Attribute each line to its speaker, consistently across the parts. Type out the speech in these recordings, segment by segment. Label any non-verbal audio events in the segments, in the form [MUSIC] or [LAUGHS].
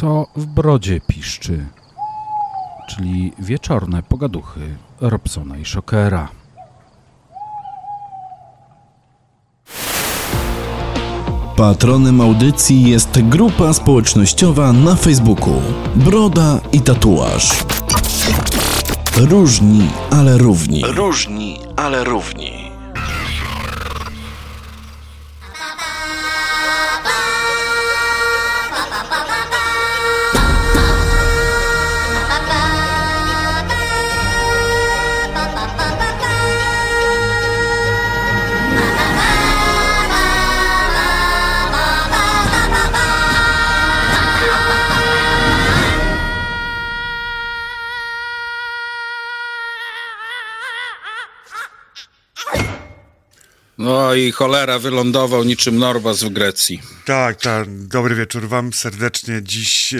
Speaker 1: co w brodzie piszczy, czyli wieczorne pogaduchy Robsona i Szokera.
Speaker 2: Patronem audycji jest grupa społecznościowa na Facebooku Broda i Tatuaż. Różni, ale równi.
Speaker 3: Różni, ale równi.
Speaker 4: I cholera wylądował niczym Norbas w Grecji.
Speaker 5: Tak, tak. Dobry wieczór wam serdecznie. Dziś, e,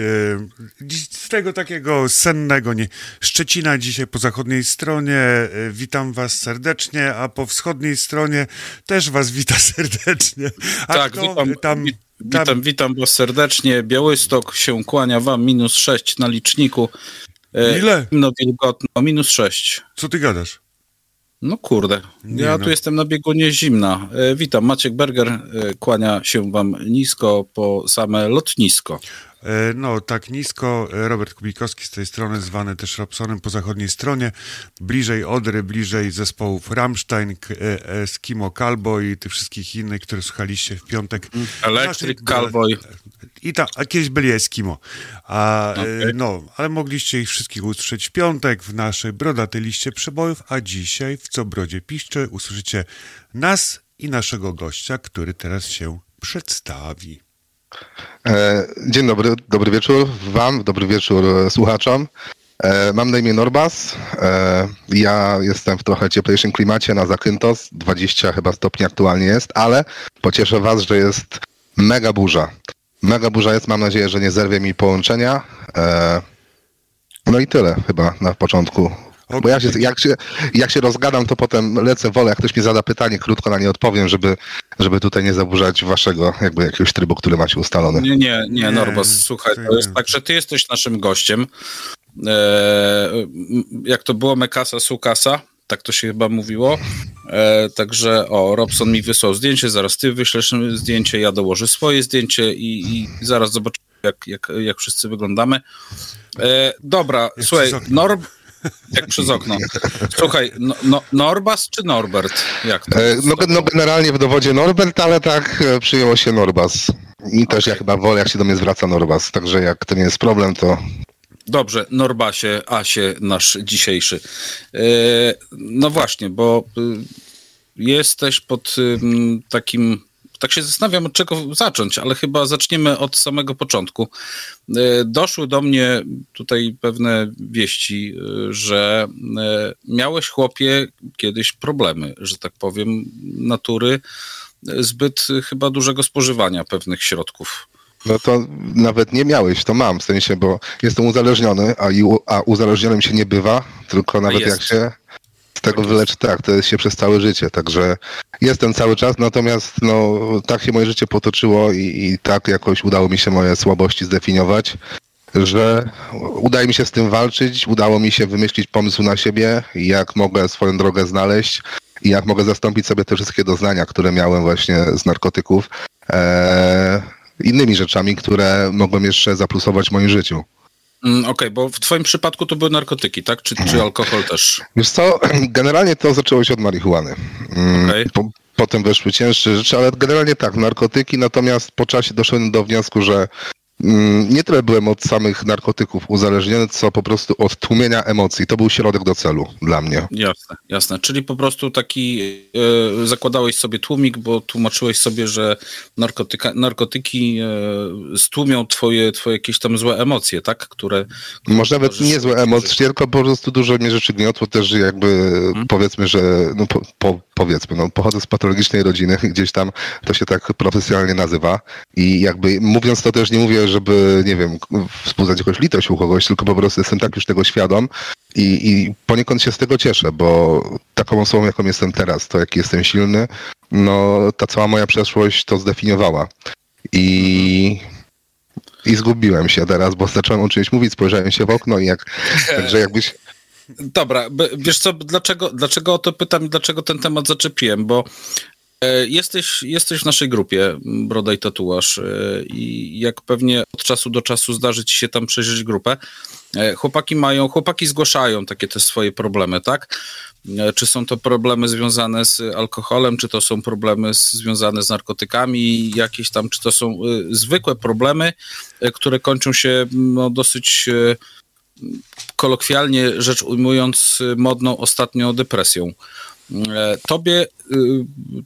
Speaker 5: dziś z tego takiego sennego, nie, Szczecina dzisiaj po zachodniej stronie. E, witam was serdecznie, a po wschodniej stronie też was wita [LAUGHS] serdecznie. A
Speaker 4: tak,
Speaker 5: kto
Speaker 4: witam,
Speaker 5: tam,
Speaker 4: wi-
Speaker 5: tam,
Speaker 4: witam, witam was serdecznie. Białystok się kłania wam, minus 6 na liczniku. E,
Speaker 5: Ile?
Speaker 4: No wilgotno, minus 6.
Speaker 5: Co ty gadasz?
Speaker 4: No kurde, ja
Speaker 5: no.
Speaker 4: tu jestem na biegunie zimna. E, witam, Maciek Berger e, kłania się wam nisko po same lotnisko.
Speaker 5: E, No, tak nisko. Robert Kubikowski z tej strony, zwany też Robsonem po zachodniej stronie. Bliżej Odry, bliżej zespołów Rammstein, K- e, Eskimo Kalbo i tych wszystkich innych, które słuchaliście w piątek.
Speaker 4: Electric Cowboy.
Speaker 5: I tam, a kiedyś byli Eskimo. A, e,
Speaker 4: Okej.
Speaker 5: no, ale mogliście ich wszystkich usłyszeć w piątek w naszej brodatej liście przebojów, a dzisiaj w Co Brodzie Piszczy usłyszycie nas i naszego gościa, który teraz się przedstawi.
Speaker 6: E, Dzień dobry, dobry wieczór Wam, dobry wieczór e, słuchaczom. E, Mam na imię Norbas. E, Ja jestem w trochę cieplejszym klimacie na Zakynthos. 20 chyba stopni aktualnie jest, ale pocieszę Was, że jest mega burza. Mega burza jest, mam nadzieję, że nie zerwie mi połączenia. E, No i tyle chyba na początku. Bo ja się, jak, się, jak się rozgadam, to potem lecę wolę, jak ktoś mi zada pytanie, krótko na nie odpowiem, żeby, żeby tutaj nie zaburzać waszego jakby jakiegoś trybu, który macie ustalony.
Speaker 4: Nie, nie, nie,
Speaker 5: Nie,
Speaker 4: Norbas, słuchaj,
Speaker 5: to
Speaker 4: jest
Speaker 5: nie.
Speaker 4: tak, że ty jesteś naszym gościem. E, m, jak to było, Mekasa Sukasa, tak to się chyba mówiło. E, także, o, Robson mi wysłał zdjęcie, zaraz ty wyślesz zdjęcie, ja dołożę swoje zdjęcie i, i zaraz zobaczymy, jak, jak, jak wszyscy wyglądamy. E, dobra,
Speaker 5: Jak
Speaker 4: słuchaj. Norb... Jak przez okno. Słuchaj, no, no, Norbas czy Norbert? Jak to?
Speaker 6: E, No, no generalnie w dowodzie Norbert, ale tak e, przyjęło się Norbas. I też ja chyba wolę, jak się do mnie zwraca Norbas. Także jak to nie jest problem, to
Speaker 4: Dobrze, Norbasie, Asie, nasz dzisiejszy. E, No właśnie, bo y, jesteś pod takim. Tak się zastanawiam, od czego zacząć, ale chyba zaczniemy od samego początku. E, Doszły do mnie tutaj pewne wieści, y, że e, miałeś chłopie kiedyś problemy, że tak powiem, natury zbyt chyba dużego spożywania pewnych środków.
Speaker 6: No to nawet nie miałeś, to mam, w sensie, bo jestem uzależniony, a, a uzależnionym się nie bywa, tylko nawet
Speaker 4: jest.
Speaker 6: jak się z tego wyleczy, tak, to jest się przez całe życie, także jestem cały czas, natomiast no, tak się moje życie potoczyło i, i tak jakoś udało mi się moje słabości zdefiniować, że udaje mi się z tym walczyć, udało mi się wymyślić pomysł na siebie, jak mogę swoją drogę znaleźć i jak mogę zastąpić sobie te wszystkie doznania, które miałem właśnie z narkotyków. Eee, innymi rzeczami, które mogą jeszcze zaplusować w moim życiu.
Speaker 4: Mm, Okej, bo w twoim przypadku to były narkotyki, tak? Czy, czy alkohol też?
Speaker 6: Wiesz co, [CLEARS THROAT] generalnie to zaczęło się od marihuany. Mm,
Speaker 4: Okej.
Speaker 6: Po, potem weszły cięższe rzeczy, ale generalnie tak, narkotyki, natomiast po czasie doszedłem do wniosku, że nie tyle byłem od samych narkotyków uzależniony, co po prostu od tłumienia emocji. To był środek do celu dla mnie.
Speaker 4: Jasne, jasne. Czyli po prostu taki e, zakładałeś sobie tłumik, bo tłumaczyłeś sobie, że narkotyka, narkotyki e, stłumią twoje, twoje jakieś tam złe emocje, tak? Które. które
Speaker 6: Może nawet
Speaker 4: ci w
Speaker 6: emocje,
Speaker 4: życiu.
Speaker 6: tylko po prostu dużo mnie rzeczy gniotło też jakby
Speaker 4: Mhm.
Speaker 6: powiedzmy, że no po, po, powiedzmy, no pochodzę z patologicznej rodziny, gdzieś tam to się tak profesjonalnie nazywa i jakby mówiąc to też nie mówię, żeby nie wiem, wzbudzać jakąś litość u kogoś, tylko po prostu jestem tak już tego świadom i, i poniekąd się z tego cieszę, bo taką osobą, jaką jestem teraz, to jaki jestem silny, no ta cała moja przeszłość to zdefiniowała. I i zgubiłem się teraz, bo zacząłem o czymś mówić, spojrzałem się w okno i jak, także jakbyś...
Speaker 4: Dobra, wiesz co, dlaczego, dlaczego o to pytam i dlaczego ten temat zaczepiłem, bo jesteś, jesteś w naszej grupie Broda i Tatuaż e, i jak pewnie od czasu do czasu zdarzy ci się tam przejrzeć grupę, e, chłopaki mają, chłopaki zgłaszają takie te swoje problemy, tak? E, Czy są to problemy związane z alkoholem, czy to są problemy związane z narkotykami, jakieś tam, czy to są zwykłe problemy, e, które kończą się no, dosyć e, kolokwialnie rzecz ujmując, modną ostatnio depresją. E, Tobie, y,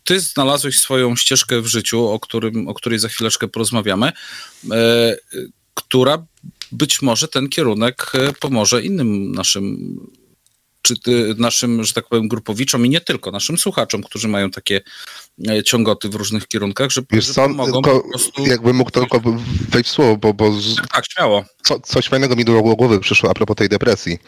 Speaker 4: ty znalazłeś swoją ścieżkę w życiu, o, którym, o której za chwileczkę porozmawiamy, e, która być może ten kierunek e, pomoże innym naszym, czy ty, naszym, że tak powiem, grupowiczom i nie tylko, naszym słuchaczom, którzy mają takie e, ciągoty w różnych kierunkach, że,
Speaker 6: Wiesz
Speaker 4: że
Speaker 6: co,
Speaker 4: pomogą
Speaker 6: tylko
Speaker 4: po prostu...
Speaker 6: jakbym mógł tylko wejść w słowo, bo, bo z,
Speaker 4: Tak, śmiało.
Speaker 6: co, coś fajnego mi do głowy przyszło a propos tej depresji,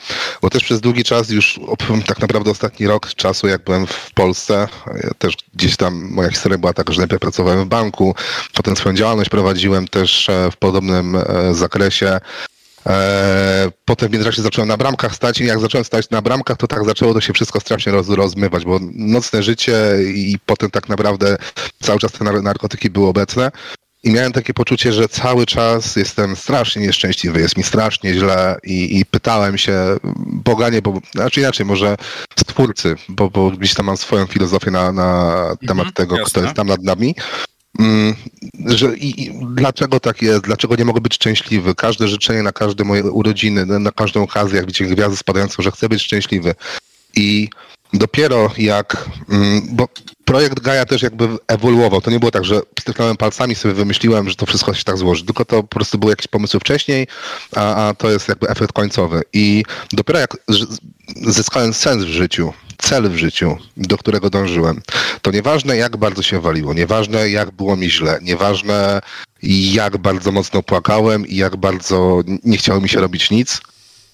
Speaker 6: bo też przez długi czas, już tak naprawdę ostatni rok czasu, jak byłem w Polsce, ja też gdzieś tam moja historia była taka, że najpierw pracowałem w banku, potem swoją działalność prowadziłem też e, w podobnym e, zakresie. E, Potem w międzyczasie zacząłem na bramkach stać i jak zacząłem stać na bramkach, to tak zaczęło to się wszystko strasznie roz, rozmywać, bo nocne życie i potem tak naprawdę cały czas te nar- narkotyki były obecne. I miałem takie poczucie, że cały czas jestem strasznie nieszczęśliwy, jest mi strasznie źle i, i pytałem się, Boganie, bo, znaczy inaczej, może stwórcy, bo, bo gdzieś tam mam swoją filozofię na, na temat tego, kto
Speaker 4: jasne.
Speaker 6: jest tam nad nami. Mm, że i, i dlaczego tak jest, dlaczego nie mogę być szczęśliwy? Każde życzenie na każde moje urodziny, na, każdą okazję, jak widzicie gwiazdy spadającą, że chcę być szczęśliwy. I dopiero jak, mm, bo projekt Gaia też jakby ewoluował. To nie było tak, że styknąłem palcami, sobie wymyśliłem, że to wszystko się tak złoży, tylko to po prostu były jakieś pomysły wcześniej, a, a to jest jakby efekt końcowy. I dopiero jak zyskałem sens w życiu, cel w życiu, do którego dążyłem, to nieważne jak bardzo się waliło, nieważne jak było mi źle, nieważne jak bardzo mocno płakałem i jak bardzo nie chciało mi się robić nic,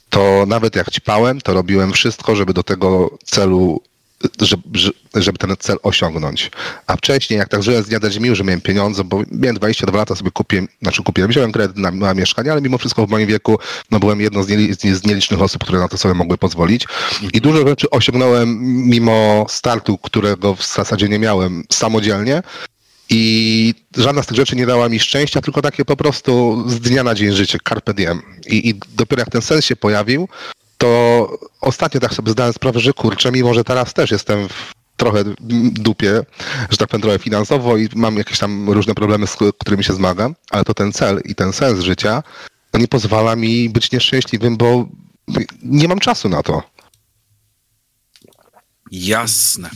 Speaker 6: to nawet jak ćpałem, to robiłem wszystko, żeby do tego celu, żeby, żeby ten cel osiągnąć. A wcześniej, jak tak żyłem z dnia do dnia, że miałem pieniądze, bo miałem 22 lata, sobie kupiłem, znaczy kupiłem, wziąłem kredyt na, na mieszkanie, ale mimo wszystko w moim wieku, no byłem jedną z, nieli, z nie- z nielicznych osób, które na to sobie mogły pozwolić. I dużo rzeczy osiągnąłem mimo startu, którego w zasadzie nie miałem samodzielnie. I żadna z tych rzeczy nie dała mi szczęścia, tylko takie po prostu z dnia na dzień życie, carpe diem. I, i dopiero jak ten sens się pojawił, to ostatnio tak sobie zdałem sprawę, że kurczę, mimo że teraz też jestem w trochę dupie, że tak powiem trochę finansowo i mam jakieś tam różne problemy, z którymi się zmagam, ale to ten cel i ten sens życia nie pozwala mi być nieszczęśliwym, bo nie mam czasu na to.
Speaker 4: Jasne.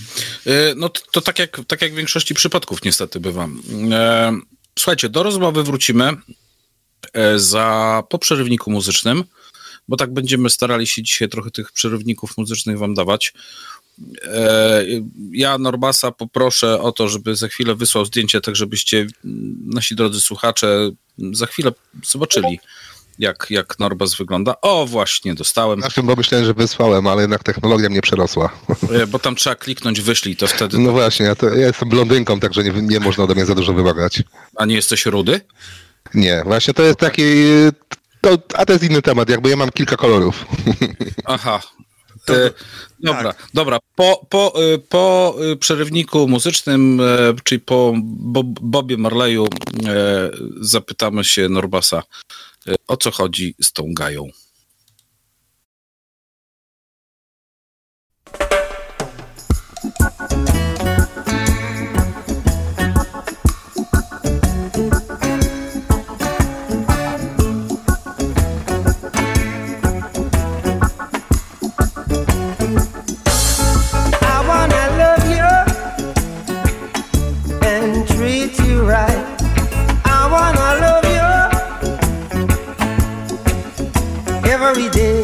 Speaker 4: E, No to, to tak, jak, tak jak w większości przypadków niestety bywam. E, Słuchajcie, do rozmowy wrócimy e, za, po przerywniku muzycznym, bo tak będziemy starali się dzisiaj trochę tych przerywników muzycznych wam dawać. E, Ja Norbasa poproszę o to, żeby za chwilę wysłał zdjęcie, tak żebyście nasi drodzy słuchacze za chwilę zobaczyli, jak, jak Norbas wygląda. O, właśnie, dostałem.
Speaker 6: Znaczy, bo myślałem, że wysłałem, ale jednak technologia mnie przerosła.
Speaker 4: E, Bo tam trzeba kliknąć wyślij, to wtedy.
Speaker 6: No właśnie, ja, to, ja jestem blondynką, także nie, nie można ode mnie za dużo wymagać.
Speaker 4: A nie jesteś rudy?
Speaker 6: Nie, właśnie to jest taki... To, a to jest inny temat, jakby ja mam kilka kolorów. [LAUGHS]
Speaker 4: Aha. E, dobra, dobra. Po, po, e, po e, przerywniku muzycznym, czyli po Bob, Bobie Marleyu, zapytamy się Norbasa, o co chodzi z tą gają.
Speaker 7: Every day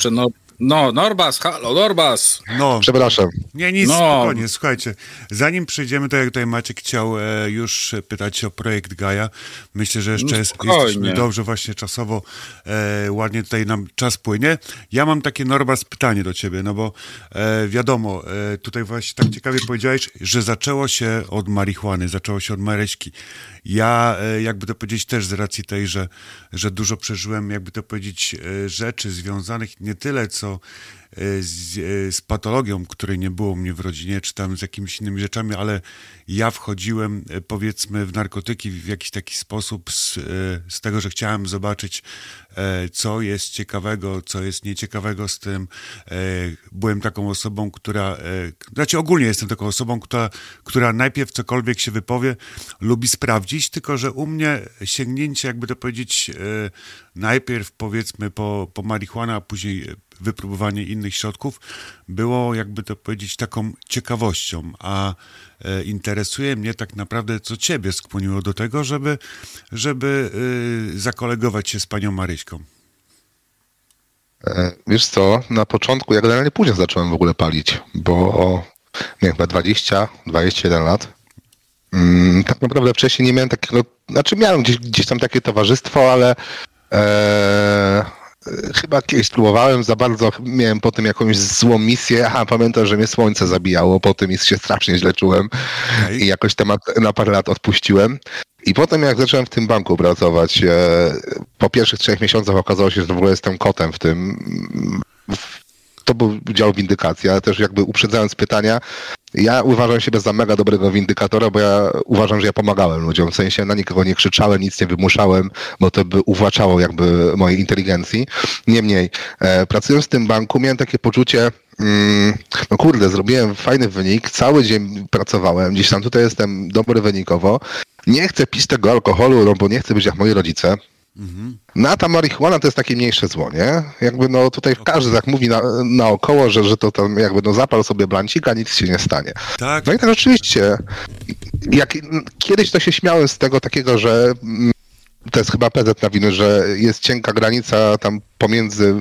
Speaker 4: jeszcze no, no, Norbas, halo, Norbas.
Speaker 5: No,
Speaker 6: Przepraszam.
Speaker 5: nie, nic,
Speaker 4: No.
Speaker 5: spokojnie, słuchajcie. Zanim przejdziemy, to jak tutaj Maciek chciał e, już pytać o projekt Gaja, myślę, że jeszcze
Speaker 4: No,
Speaker 5: jest, jesteśmy dobrze właśnie czasowo, e, ładnie tutaj nam czas płynie. Ja mam takie, Norbas, pytanie do ciebie, no bo e, wiadomo, e, tutaj właśnie tak ciekawie powiedziałeś, że zaczęło się od marihuany, zaczęło się od mareśki. Ja, e, jakby to powiedzieć, też z racji tej, że, że dużo przeżyłem, jakby to powiedzieć, e, rzeczy związanych nie tyle co e, z, z patologią, której nie było mnie w rodzinie, czy tam z jakimiś innymi rzeczami, ale ja wchodziłem, powiedzmy, w narkotyki w jakiś taki sposób z, z tego, że chciałem zobaczyć, co jest ciekawego, co jest nieciekawego z tym. E, Byłem taką osobą, która, e, znaczy ogólnie jestem taką osobą, która, która najpierw cokolwiek się wypowie, lubi sprawdzić, tylko że u mnie sięgnięcie, jakby to powiedzieć, e, najpierw powiedzmy po, po marihuanę, a później wypróbowanie innych środków było, jakby to powiedzieć, taką ciekawością, a e, interesuje mnie tak naprawdę, co ciebie skłoniło do tego, żeby, żeby y, zakolegować się z panią Maryśką.
Speaker 6: E, Wiesz co, na początku ja generalnie późno zacząłem w ogóle palić, bo miałem chyba 20, 21 lat. Mm, tak naprawdę wcześniej nie miałem takiego, znaczy miałem gdzieś, gdzieś tam takie towarzystwo, ale e, chyba kiedyś spróbowałem za bardzo, miałem potem jakąś złą misję, aha, pamiętam, że mnie słońce zabijało, po tym się strasznie źle czułem
Speaker 5: Okej.
Speaker 6: i jakoś temat na parę lat odpuściłem. I potem jak zacząłem w tym banku pracować, e, po pierwszych trzech miesiącach okazało się, że w ogóle jestem kotem w tym. To był dział windykacji, ale też jakby uprzedzając pytania, ja uważam siebie za mega dobrego windykatora, bo ja uważam, że ja pomagałem ludziom. W sensie na nikogo nie krzyczałem, nic nie wymuszałem, bo to by uwłaczało jakby mojej inteligencji. Niemniej, e, pracując w tym banku, miałem takie poczucie, mm, no kurde, zrobiłem fajny wynik, cały dzień pracowałem, gdzieś tam tutaj jestem dobry wynikowo. Nie chcę pić tego alkoholu, no bo nie chcę być jak moi rodzice. No a ta marihuana to jest takie mniejsze zło, nie? Jakby no tutaj każdy tak mówi na, naokoło, że, że to tam jakby no zapal sobie blancik, a nic się nie stanie.
Speaker 5: Tak,
Speaker 6: No i tak rzeczywiście, jak kiedyś to się śmiałem z tego takiego, że mm, to jest chyba PZ na winy, że jest cienka granica tam pomiędzy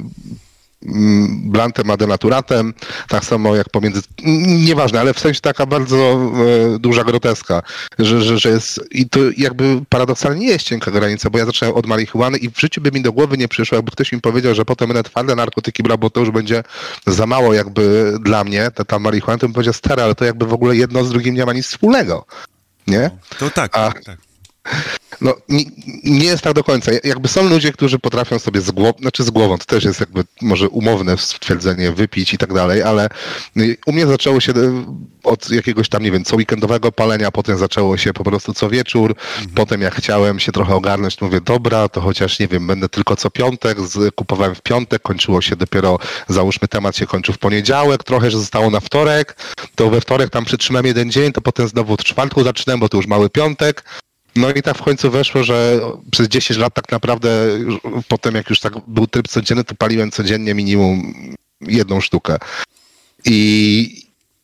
Speaker 6: blantem a denaturatem, tak samo jak pomiędzy, nieważne, ale w sensie taka bardzo e, duża groteska, że, że, że jest, i to jakby paradoksalnie nie jest cienka granica, bo ja zacząłem od marihuany i w życiu by mi do głowy nie przyszło, jakby ktoś mi powiedział, że potem będę twarde narkotyki brał, bo to już będzie za mało jakby dla mnie, ta, ta marihuana, to bym powiedział stary, ale to jakby w ogóle jedno z drugim nie ma nic wspólnego. Nie?
Speaker 5: To tak,
Speaker 6: A-
Speaker 5: tak.
Speaker 6: No, nie, nie jest tak do końca. Jakby są ludzie, którzy potrafią sobie z głową, znaczy z głową, to też jest jakby może umowne stwierdzenie, wypić i tak dalej, ale y, u mnie zaczęło się y, od jakiegoś tam, nie wiem, co weekendowego palenia, potem zaczęło się po prostu co wieczór, potem jak chciałem się trochę ogarnąć, to mówię, dobra, to chociaż, nie wiem, będę tylko co piątek, kupowałem w piątek, kończyło się dopiero, załóżmy, temat się kończył w poniedziałek, trochę, że zostało na wtorek, to we wtorek tam przytrzymałem jeden dzień, to potem znowu w czwartku zaczynałem, bo to już mały piątek, no i tak w końcu weszło, że przez 10 lat tak naprawdę potem jak już tak był tryb codzienny, to paliłem codziennie minimum jedną sztukę. I,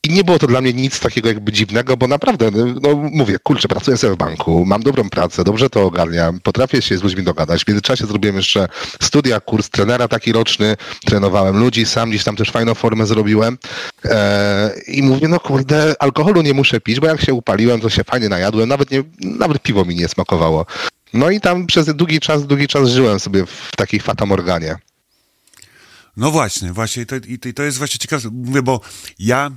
Speaker 6: i nie było to dla mnie nic takiego jakby dziwnego, bo naprawdę, no mówię, kurczę, pracuję sobie w banku, mam dobrą pracę, dobrze to ogarniam, potrafię się z ludźmi dogadać. W międzyczasie zrobiłem jeszcze studia, kurs trenera taki roczny, trenowałem ludzi, sam gdzieś tam też fajną formę zrobiłem. E, I mówię, no kurde, alkoholu nie muszę pić, bo jak się upaliłem, to się fajnie najadłem, nawet, nie, nawet piwo mi nie smakowało. No i tam przez długi czas, długi czas żyłem sobie w takiej fatamorganie.
Speaker 5: No właśnie, właśnie i to, i to, jest właśnie ciekawe. Mówię, bo ja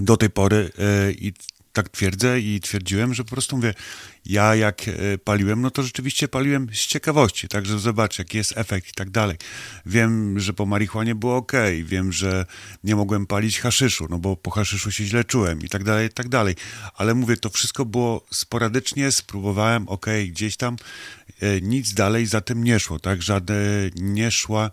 Speaker 5: do tej pory e, i tak twierdzę i twierdziłem, że po prostu mówię, ja jak e, paliłem, no to rzeczywiście paliłem z ciekawości, tak, że zobacz, jaki jest efekt i tak dalej. Wiem, że po marihuanie było ok, wiem, że nie mogłem palić haszyszu, no bo po haszyszu się źle czułem i tak dalej, i tak dalej. Ale mówię, to wszystko było sporadycznie, spróbowałem, ok, gdzieś tam, e, nic dalej za tym nie szło, tak, żadne, nie szła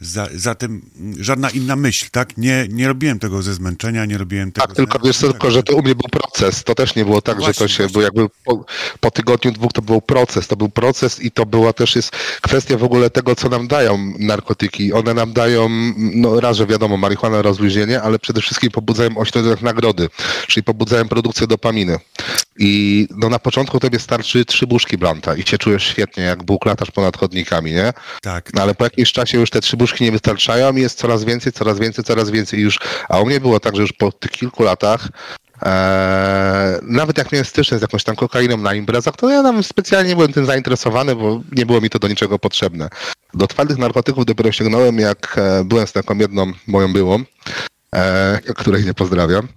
Speaker 5: za, za tym żadna inna myśl, tak, nie, nie robiłem tego ze zmęczenia, nie robiłem tego...
Speaker 6: Tak, tylko wiesz tylko, że to u mnie był proces. To też nie było tak, że to
Speaker 5: Właśnie,
Speaker 6: się,
Speaker 5: właśnie.
Speaker 6: jakby po, po tygodniu, dwóch to był proces. To był proces i to była też jest kwestia w ogóle tego, co nam dają narkotyki. One nam dają, no raz, że wiadomo, marihuana rozluźnienie, ale przede wszystkim pobudzają ośrodek nagrody, czyli pobudzają produkcję dopaminy. I no na początku tobie starczy trzy buszki blanta i się czujesz świetnie, jak bułk latasz ponad chodnikami, nie?
Speaker 5: Tak,
Speaker 6: No ale po jakimś czasie już te trzy buszki nie wystarczają i jest coraz więcej, coraz więcej, coraz więcej już. A u mnie było tak, że już po tych kilku latach Eee, nawet jak miałem styczność z jakąś tam kokainą na imprezach, to ja tam specjalnie nie byłem tym zainteresowany, bo nie było mi to do niczego potrzebne. Do twardych narkotyków dopiero sięgnąłem, jak e, byłem z taką jedną moją byłą, e, której nie pozdrawiam.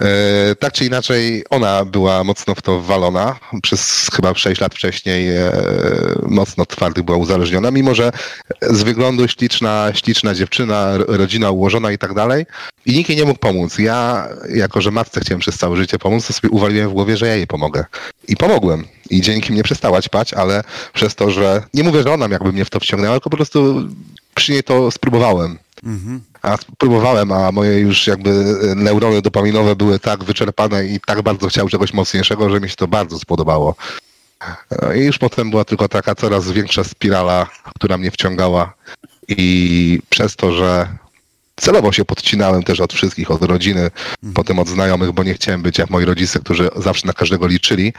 Speaker 6: E, tak czy inaczej, ona była mocno w to wwalona. Przez chyba 6 lat wcześniej e, mocno twardych była uzależniona, mimo że z wyglądu śliczna, śliczna dziewczyna, rodzina ułożona i tak dalej. I nikt jej nie mógł pomóc. Ja, jako że matce chciałem przez całe życie pomóc, to sobie uwaliłem w głowie, że ja jej pomogę. I pomogłem. I dzięki mnie przestała ćpać, ale przez to, że nie mówię, że ona jakby mnie w to wciągnęła, tylko po prostu przy niej to spróbowałem. A spróbowałem, a moje już jakby e, neurony dopaminowe były tak wyczerpane i tak bardzo chciał czegoś mocniejszego, że mi się to bardzo spodobało. E, I już potem była tylko taka coraz większa spirala, która mnie wciągała. I przez to, że celowo się podcinałem też od wszystkich, od rodziny, potem od znajomych, bo nie chciałem być jak moi rodzice, którzy zawsze na każdego liczyli,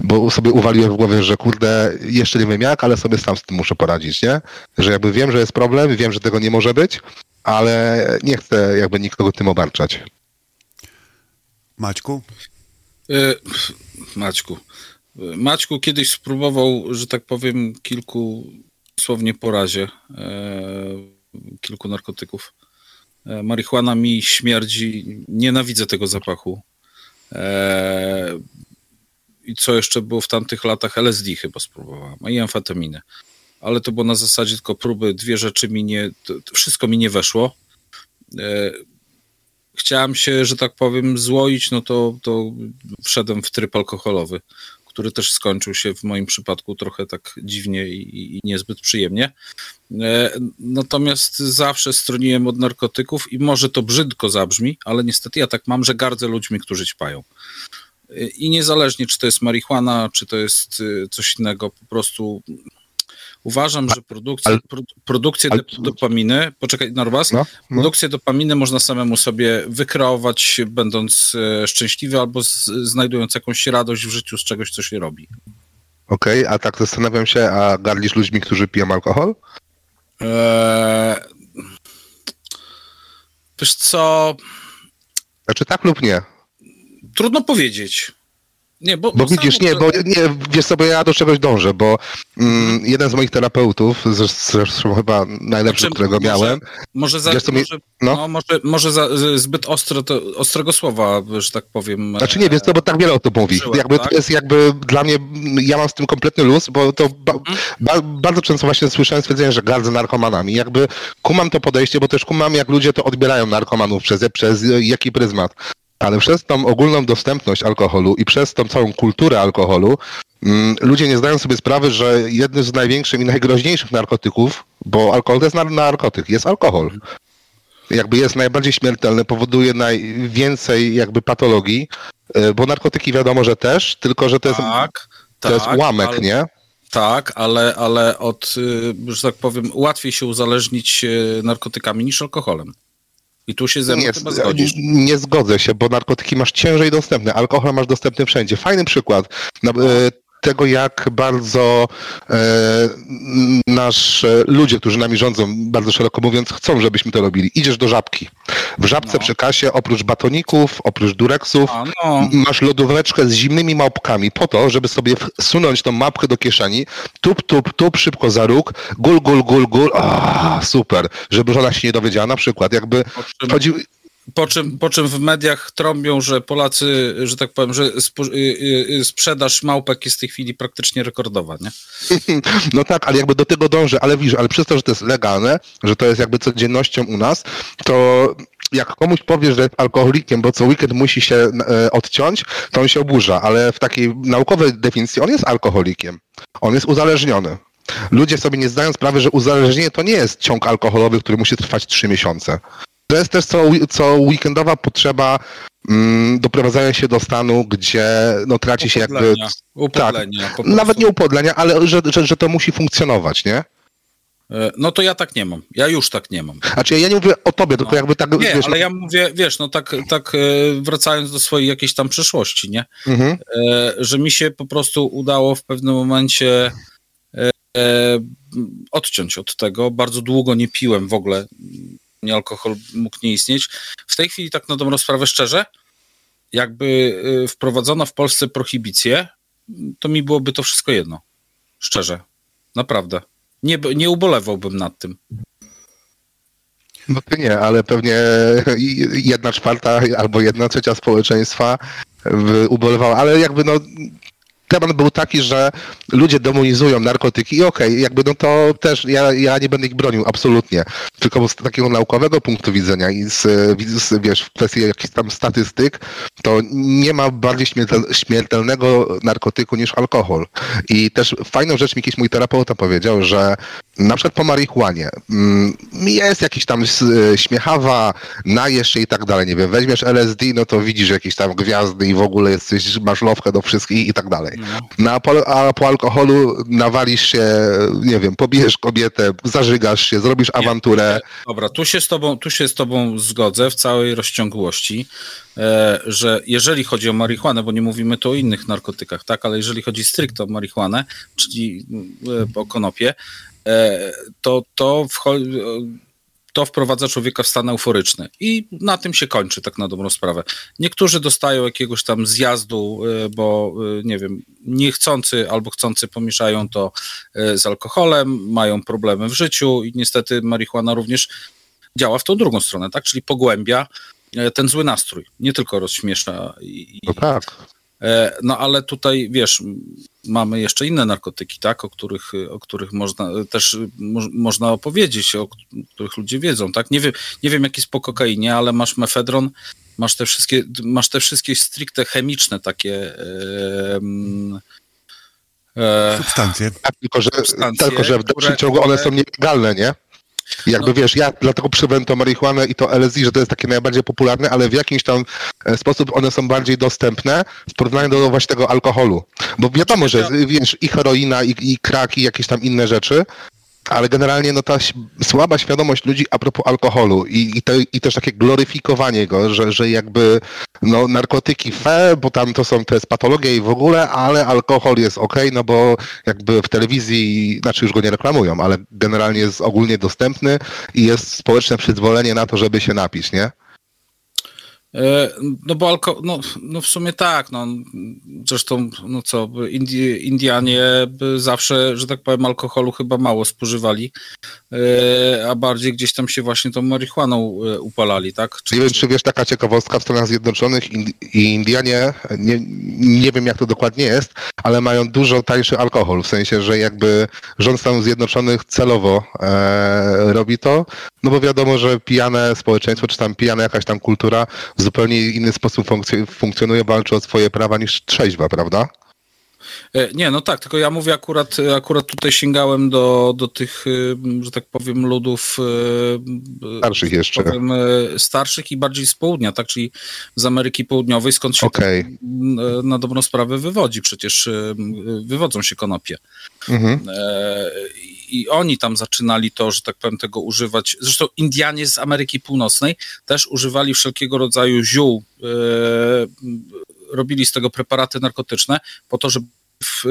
Speaker 6: bo sobie uwaliłem w głowie, że kurde, jeszcze nie wiem jak, ale sobie sam z tym muszę poradzić, nie? Że jakby wiem, że jest problem, wiem, że tego nie może być, ale nie chcę jakby nikogo tym obarczać.
Speaker 5: Maćku?
Speaker 4: E, Maćku. E, Maćku kiedyś spróbował, że tak powiem, kilku, dosłownie po razie, e, kilku narkotyków. E, marihuana mi śmierdzi, nienawidzę tego zapachu. E, I co jeszcze było w tamtych latach? LSD chyba spróbowałem, i amfetaminy. Ale to było na zasadzie tylko próby, dwie rzeczy mi nie, to, to wszystko mi nie weszło. E, chciałem się, że tak powiem, złoić, no to, to wszedłem w tryb alkoholowy, który też skończył się w moim przypadku trochę tak dziwnie i, i niezbyt przyjemnie. E, Natomiast zawsze stroniłem od narkotyków i może to brzydko zabrzmi, ale niestety ja tak mam, że gardzę ludźmi, którzy ćpają. I niezależnie, czy to jest marihuana, czy to jest e, coś innego, po prostu uważam, że produkcja,
Speaker 6: ale-
Speaker 4: pro, produkcję
Speaker 6: ale-
Speaker 4: dop- dopaminy, poczekaj, Norwas,
Speaker 6: No, no.
Speaker 4: Produkcję dopaminy można samemu sobie wykreować, będąc e, szczęśliwy albo z, znajdując jakąś radość w życiu z czegoś, co się robi.
Speaker 6: Okej, a tak zastanawiam się, a gardzisz ludźmi, którzy piją alkohol?
Speaker 4: Eee, Wiesz co,
Speaker 6: Znaczy tak lub nie?
Speaker 4: Trudno powiedzieć. Nie, bo,
Speaker 6: Bo widzisz, nie, bo nie, wiesz sobie, ja do czegoś dążę, bo mm, jeden z moich terapeutów, zresz- zresztą chyba najlepszy,
Speaker 4: Znaczy,
Speaker 6: którego
Speaker 4: może-
Speaker 6: miałem,
Speaker 4: Może, za,
Speaker 6: co mi-
Speaker 4: może,
Speaker 6: no.
Speaker 4: no. może, może za, zbyt ostro, to, ostrego słowa, że tak powiem.
Speaker 6: Znaczy nie, wiesz co, bo tak wiele o tym mówi. Jakby
Speaker 4: tak?
Speaker 6: to jest jakby dla mnie, ja mam z tym kompletny luz, bo to ba,
Speaker 4: Mhm.
Speaker 6: ba, bardzo często właśnie słyszałem stwierdzenie, że gardzę narkomanami. Jakby kumam to podejście, bo też kumam jak ludzie to odbierają narkomanów przez, przez jaki pryzmat. Ale przez tą ogólną dostępność alkoholu i przez tą całą kulturę alkoholu, mm, ludzie nie zdają sobie sprawy, że jednym z największych i najgroźniejszych narkotyków, bo alkohol to jest nar- narkotyk, jest alkohol jakby jest najbardziej śmiertelny, powoduje najwięcej jakby patologii, y, bo narkotyki wiadomo, że też, tylko że to jest,
Speaker 4: tak,
Speaker 6: to jest
Speaker 4: tak,
Speaker 6: ułamek,
Speaker 4: ale,
Speaker 6: nie?
Speaker 4: Tak, ale, ale od, y, że tak powiem, łatwiej się uzależnić y, narkotykami niż alkoholem. I tu się ze mną
Speaker 6: Nie,
Speaker 4: chyba zgodzisz.
Speaker 6: nie zgodzę się, bo narkotyki masz ciężej dostępne, alkohol masz dostępny wszędzie. Fajny przykład na, e, tego, jak bardzo e, nasz ludzie, którzy nami rządzą, bardzo szeroko mówiąc, chcą, żebyśmy to robili. Idziesz do żabki. W żabce
Speaker 4: No.
Speaker 6: przy kasie oprócz batoników, oprócz dureksów,
Speaker 4: A, no.
Speaker 6: masz lodóweczkę z zimnymi małpkami po to, żeby sobie wsunąć tą mapkę do kieszeni, tup, tup, tup, szybko za róg, gul, gul, gul, gul, a, super, żeby żona się nie dowiedziała na przykład, jakby
Speaker 4: Po czym,
Speaker 6: chodzi,
Speaker 4: po, czym, po czym w mediach trąbią, że Polacy, że tak powiem, że spo, y, y, y, sprzedaż małpek jest w tej chwili praktycznie rekordowa, nie? [LAUGHS]
Speaker 6: no tak, ale jakby do tego dąży, ale widzisz, ale przez to, że to jest legalne, że to jest jakby codziennością u nas, to jak komuś powiesz, że jest alkoholikiem, bo co weekend musi się e, odciąć, to on się oburza, ale w takiej naukowej definicji on jest alkoholikiem. On jest uzależniony. Ludzie sobie nie zdają sprawy, że uzależnienie to nie jest ciąg alkoholowy, który musi trwać trzy miesiące. To jest też co, co weekendowa potrzeba mm, doprowadzania się do stanu, gdzie no, traci się jakby...
Speaker 4: Upodlenia, upodlenia, po prostu.
Speaker 6: Nawet nie upodlenia, ale że, że, że to musi funkcjonować, nie?
Speaker 4: E, No to ja tak nie mam. Ja już tak nie mam.
Speaker 6: Znaczy ja nie mówię o tobie, tylko
Speaker 4: No.
Speaker 6: jakby tak...
Speaker 4: Nie,
Speaker 6: wiesz,
Speaker 4: ale ja mówię, wiesz, no tak, tak e, wracając do swojej jakiejś tam przeszłości, nie?
Speaker 6: Mhm.
Speaker 4: E, że mi się po prostu udało w pewnym momencie odciąć od tego. Bardzo długo nie piłem w ogóle. Nie alkohol mógł nie istnieć. W tej chwili, tak na dobrą sprawę, szczerze, jakby e, wprowadzono w Polsce prohibicję, to mi byłoby to wszystko jedno. Szczerze. Naprawdę. Nie, nie ubolewałbym nad tym.
Speaker 6: No ty nie, ale pewnie jedna czwarta albo jedna trzecia społeczeństwa ubolewała, ale jakby no temat był taki, że ludzie demonizują narkotyki i okej, jakby no to też ja, ja nie będę ich bronił, absolutnie. Tylko z takiego naukowego punktu widzenia i z, z wiesz, w kwestii jakichś tam statystyk, to nie ma bardziej śmiertel, śmiertelnego narkotyku niż alkohol. I też fajną rzecz mi jakiś mój terapeuta powiedział, że na przykład po marihuanie mm, jest jakiś tam s- śmiechawa, najesz się i tak dalej, nie wiem, weźmiesz LSD, no to widzisz jakieś tam gwiazdy i w ogóle jesteś, masz lowkę do wszystkich i tak dalej. No, a, po, alkoholu nawalisz się, nie wiem, pobijesz kobietę, zażygasz się, zrobisz awanturę.
Speaker 4: Dobra, tu się z tobą, tu się z tobą zgodzę w całej rozciągłości, e, że jeżeli chodzi o marihuanę, bo nie mówimy tu o innych narkotykach, tak, ale jeżeli chodzi stricte o marihuanę, czyli e, o konopie, e, to, to, wcho- to wprowadza człowieka w stan euforyczny i na tym się kończy, tak na dobrą sprawę. Niektórzy dostają jakiegoś tam zjazdu, e, bo e, nie wiem, niechcący albo chcący pomieszają to e, z alkoholem, mają problemy w życiu i niestety marihuana również działa w tą drugą stronę, tak? Czyli pogłębia e, ten zły nastrój, nie tylko rozśmiesza. I,
Speaker 6: No tak.
Speaker 4: E, no ale tutaj, wiesz, mamy jeszcze inne narkotyki, tak? O których, o których można też mo, można opowiedzieć, o których ludzie wiedzą, tak? Nie wiem, nie wiem jak jest po kokainie, ale masz mefedron, masz te wszystkie, masz te wszystkie stricte chemiczne takie e, m, e,
Speaker 5: Substancje.
Speaker 6: Tak, tylko że,
Speaker 4: substancje,
Speaker 6: tylko, że w dalszym ciągu one
Speaker 4: które-
Speaker 6: są nielegalne, nie? Jakby
Speaker 4: No.
Speaker 6: wiesz, ja dlatego przybrałem to marihuanę i to LSD, że to jest takie najbardziej popularne, ale w jakiś tam e, sposób one są bardziej dostępne w porównaniu do właśnie tego alkoholu. Bo wiadomo, że wiesz, i heroina, i, i krak, i jakieś tam inne rzeczy, ale generalnie no ta słaba świadomość ludzi a propos alkoholu i, i, te, i też takie gloryfikowanie go, że, że jakby no, narkotyki fe, bo tam to są, to jest patologia i w ogóle, ale alkohol jest okej, no bo jakby w telewizji, znaczy już go nie reklamują, ale generalnie jest ogólnie dostępny i jest społeczne przyzwolenie na to, żeby się napić, nie?
Speaker 4: E, No bo alko, no, no w sumie tak, no zresztą, no co, Indi, Indianie zawsze, że tak powiem, alkoholu chyba mało spożywali, e, a bardziej gdzieś tam się właśnie tą marihuaną e, upalali, tak?
Speaker 6: Nie wiem, czy wiesz, taka ciekawostka w Stanach Zjednoczonych i i Indianie, nie, nie wiem jak to dokładnie jest, ale mają dużo tańszy alkohol, w sensie, że jakby rząd Stanów Zjednoczonych celowo e, robi to, no bo wiadomo, że pijane społeczeństwo, czy tam pijana jakaś tam kultura w zupełnie inny sposób funkcjo- funkcjonuje, walczy o swoje prawa niż trzeźwa, prawda?
Speaker 4: E, Nie, no tak, tylko ja mówię akurat, akurat tutaj sięgałem do, do tych, e, że tak powiem, ludów e,
Speaker 6: Starszych jeszcze.
Speaker 4: powiem, e, starszych i bardziej z południa, tak, czyli z Ameryki Południowej, skąd się e, na dobrą sprawę wywodzi, przecież e, wywodzą się konopie.
Speaker 6: Mhm.
Speaker 4: E, I oni tam zaczynali to, że tak powiem, tego używać. Zresztą Indianie z Ameryki Północnej też używali wszelkiego rodzaju ziół, e, robili z tego preparaty narkotyczne po to, żeby w,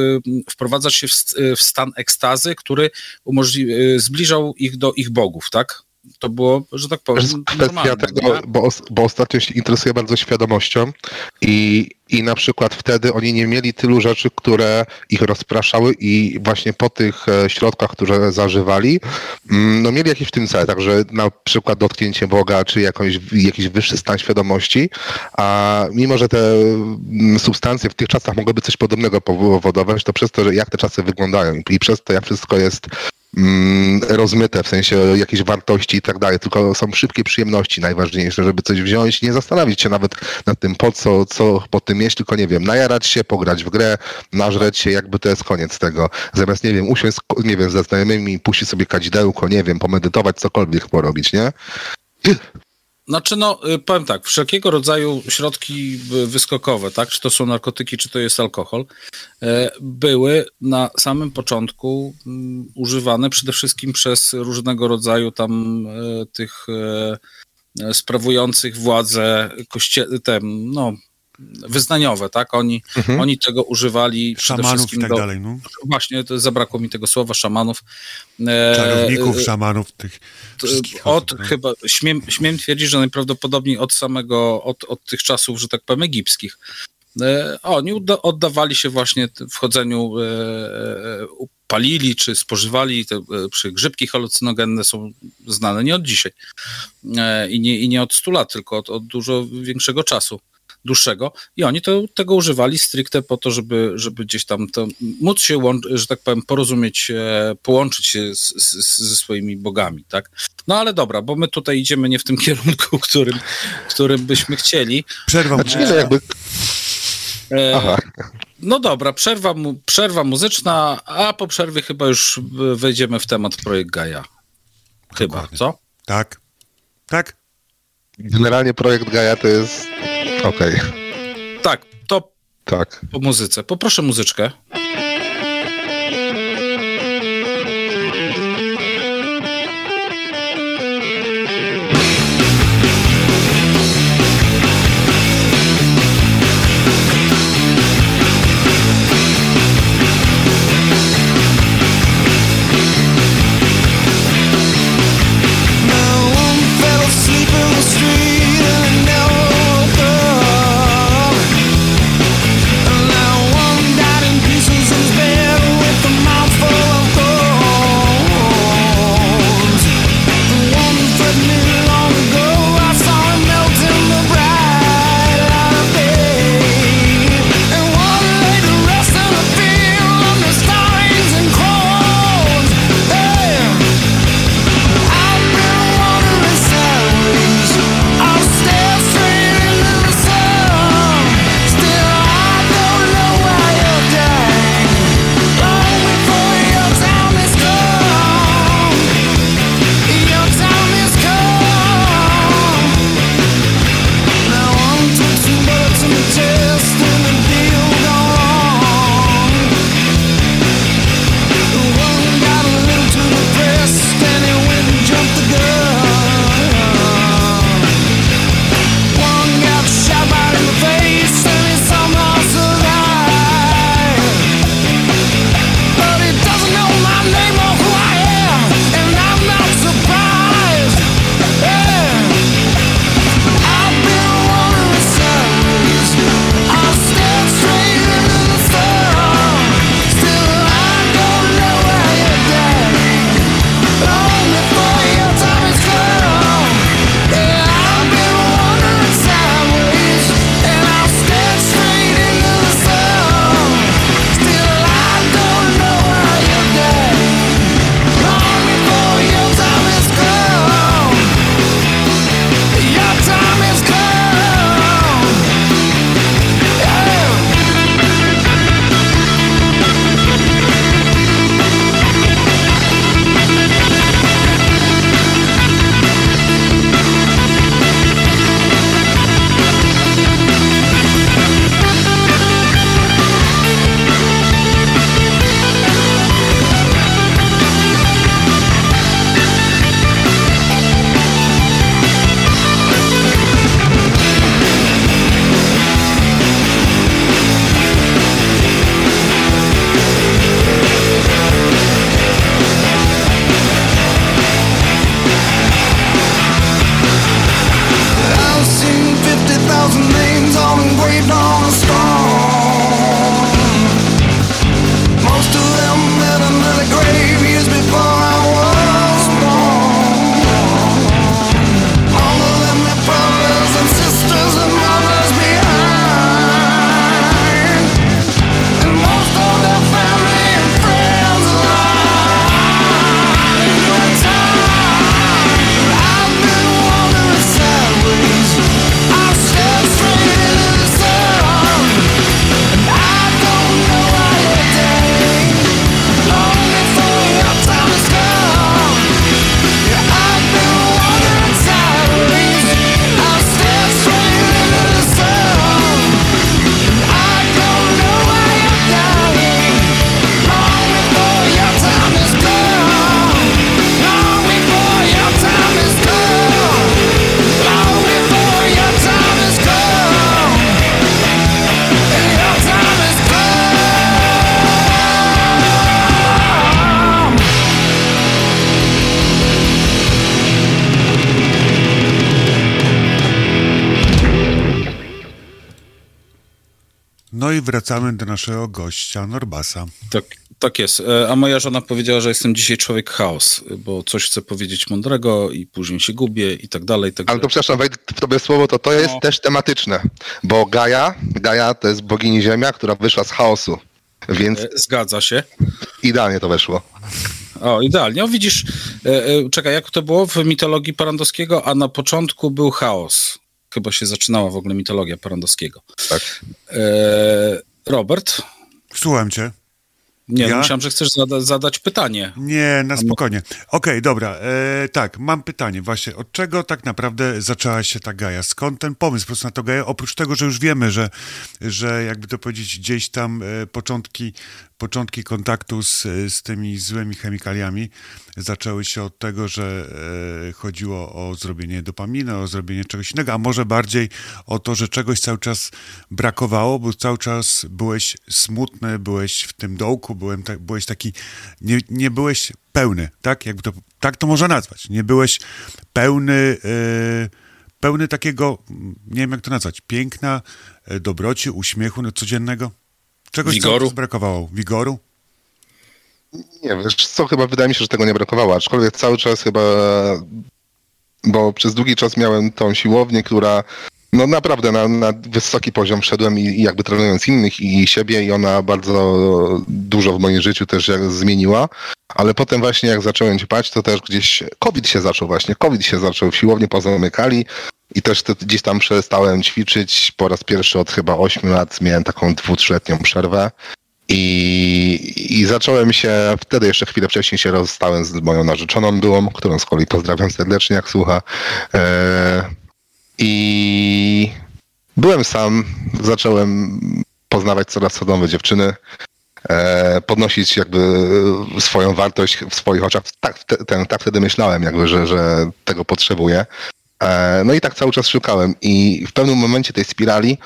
Speaker 4: wprowadzać się w, st- w stan ekstazy, który umożli- e, zbliżał ich do ich bogów, tak? To było, że tak powiem, normalne.
Speaker 6: tego, bo, bo ostatnio się interesuję bardzo świadomością i, i na przykład wtedy oni nie mieli tylu rzeczy, które ich rozpraszały i właśnie po tych e, środkach, które zażywali, mm, no mieli jakiś w tym cel, także na przykład dotknięcie Boga, czy jakąś, jakiś wyższy stan świadomości, a mimo, że te mm, substancje w tych czasach mogłyby coś podobnego powodować, to przez to, że jak te czasy wyglądają i przez to, jak wszystko jest mm, rozmyte, w sensie jakiejś wartości i tak dalej, tylko są szybkie przyjemności najważniejsze, żeby coś wziąć, nie zastanowić się nawet nad tym, po co, co po tym mieć, tylko nie wiem, najarać się, pograć w grę, nażreć się, jakby to jest koniec tego. Zamiast, nie wiem, usiąść, nie wiem, ze znajomymi, puścić sobie kadzidełko, nie wiem, pomedytować, cokolwiek porobić, nie?
Speaker 4: Znaczy, no, y, powiem tak, wszelkiego rodzaju środki y, wyskokowe, tak, czy to są narkotyki, czy to jest alkohol, e, były na samym początku mm, używane przede wszystkim przez różnego rodzaju tam e, tych e, sprawujących władzę koście, te, no, wyznaniowe, tak, oni,
Speaker 6: Mhm.
Speaker 4: oni tego używali przede
Speaker 5: Szamanów i
Speaker 4: wszystkim
Speaker 5: tak
Speaker 4: do,
Speaker 5: dalej, no.
Speaker 4: właśnie, to zabrakło mi tego słowa, szamanów. E,
Speaker 5: Czarowników,
Speaker 4: e,
Speaker 5: szamanów, tych wszystkich
Speaker 4: od
Speaker 5: osób, no.
Speaker 4: chyba, śmiem, śmiem twierdzić, że najprawdopodobniej od samego, od, od tych czasów, że tak powiem, egipskich. E, oni odda, oddawali się właśnie wchodzeniu, e, e, palili czy spożywali, te, e, przy grzybki halucynogenne są znane nie od dzisiaj i, nie, i nie od 100 lat, tylko od, od dużo większego czasu dłuższego i oni to, tego używali stricte po to, żeby, żeby gdzieś tam to, móc się, że tak powiem, porozumieć, e, połączyć się z, z, ze swoimi bogami, tak? No ale dobra, bo my tutaj idziemy nie w tym [LAUGHS] kierunku, którym, którym byśmy chcieli.
Speaker 5: Przerwa
Speaker 6: Znaczy, nie, no jakby,
Speaker 4: E,
Speaker 6: aha,
Speaker 4: No dobra, przerwa, mu, przerwa muzyczna, a po przerwie chyba już wejdziemy w temat projekt Gaja. Chyba,
Speaker 5: Dokładnie.
Speaker 4: co?
Speaker 5: Tak. Tak?
Speaker 6: generalnie projekt Gaia to jest, okej,
Speaker 4: Tak, to
Speaker 6: tak.
Speaker 4: po muzyce. Poproszę muzyczkę.
Speaker 5: Wracamy do naszego gościa Norbasa.
Speaker 4: Tak, tak jest. E, A moja żona powiedziała, że jestem dzisiaj człowiek chaos, bo coś chcę powiedzieć mądrego i później się gubię i tak dalej. Tak
Speaker 6: Ale to przepraszam, wejdę w tobie słowo, to to jest
Speaker 4: No.
Speaker 6: też tematyczne, bo Gaja, Gaja to jest bogini Ziemia, która wyszła z chaosu, więc
Speaker 4: E, Zgadza się.
Speaker 6: idealnie to weszło.
Speaker 4: O, idealnie. O, widzisz, e, e, czekaj, jak to było w mitologii Parandowskiego, a na początku był chaos. Chyba się zaczynała w ogóle mitologia Parandowskiego.
Speaker 6: Tak.
Speaker 4: E, Robert?
Speaker 5: Słucham cię.
Speaker 4: Nie,
Speaker 5: Ja?
Speaker 4: myślałem, że chcesz zada- zadać pytanie.
Speaker 5: Nie, na spokojnie. Okej, dobra. E, tak, mam pytanie właśnie. Od czego tak naprawdę zaczęła się ta Gaja? Skąd ten pomysł po prostu na to Gaję? Oprócz tego, że już wiemy, że, że jakby to powiedzieć, gdzieś tam e, początki, początki kontaktu z, z tymi złymi chemikaliami zaczęły się od tego, że e, chodziło o zrobienie dopaminy, o zrobienie czegoś innego, a może bardziej o to, że czegoś cały czas brakowało, bo cały czas byłeś smutny, byłeś w tym dołku, byłem tak, byłeś taki, nie, nie byłeś pełny, tak? Jakby to, tak to można nazwać. Nie byłeś pełny, e, pełny takiego, nie wiem jak to nazwać, piękna, e, dobroci, uśmiechu codziennego. Czegoś
Speaker 4: Wigoru?
Speaker 5: czas brakowało. Wigoru?
Speaker 6: Nie, wiesz co, chyba wydaje mi się, że tego nie brakowało, aczkolwiek cały czas chyba, bo przez długi czas miałem tą siłownię, która no naprawdę na, na wysoki poziom wszedłem i, i jakby trenując innych i siebie i ona bardzo dużo w moim życiu też jak zmieniła, ale potem właśnie jak zacząłem ćpać, to też gdzieś COVID się zaczął właśnie, COVID się zaczął, siłownie pozamykali i też te, gdzieś tam przestałem ćwiczyć po raz pierwszy od chyba 8 lat, miałem taką dwu, trzyletnią przerwę. I, I zacząłem się, wtedy jeszcze chwilę wcześniej się rozstałem z moją narzeczoną byłą, którą z kolei pozdrawiam serdecznie, jak słucha. E, I byłem sam, zacząłem poznawać coraz co nowe dziewczyny, podnosić jakby swoją wartość w swoich oczach. Tak, ten, tak wtedy myślałem, jakby, że, że tego potrzebuję. E, no i tak cały czas szukałem i w pewnym momencie tej spirali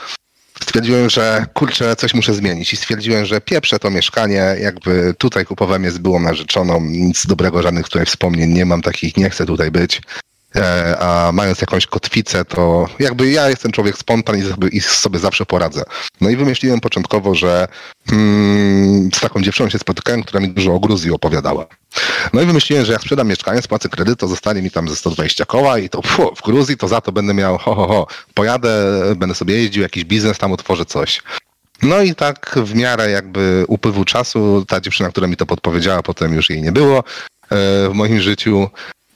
Speaker 6: stwierdziłem, że kurczę, coś muszę zmienić i stwierdziłem, że pieprzę to mieszkanie, jakby tutaj kupowałem je z byłą narzeczoną, nic dobrego, żadnych tutaj wspomnień nie mam, takich nie chcę tutaj być. E, a mając jakąś kotwicę, to jakby ja jestem człowiek spontan i sobie, i sobie zawsze poradzę. No i wymyśliłem początkowo, że hmm, z taką dziewczyną się spotykałem, która mi dużo o Gruzji opowiadała. No i wymyśliłem, że jak sprzedam mieszkanie, spłacę kredyt, to zostanie mi tam ze 120 koła i to w Gruzji to za to będę miał ho, ho, ho. Pojadę, będę sobie jeździł, jakiś biznes tam otworzę coś. No i tak w miarę jakby upływu czasu ta dziewczyna, która mi to podpowiedziała, potem już jej nie było e, w moim życiu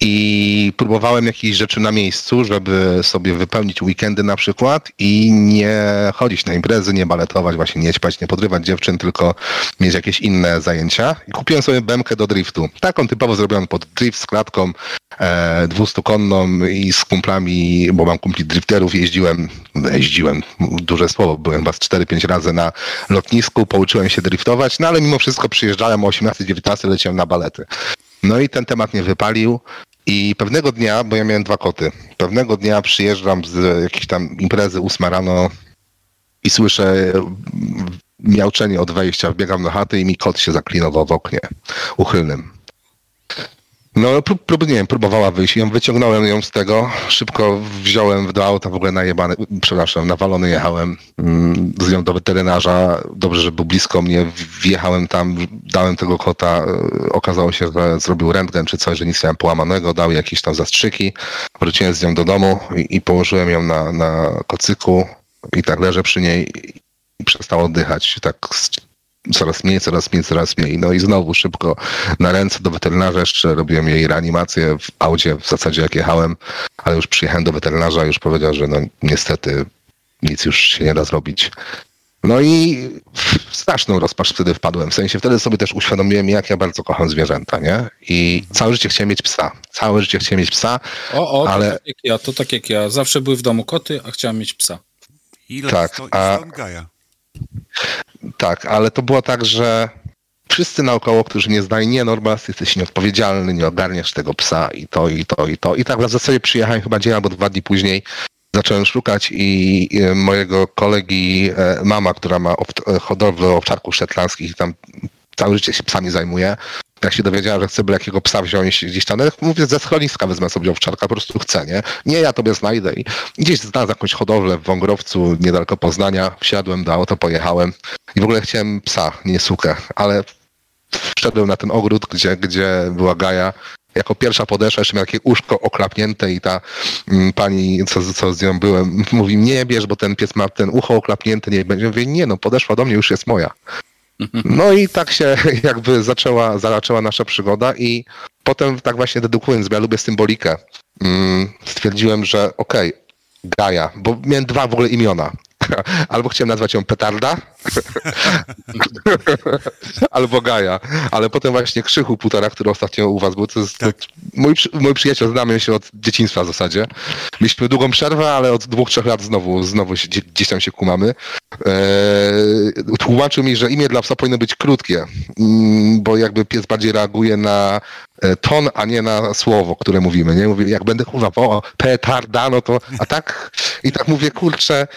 Speaker 6: i próbowałem jakichś rzeczy na miejscu, żeby sobie wypełnić weekendy na przykład i nie chodzić na imprezy, nie baletować, właśnie nie ćpać, nie podrywać dziewczyn, tylko mieć jakieś inne zajęcia. I kupiłem sobie bemkę do driftu. Taką typowo zrobioną pod drift z klatką e, 200-konną i z kumplami, bo mam kumpli drifterów, jeździłem, jeździłem, duże słowo, byłem z 4-5 razy na lotnisku, pouczyłem się driftować, no ale mimo wszystko przyjeżdżałem o 18-19, leciałem na balety. No i ten temat mnie wypalił i pewnego dnia, bo ja miałem dwa koty, pewnego dnia przyjeżdżam z jakiejś tam imprezy ósma rano i słyszę miauczenie od wejścia, wbiegam do chaty i mi kot się zaklinował w oknie uchylnym. No, prób, prób, nie wiem, próbowała wyjść. Ją wyciągnąłem ją z tego, szybko wziąłem do auta, w ogóle najebany, przepraszam, nawalony jechałem mm, z nią do weterynarza. Dobrze, że był blisko mnie, wjechałem tam, dałem tego kota, e, okazało się, że zrobił rentgen czy coś, że nic miałem połamanego, dał jakieś tam zastrzyki. Wróciłem z nią do domu i, i położyłem ją na, na kocyku i tak leżę przy niej i przestało oddychać. Tak coraz mniej, coraz mniej, coraz mniej. No i znowu szybko na ręce do weterynarza, jeszcze robiłem jej reanimację w aucie, w zasadzie jak jechałem, ale już przyjechałem do weterynarza, już powiedział, że no niestety nic już się nie da zrobić. No i w straszną rozpacz wtedy wpadłem. W sensie wtedy sobie też uświadomiłem, jak ja bardzo kocham zwierzęta, nie? I całe życie chciałem mieć psa. Całe życie chciałem mieć psa.
Speaker 4: O, o,
Speaker 6: Ale-
Speaker 4: to tak jak ja, to tak jak ja. Zawsze były w domu koty, a chciałem mieć psa.
Speaker 5: Ile
Speaker 6: Tak,
Speaker 5: sto,
Speaker 6: a-
Speaker 5: Gaja?
Speaker 6: Tak, ale to było tak, że wszyscy naokoło, którzy mnie znali, nie Norbas, jesteś nieodpowiedzialny, nie ogarniasz tego psa i to, i to, i to. I tak w zasadzie przyjechałem chyba dzień albo dwa dni później, zacząłem szukać i mojego kolegi e, mama, która ma e, hodowlę owczarków szetlandzkich i tam całe życie się psami zajmuje, jak się dowiedziała, że chce byle jakiego psa wziąć gdzieś tam, no, mówię, ze schroniska wezmę sobie owczarka, po prostu chcę, nie? Nie, ja tobie znajdę i gdzieś znalazłem jakąś hodowlę w Wągrowcu, niedaleko Poznania, wsiadłem do auta, pojechałem i w ogóle chciałem psa, nie sukę, ale wszedłem na ten ogród, gdzie, gdzie była Gaja. Jako pierwsza podeszła, jeszcze miała takie uszko oklapnięte i ta mm, pani, co, co z nią byłem, mówi, nie bierz, bo ten pies ma ten ucho oklapnięte, nie będzie. Mówię, nie no, podeszła do mnie, już jest moja. No i tak się [LAUGHS] jakby zaczęła, zaczęła nasza przygoda i potem tak właśnie dedukując, bo ja lubię symbolikę, mm, stwierdziłem, że okej, Gaja, bo miałem dwa w ogóle imiona. Albo chciałem nazwać ją Petarda, [LAUGHS] albo Gaja, ale potem właśnie Krzychu Putara, który ostatnio u was był, to jest
Speaker 5: Tak.
Speaker 6: mój, mój przyjaciel, znamy się od dzieciństwa w zasadzie. Mieliśmy długą przerwę, ale od dwóch, trzech lat znowu, znowu się, gdzie- gdzieś tam się kumamy. Eee, tłumaczył mi, że imię dla psa powinno być krótkie, mm, bo jakby pies bardziej reaguje na e, ton, a nie na słowo, które mówimy, nie? Mówię, jak będę kurwa, o, petarda, no to, a tak, i tak mówię, kurczę,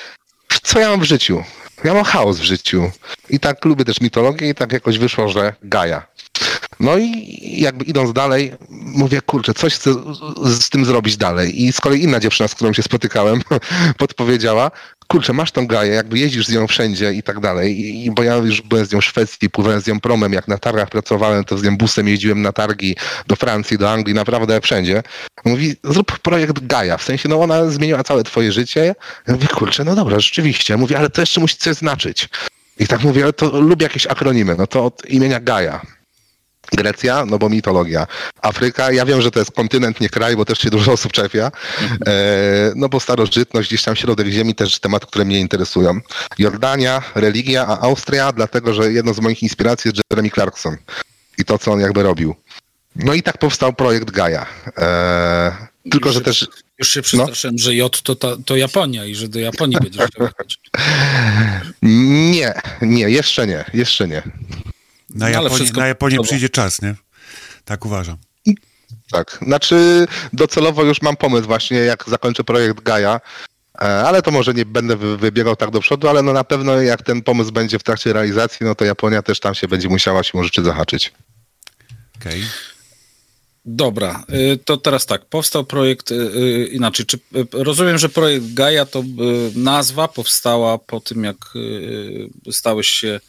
Speaker 6: co ja mam w życiu? Ja mam chaos w życiu. I tak lubię też mitologię i tak jakoś wyszło, że Gaja. No i jakby idąc dalej, mówię, kurczę, coś chcę z, tym zrobić dalej. I z kolei inna dziewczyna, z którą się spotykałem, [LAUGHS] podpowiedziała, kurczę, masz tą Gaję, jakby jeździsz z nią wszędzie i tak dalej. I, bo ja już byłem z nią w Szwecji, pływałem z nią promem, jak na targach pracowałem, to z nią busem jeździłem na targi do Francji, do Anglii, naprawdę wszędzie. Mówi, zrób projekt Gaja, w sensie, no ona zmieniła całe twoje życie. Ja mówię, kurczę, no dobra, rzeczywiście. Mówię, ale to jeszcze musi coś znaczyć. I tak mówię, ale to lubię jakieś akronimy, no to od imienia Gaja. Grecja, no bo mitologia. Afryka, ja wiem, że to jest kontynent, nie kraj, bo też się dużo osób czepia. E, no bo starożytność, gdzieś tam środek ziemi, też tematy, które mnie interesują. Jordania, religia, a Austria, dlatego, że jedną z moich inspiracji jest Jeremy Clarkson i to, co on jakby robił. No i tak powstał projekt Gaia. E, tylko,
Speaker 4: Już
Speaker 6: że też
Speaker 4: Już się przestraszyłem, że J to, ta, to Japonia i że do Japonii będziesz chciał [LAUGHS] jechać.
Speaker 6: nie, nie, jeszcze nie, jeszcze nie.
Speaker 5: Na Japonię,
Speaker 4: wszystko
Speaker 5: na Japonię przyjdzie czas, nie? Tak uważam.
Speaker 6: Tak, znaczy docelowo już mam pomysł właśnie, jak zakończę projekt Gaia, e, ale to może nie będę wy- wybiegał tak do przodu, ale no na pewno jak ten pomysł będzie w trakcie realizacji, no to Japonia też tam się będzie musiała się rzeczy zahaczyć.
Speaker 5: Okej.
Speaker 4: Dobra, y, to teraz tak, powstał projekt, y, y, inaczej, czy rozumiem, że projekt Gaia to nazwa powstała po tym, jak stałeś się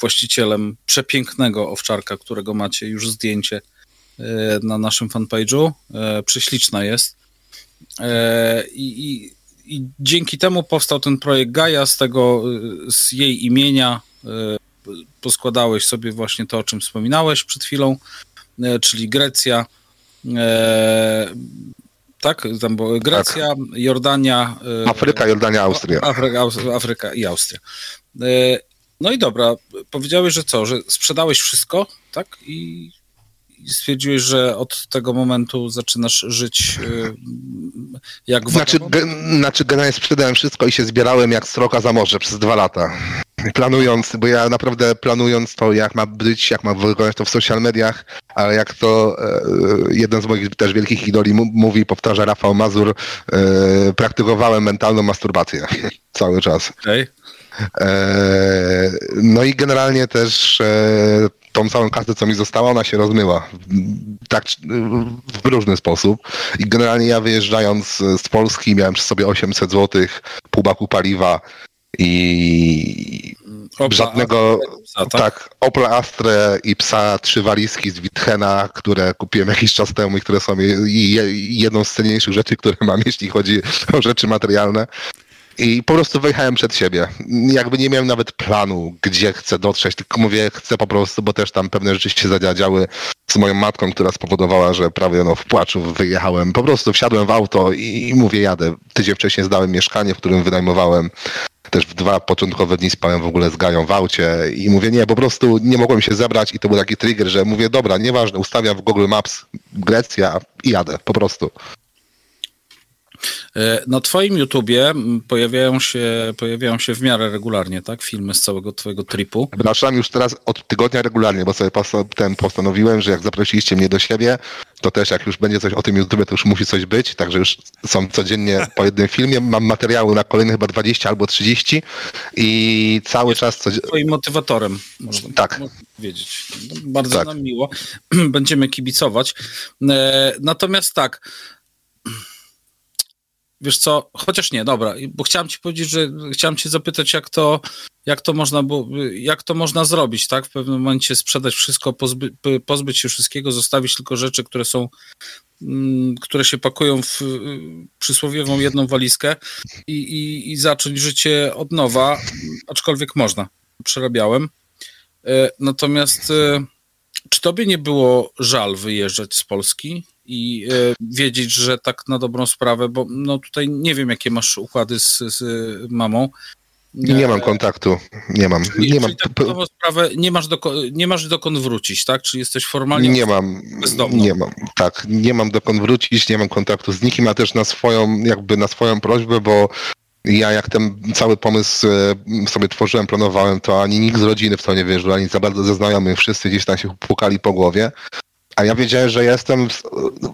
Speaker 4: właścicielem przepięknego owczarka, którego macie już zdjęcie y, na naszym fanpage'u. Y, Prześliczna jest. I, i, I dzięki temu powstał ten projekt Gaia, z tego, z jej imienia poskładałeś sobie właśnie to, o czym wspominałeś przed chwilą e, czyli Grecja, e, tak? Tam było Grecja, Jordania, e,
Speaker 6: Afryka, Jordania, Austria.
Speaker 4: Afryka, Afryka i Austria. No i dobra, powiedziałeś, że co, że sprzedałeś wszystko, tak? I, stwierdziłeś, że od tego momentu zaczynasz żyć e, jak
Speaker 6: Znaczy, znaczy generalnie sprzedałem wszystko i się zbierałem jak sroka za morze przez dwa lata. Planując, bo ja naprawdę planując to, jak ma być, jak ma wyglądać to w social mediach, ale jak to e, jeden z moich też wielkich idoli mu- mówi, powtarza Rafał Mazur, e, praktykowałem mentalną masturbację [LAUGHS] cały czas.
Speaker 4: Okej.
Speaker 6: E, no i generalnie też e, tą całą kasę, co mi została, ona się rozmyła. Tak w różny sposób. I generalnie ja wyjeżdżając z Polski miałem przy sobie 800 zł, pół baku paliwa i
Speaker 4: Opla,
Speaker 6: żadnego...
Speaker 4: a, tak?
Speaker 6: Tak, Opla Astra i psa trzy walizki z Witchena, które kupiłem jakiś czas temu i które są je, je, jedną z cenniejszych rzeczy, które mam, [LAUGHS] jeśli chodzi o rzeczy materialne. I po prostu wyjechałem przed siebie. Jakby nie miałem nawet planu, gdzie chcę dotrzeć, tylko mówię, chcę po prostu, bo też tam pewne rzeczy się zadziały z moją matką, która spowodowała, że prawie no, w płaczu wyjechałem. Po prostu wsiadłem w auto i, i mówię, jadę. Tydzień wcześniej zdałem mieszkanie, w którym wynajmowałem. Też w dwa początkowe dni spałem w ogóle z Gają w aucie i mówię, nie, po prostu nie mogłem się zebrać i to był taki trigger, że mówię, dobra, nieważne, ustawiam w Google Maps Grecja i jadę, po prostu.
Speaker 4: E, Na twoim YouTubie pojawiają się, pojawiają się w miarę regularnie, tak? Filmy z całego twojego tripu.
Speaker 6: Przepraszam już teraz od tygodnia regularnie, bo sobie ten postanowiłem, że jak zaprosiliście mnie do siebie, to też jak już będzie coś o tym YouTube, to już musi coś być, także już są codziennie po jednym filmie. Mam materiały na kolejne chyba 20 albo 30 i cały czas codziennie.
Speaker 4: Twoim motywatorem, można
Speaker 6: Tak.
Speaker 4: powiedzieć. No, Bardzo
Speaker 6: Tak.
Speaker 4: nam miło. [CLEARS THROAT] Będziemy kibicować. E, Natomiast tak, wiesz co, chociaż nie, dobra, bo chciałem ci powiedzieć, że chciałem cię zapytać, jak to, jak to można było, jak to można zrobić, tak? W pewnym momencie sprzedać wszystko, pozby, pozbyć się wszystkiego, zostawić tylko rzeczy, które są, mm, które się pakują w y, przysłowiową jedną walizkę i, i, i zacząć życie od nowa, aczkolwiek można. Przerabiałem. E, Natomiast e, czy tobie nie było żal wyjeżdżać z Polski i e, wiedzieć, że tak na dobrą sprawę, bo no tutaj nie wiem, jakie masz układy z, z mamą.
Speaker 6: Nie mam kontaktu, nie mam.
Speaker 4: Czyli,
Speaker 6: Nie mam,
Speaker 4: tak sprawę nie masz, doko, nie masz dokąd wrócić, tak? Czyli jesteś formalnie
Speaker 6: nie mam,
Speaker 4: bezdomną.
Speaker 6: nie mam, tak, nie mam dokąd wrócić, nie mam kontaktu z nikim, a też na swoją, jakby na swoją prośbę, bo ja jak ten cały pomysł e, sobie tworzyłem, planowałem, to ani nikt z rodziny w to nie wierzył, ani za bardzo ze znajomych, wszyscy gdzieś tam się pukali po głowie. A ja wiedziałem, że jestem,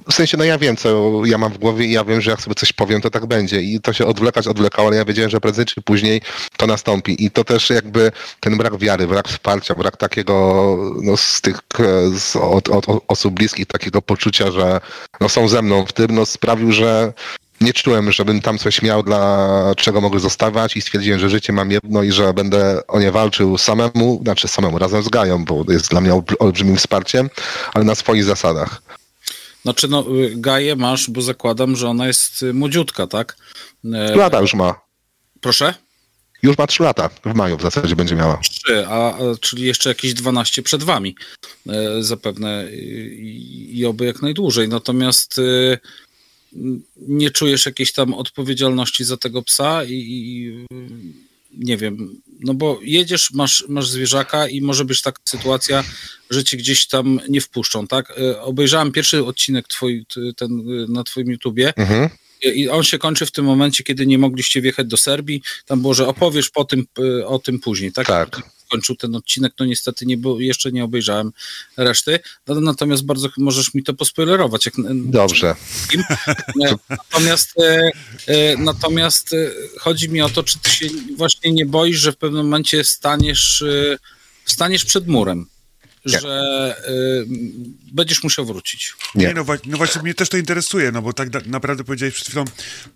Speaker 6: w- sensie, no ja wiem, co ja mam w głowie i ja wiem, że jak sobie coś powiem, to tak będzie. I to się odwlekać odwlekało, ale ja wiedziałem, że prędzej czy później to nastąpi. I to też jakby ten brak wiary, brak wsparcia, brak takiego no, z tych e, z, od, od osób bliskich, takiego poczucia, że no, są ze mną w tym, no sprawił, że nie czułem, żebym tam coś miał, dla czego mogę zostawać i stwierdziłem, że życie mam jedno i że będę o nie walczył samemu, znaczy samemu, razem z Gają, bo jest dla mnie olbr- olbrzymim wsparciem, ale na swoich zasadach.
Speaker 4: Znaczy, no, Gaję masz, bo zakładam, że ona jest y, młodziutka, tak? E,
Speaker 6: Trzy lata już ma.
Speaker 4: Proszę?
Speaker 6: Już ma trzy lata. W maju w zasadzie będzie miała.
Speaker 4: Trzy, a, a czyli jeszcze jakieś 12 przed wami e, zapewne i, i oby jak najdłużej. Natomiast y, nie czujesz jakiejś tam odpowiedzialności za tego psa i, i nie wiem, no bo jedziesz, masz, masz zwierzaka i może być taka sytuacja, że cię gdzieś tam nie wpuszczą, tak? E, Obejrzałem pierwszy odcinek twój, ten y, na twoim YouTubie
Speaker 6: Mhm.
Speaker 4: i on się kończy w tym momencie, kiedy nie mogliście wjechać do Serbii. Tam było, że opowiesz po tym, y, o tym później, tak?
Speaker 6: Tak.
Speaker 4: Skończył ten odcinek, no niestety nie było, jeszcze nie obejrzałem reszty. No, natomiast bardzo możesz mi to pospoilerować. Jak,
Speaker 6: Dobrze. [LAUGHS]
Speaker 4: E, Natomiast, e, e, natomiast chodzi mi o to, czy ty się właśnie nie boisz, że w pewnym momencie staniesz, staniesz przed murem,
Speaker 6: Nie.
Speaker 4: że e, będziesz musiał wrócić.
Speaker 6: Nie.
Speaker 5: Nie, no, no właśnie mnie też to interesuje, no bo tak da- naprawdę powiedziałeś przed chwilą,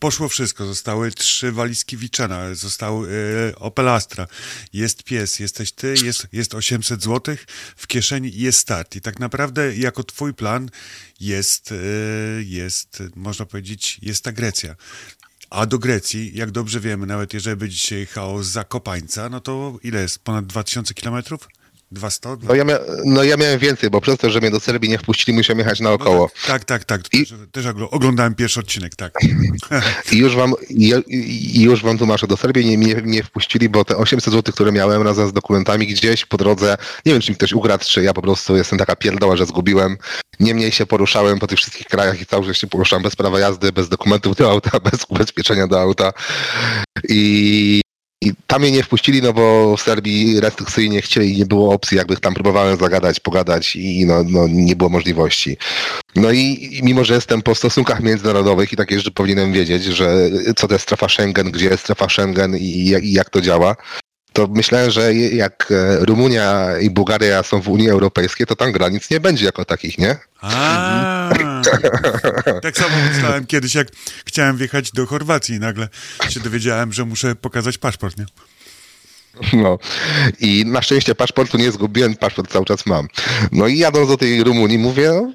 Speaker 5: poszło wszystko. Zostały trzy walizki Wiczena, został e, Opel Astra, jest pies, jesteś ty, jest, jest 800 zł w kieszeni i jest start. I tak naprawdę jako twój plan jest, e, jest, można powiedzieć, jest ta Grecja. A do Grecji, jak dobrze wiemy, nawet jeżeli będzie dzisiaj jechało z Zakopańca, no to ile jest? Ponad 2000 kilometrów? 200?
Speaker 6: No ja, mia- no ja miałem więcej, bo przez to, że mnie do Serbii nie wpuścili, musiałem jechać naokoło.
Speaker 5: Tak, tak, tak.
Speaker 6: I-
Speaker 5: Też, też ogl- oglądałem pierwszy odcinek, tak. [LAUGHS]
Speaker 6: I już wam, i już wam tłumaczę, do Serbii nie, nie, nie wpuścili, bo te 800 zł, które miałem razem z dokumentami gdzieś po drodze, nie wiem, czy mi ktoś ukradł, czy ja po prostu jestem taka pierdoła, że zgubiłem. Niemniej się poruszałem po tych wszystkich krajach i cały czas się poruszałem bez prawa jazdy, bez dokumentów do auta, [LAUGHS] bez ubezpieczenia do auta. I, i tam mnie nie wpuścili, no bo w Serbii restrykcyjnie chcieli, nie było opcji, jakby tam próbowałem zagadać, pogadać i no, no nie było możliwości. No i, i mimo, że jestem po stosunkach międzynarodowych i takie rzeczy powinienem wiedzieć, że co to jest strefa Schengen, gdzie jest strefa Schengen i, i jak to działa, to myślałem, że jak e, Rumunia i Bułgaria są w Unii Europejskiej, to tam granic nie będzie jako takich, nie?
Speaker 5: A, [LAUGHS] tak samo myślałem kiedyś, jak chciałem wjechać do Chorwacji i nagle się dowiedziałem, że muszę pokazać paszport, nie?
Speaker 6: No. I na szczęście paszportu nie zgubiłem, paszport cały czas mam. No i jadąc do tej Rumunii mówię, no,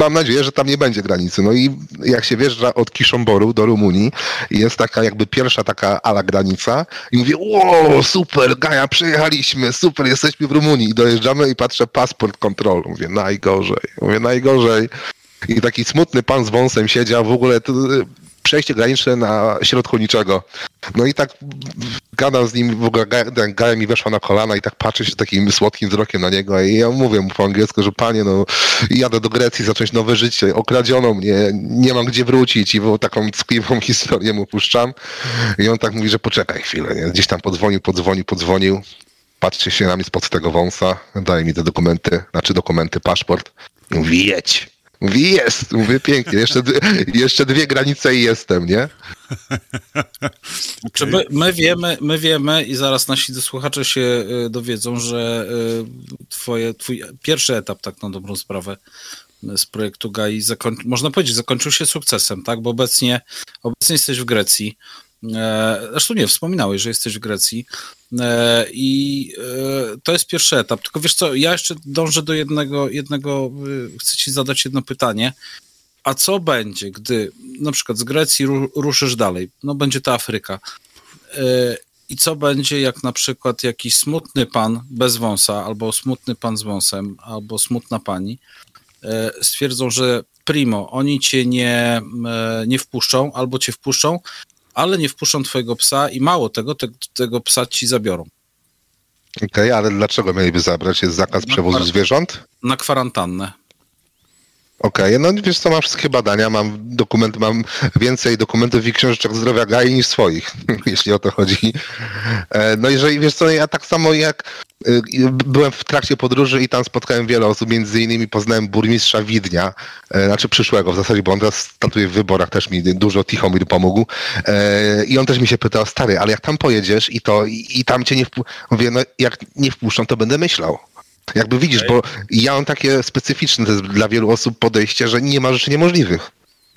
Speaker 6: mam nadzieję, że tam nie będzie granicy. No i jak się wjeżdża od Kiszomboru do Rumunii, jest taka jakby pierwsza taka ala granica i mówię, wow, super, Gaja, przyjechaliśmy, super, jesteśmy w Rumunii. I dojeżdżamy i patrzę, paszport kontrol. Mówię, najgorzej, mówię, najgorzej. I taki smutny pan z wąsem siedział, w ogóle przejście graniczne na środku niczego. No i tak gadam z nim, w ogóle Ga- ten Gaja mi weszła na kolana i tak patrzę się takim słodkim wzrokiem na niego i ja mówię mu po angielsku, że panie, no jadę do Grecji zacząć nowe życie, okradziono mnie, nie mam gdzie wrócić i taką tkliwą [LAUGHS] historię mu puszczam i on tak mówi, że poczekaj chwilę, nie? gdzieś tam podzwonił, podzwonił, podzwonił, patrzy się na mnie spod tego wąsa, daje mi te dokumenty, znaczy dokumenty, paszport i mówi jedź. Mówi jest, mówię pięknie, jeszcze, jeszcze dwie granice i jestem, nie?
Speaker 4: Czy my, my wiemy, my wiemy i zaraz nasi słuchacze się y, dowiedzą, że y, twoje, twój pierwszy etap, tak na dobrą sprawę, y, z projektu GAI, zakoń, można powiedzieć, zakończył się sukcesem, tak? Bo obecnie, obecnie jesteś w Grecji. E, Zresztą nie, wspominałeś, że jesteś w Grecji e, i e, to jest pierwszy etap. Tylko wiesz co, ja jeszcze dążę do jednego, jednego y, chcę ci zadać jedno pytanie. A co będzie, gdy na przykład z Grecji ru, ruszysz dalej? No będzie to Afryka. I co będzie, jak na przykład jakiś smutny pan bez wąsa, albo smutny pan z wąsem, albo smutna pani stwierdzą, że primo, oni cię nie, nie wpuszczą, albo cię wpuszczą, ale nie wpuszczą twojego psa i mało tego, te, tego psa ci zabiorą
Speaker 6: Okej, ale dlaczego mieliby zabrać? Jest zakaz
Speaker 4: No,
Speaker 6: przewozu zwierząt?
Speaker 4: na kwarantannę.
Speaker 6: Okej, no wiesz co, mam wszystkie badania, mam dokumenty, mam więcej dokumentów i książeczek zdrowia Gai niż swoich, [LAUGHS] jeśli o to chodzi. E, No jeżeli, wiesz co, ja tak samo jak y, byłem w trakcie podróży i tam spotkałem wiele osób, między innymi poznałem burmistrza Widnia, e, znaczy przyszłego w zasadzie, bo on teraz statuje w wyborach, też mi dużo Tichomir pomógł E, i on też mi się pytał, stary, ale jak tam pojedziesz i to, i tam cię nie wpuszczą, mówię, no jak nie wpuszczą, to będę myślał. Jakby widzisz, bo ja mam takie specyficzne to jest dla wielu osób podejście, że nie ma rzeczy niemożliwych.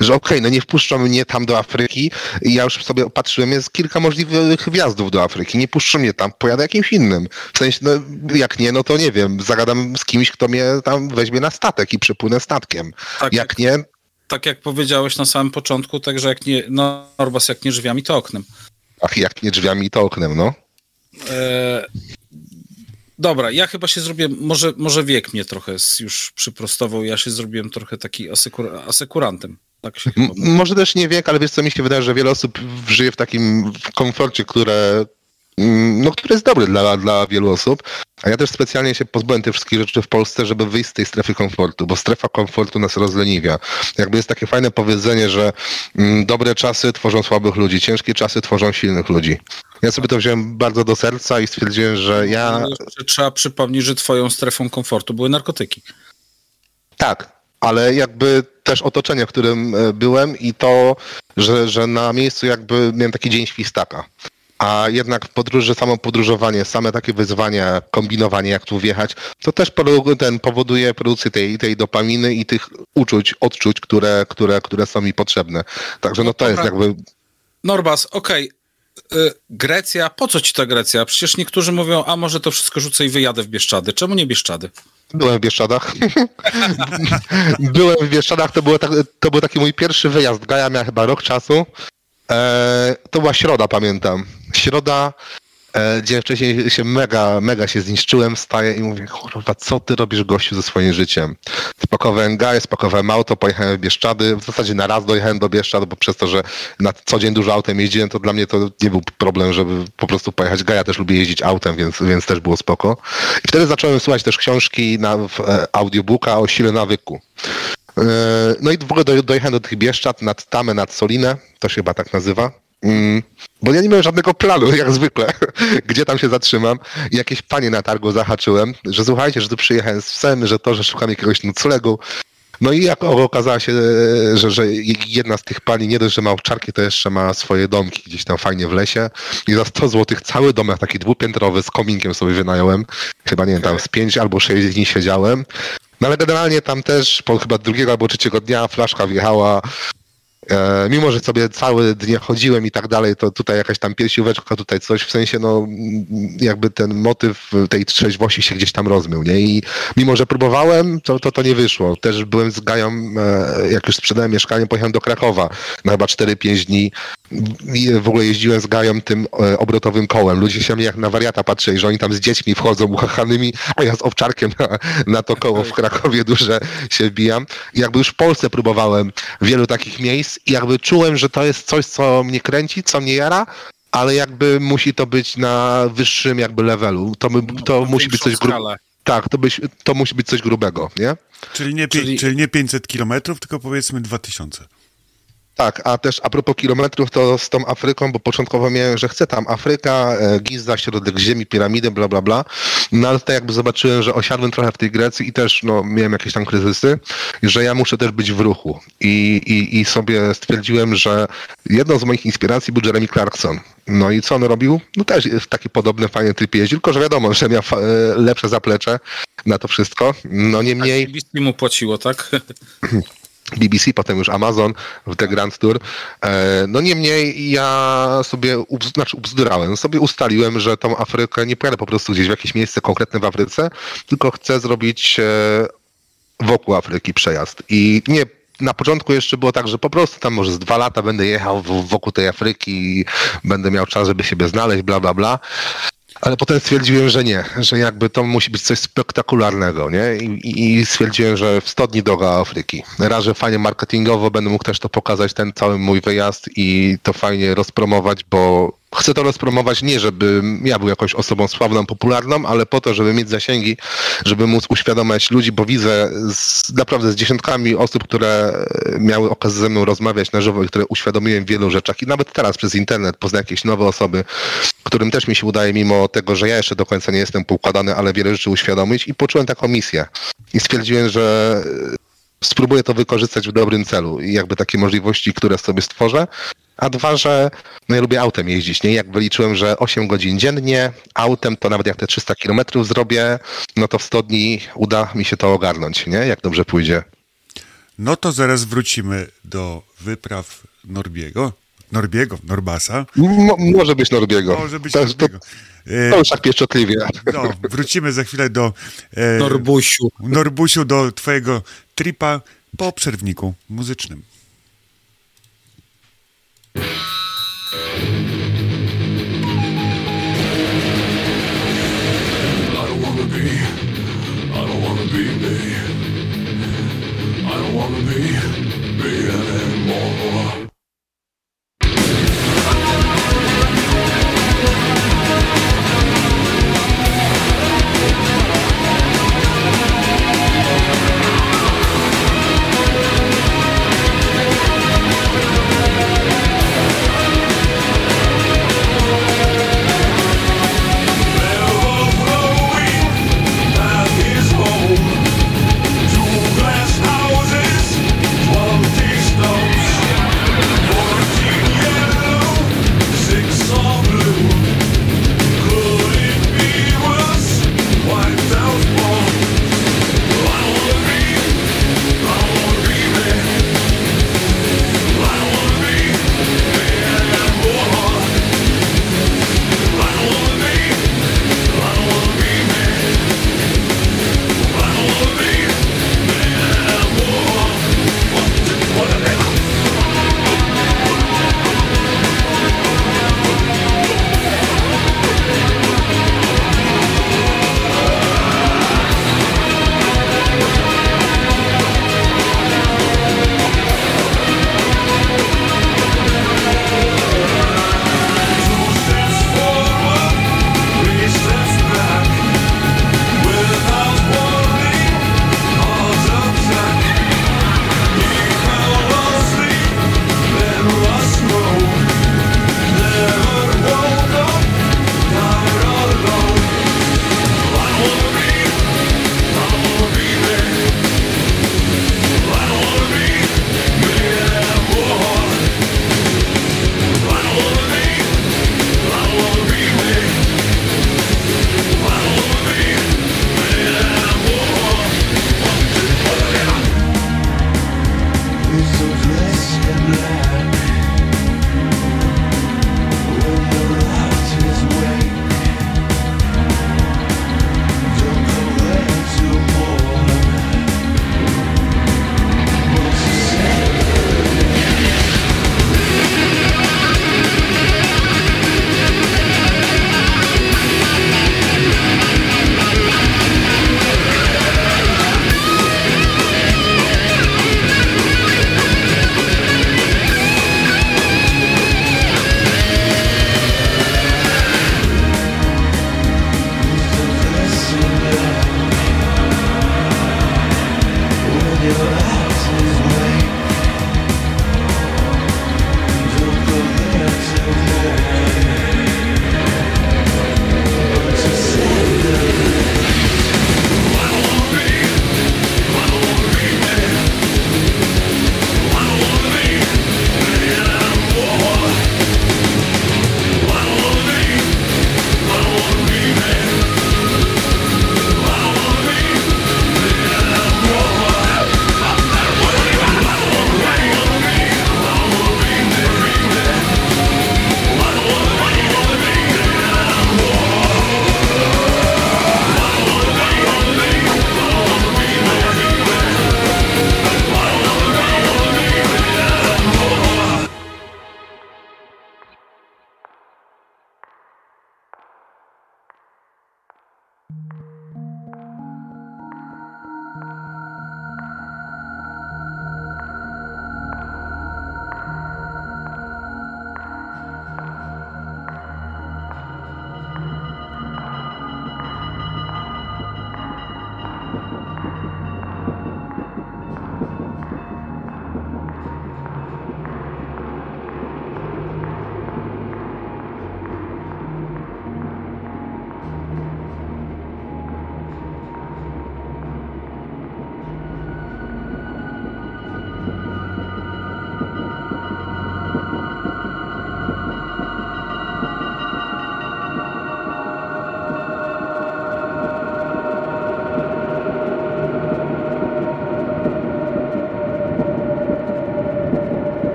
Speaker 6: Że okej, no nie wpuszczą mnie tam do Afryki i ja już sobie patrzyłem, jest kilka możliwych wjazdów do Afryki. Nie puszczą mnie tam, pojadę jakimś innym. W sensie, no jak nie, no to nie wiem, zagadam z kimś, kto mnie tam weźmie na statek i przepłynę statkiem.
Speaker 4: Tak,
Speaker 6: Jak nie,
Speaker 4: tak jak powiedziałeś na samym początku, także jak nie, no, Norbas jak nie drzwiami, to oknem.
Speaker 6: ach, jak nie drzwiami, to oknem, no.
Speaker 4: E, dobra, ja chyba się zrobię, może, może wiek mnie trochę już przyprostował, ja się zrobiłem trochę taki asekur, asekurantem. Tak
Speaker 6: może też nie wiek, ale wiesz co, mi się wydaje, że wiele osób żyje w takim komforcie, które, no, który jest dobry dla, dla wielu osób. A ja też specjalnie się pozbyłem tych wszystkich rzeczy w Polsce, żeby wyjść z tej strefy komfortu, bo strefa komfortu nas rozleniwia. Jakby jest takie fajne powiedzenie, że mm, dobre czasy tworzą słabych ludzi, ciężkie czasy tworzą silnych ludzi. Ja sobie to wziąłem bardzo do serca i stwierdziłem, że ja
Speaker 4: Trzeba przypomnieć, że twoją strefą komfortu były narkotyki.
Speaker 6: Tak, ale jakby też otoczenie, w którym e, byłem i to, że, że na miejscu jakby miałem taki dzień świstaka. A jednak w podróży, samo podróżowanie, same takie wyzwania, kombinowanie, jak tu wjechać, to też ten powoduje produkcję tej, tej dopaminy i tych uczuć, odczuć, które, które, które są mi potrzebne. Także no to jest
Speaker 4: dobra.
Speaker 6: jakby
Speaker 4: Norbas, okej. y, Grecja, po co ci ta Grecja? Przecież niektórzy mówią, a może to wszystko rzucę i wyjadę w Bieszczady. Czemu nie Bieszczady?
Speaker 6: Byłem w Bieszczadach. [LAUGHS] Byłem w Bieszczadach, to, było tak, to był taki mój pierwszy wyjazd. Gaja miała chyba rok czasu. E, to była środa, pamiętam. Środa, e, gdzie wcześniej się mega, mega się zniszczyłem, staję i mówię, kurwa, co ty robisz gościu ze swoim życiem? Spakowałem gaję, spakowałem auto, pojechałem w Bieszczady. W zasadzie na raz dojechałem do Bieszczad, bo przez to, że na co dzień dużo autem jeździłem, to dla mnie to nie był problem, żeby po prostu pojechać. Gaja też lubi jeździć autem, więc, więc też było spoko. I wtedy zacząłem słuchać też książki na w, e, audiobooka o sile nawyku. E, No i w ogóle do, dojechałem do tych Bieszczad nad Tamę, nad Solinę, to się chyba tak nazywa. Mm, Bo ja nie miałem żadnego planu, [LAUGHS] jak zwykle, [LAUGHS] gdzie tam się zatrzymam. I jakieś panie na targu zahaczyłem, że słuchajcie, że tu przyjechałem z psem, że to, że szukam jakiegoś noclegu. No i jak okazało się, e, że, że jedna z tych pani nie dość, że ma owczarki, to jeszcze ma swoje domki gdzieś tam fajnie w lesie. I za 100 zł cały domek taki dwupiętrowy z kominkiem sobie wynająłem. Chyba nie wiem, tam z 5 albo 6 dni siedziałem. No ale generalnie tam też po chyba drugiego albo trzeciego dnia flaszka wjechała. E, mimo, że sobie całe dnie chodziłem i tak dalej, to tutaj jakaś tam piersióweczka, tutaj coś, w sensie no jakby ten motyw tej trzeźwości się gdzieś tam rozmył, nie? I mimo, że próbowałem, to to, to nie wyszło. Też byłem z Gają, e, jak już sprzedałem mieszkanie, pojechałem do Krakowa na chyba 4-5 dni i w ogóle jeździłem z Gają tym e, obrotowym kołem. Ludzie się mnie jak na wariata patrzyli, że oni tam z dziećmi wchodzą uchachanymi, a ja z owczarkiem na, na to koło w Krakowie duże się wbijam. I jakby już w Polsce próbowałem wielu takich miejsc więc jakby czułem, że to jest coś, co mnie kręci, co mnie jara, ale jakby musi to być na wyższym jakby levelu. To, my, to
Speaker 4: Na
Speaker 6: musi być coś grubego. Tak, to, byś, to musi być coś grubego, nie?
Speaker 5: Czyli nie,
Speaker 4: Czyli-
Speaker 5: czyli nie 500 kilometrów, tylko powiedzmy 2000.
Speaker 6: Tak, a też a propos kilometrów, to z tą Afryką, bo początkowo miałem, że chcę tam Afryka, e, Giza, środek ziemi, piramidy, bla, bla, bla. No ale to jakby zobaczyłem, że osiadłem trochę w tej Grecji i też no, miałem jakieś tam kryzysy, że ja muszę też być w ruchu. I, i, I sobie stwierdziłem, że jedną z moich inspiracji był Jeremy Clarkson. No i co on robił? No też w taki podobny, fajny tryb jeździł, tylko że wiadomo, że miał e, lepsze zaplecze na to wszystko. No niemniej...
Speaker 4: BBC mu płaciło, tak? [CLEARS THROAT]
Speaker 6: BBC, potem już Amazon w The Grand Tour. E, No niemniej ja sobie, znaczy ubzdurałem, sobie ustaliłem, że tą Afrykę nie pojadę po prostu gdzieś w jakieś miejsce konkretne w Afryce, tylko chcę zrobić e, wokół Afryki przejazd. I nie na początku jeszcze było tak, że po prostu tam może z dwa lata będę jechał wokół tej Afryki i będę miał czas, żeby siebie znaleźć, bla, bla, bla. Ale potem stwierdziłem, że nie, że jakby to musi być coś spektakularnego, nie? I, i, stwierdziłem, że w 100 dni droga Afryki. Raz, że fajnie marketingowo będę mógł też to pokazać, ten cały mój wyjazd i to fajnie rozpromować, bo chcę to rozpromować nie, żeby ja był jakąś osobą sławną, popularną, ale po to, żeby mieć zasięgi, żeby móc uświadamiać ludzi, bo widzę z, naprawdę z dziesiątkami osób, które miały okazję ze mną rozmawiać na żywo i które uświadomiłem w wielu rzeczach i nawet teraz przez internet poznać jakieś nowe osoby, którym też mi się udaje, mimo tego, że ja jeszcze do końca nie jestem poukładany, ale wiele rzeczy uświadomić i poczułem taką misję. I stwierdziłem, że spróbuję to wykorzystać w dobrym celu i jakby takie możliwości, które sobie stworzę. A dwa, że no ja lubię autem jeździć, nie? Jak wyliczyłem, że 8 godzin dziennie autem, to nawet jak te 300 kilometrów zrobię, no to w 100 dni uda mi się to ogarnąć, nie? Jak dobrze pójdzie.
Speaker 5: No to zaraz wrócimy do wypraw Norbiego. Norbiego, Norbasa.
Speaker 6: Mo- może być Norbiego.
Speaker 5: Może być
Speaker 6: to, to,
Speaker 5: Norbiego. E,
Speaker 6: to już tak pieszczotliwie.
Speaker 5: no, wrócimy za chwilę do e,
Speaker 4: Norbusiu.
Speaker 5: Norbusiu, do twojego tripa po przerwniku muzycznym.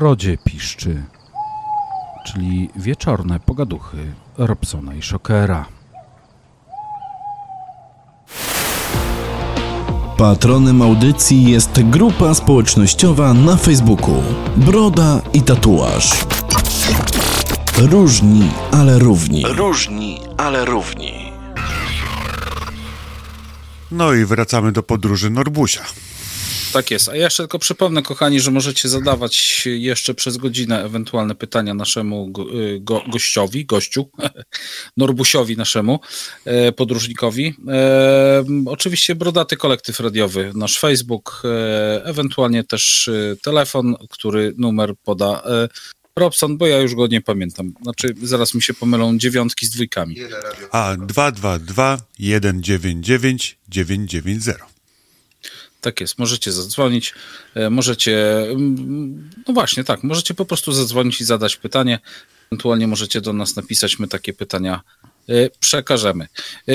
Speaker 1: Brodzie piszczy, czyli wieczorne pogaduchy Robsona i Szokera.
Speaker 2: Patronem audycji jest grupa społecznościowa na Facebooku Broda i Tatuaż. Różni, ale równi.
Speaker 3: Różni, ale równi.
Speaker 5: No i wracamy do podróży Norbusia.
Speaker 4: Tak jest. A ja jeszcze tylko przypomnę, kochani, że możecie zadawać jeszcze przez godzinę ewentualne pytania naszemu go, y, go, gościowi, gościu, [LAUGHS] Norbusiowi naszemu, e, podróżnikowi. E, oczywiście Brodaty Kolektyw Radiowy, nasz Facebook, e, ewentualnie też telefon, który numer poda Robson, bo ja już go nie pamiętam. Znaczy, zaraz mi się pomylą dziewiątki z dwójkami.
Speaker 5: A 222 199 990.
Speaker 4: Tak jest, możecie zadzwonić, e, możecie, mm, no właśnie, tak, możecie po prostu zadzwonić i zadać pytanie, ewentualnie możecie do nas napisać, my takie pytania e, przekażemy. E,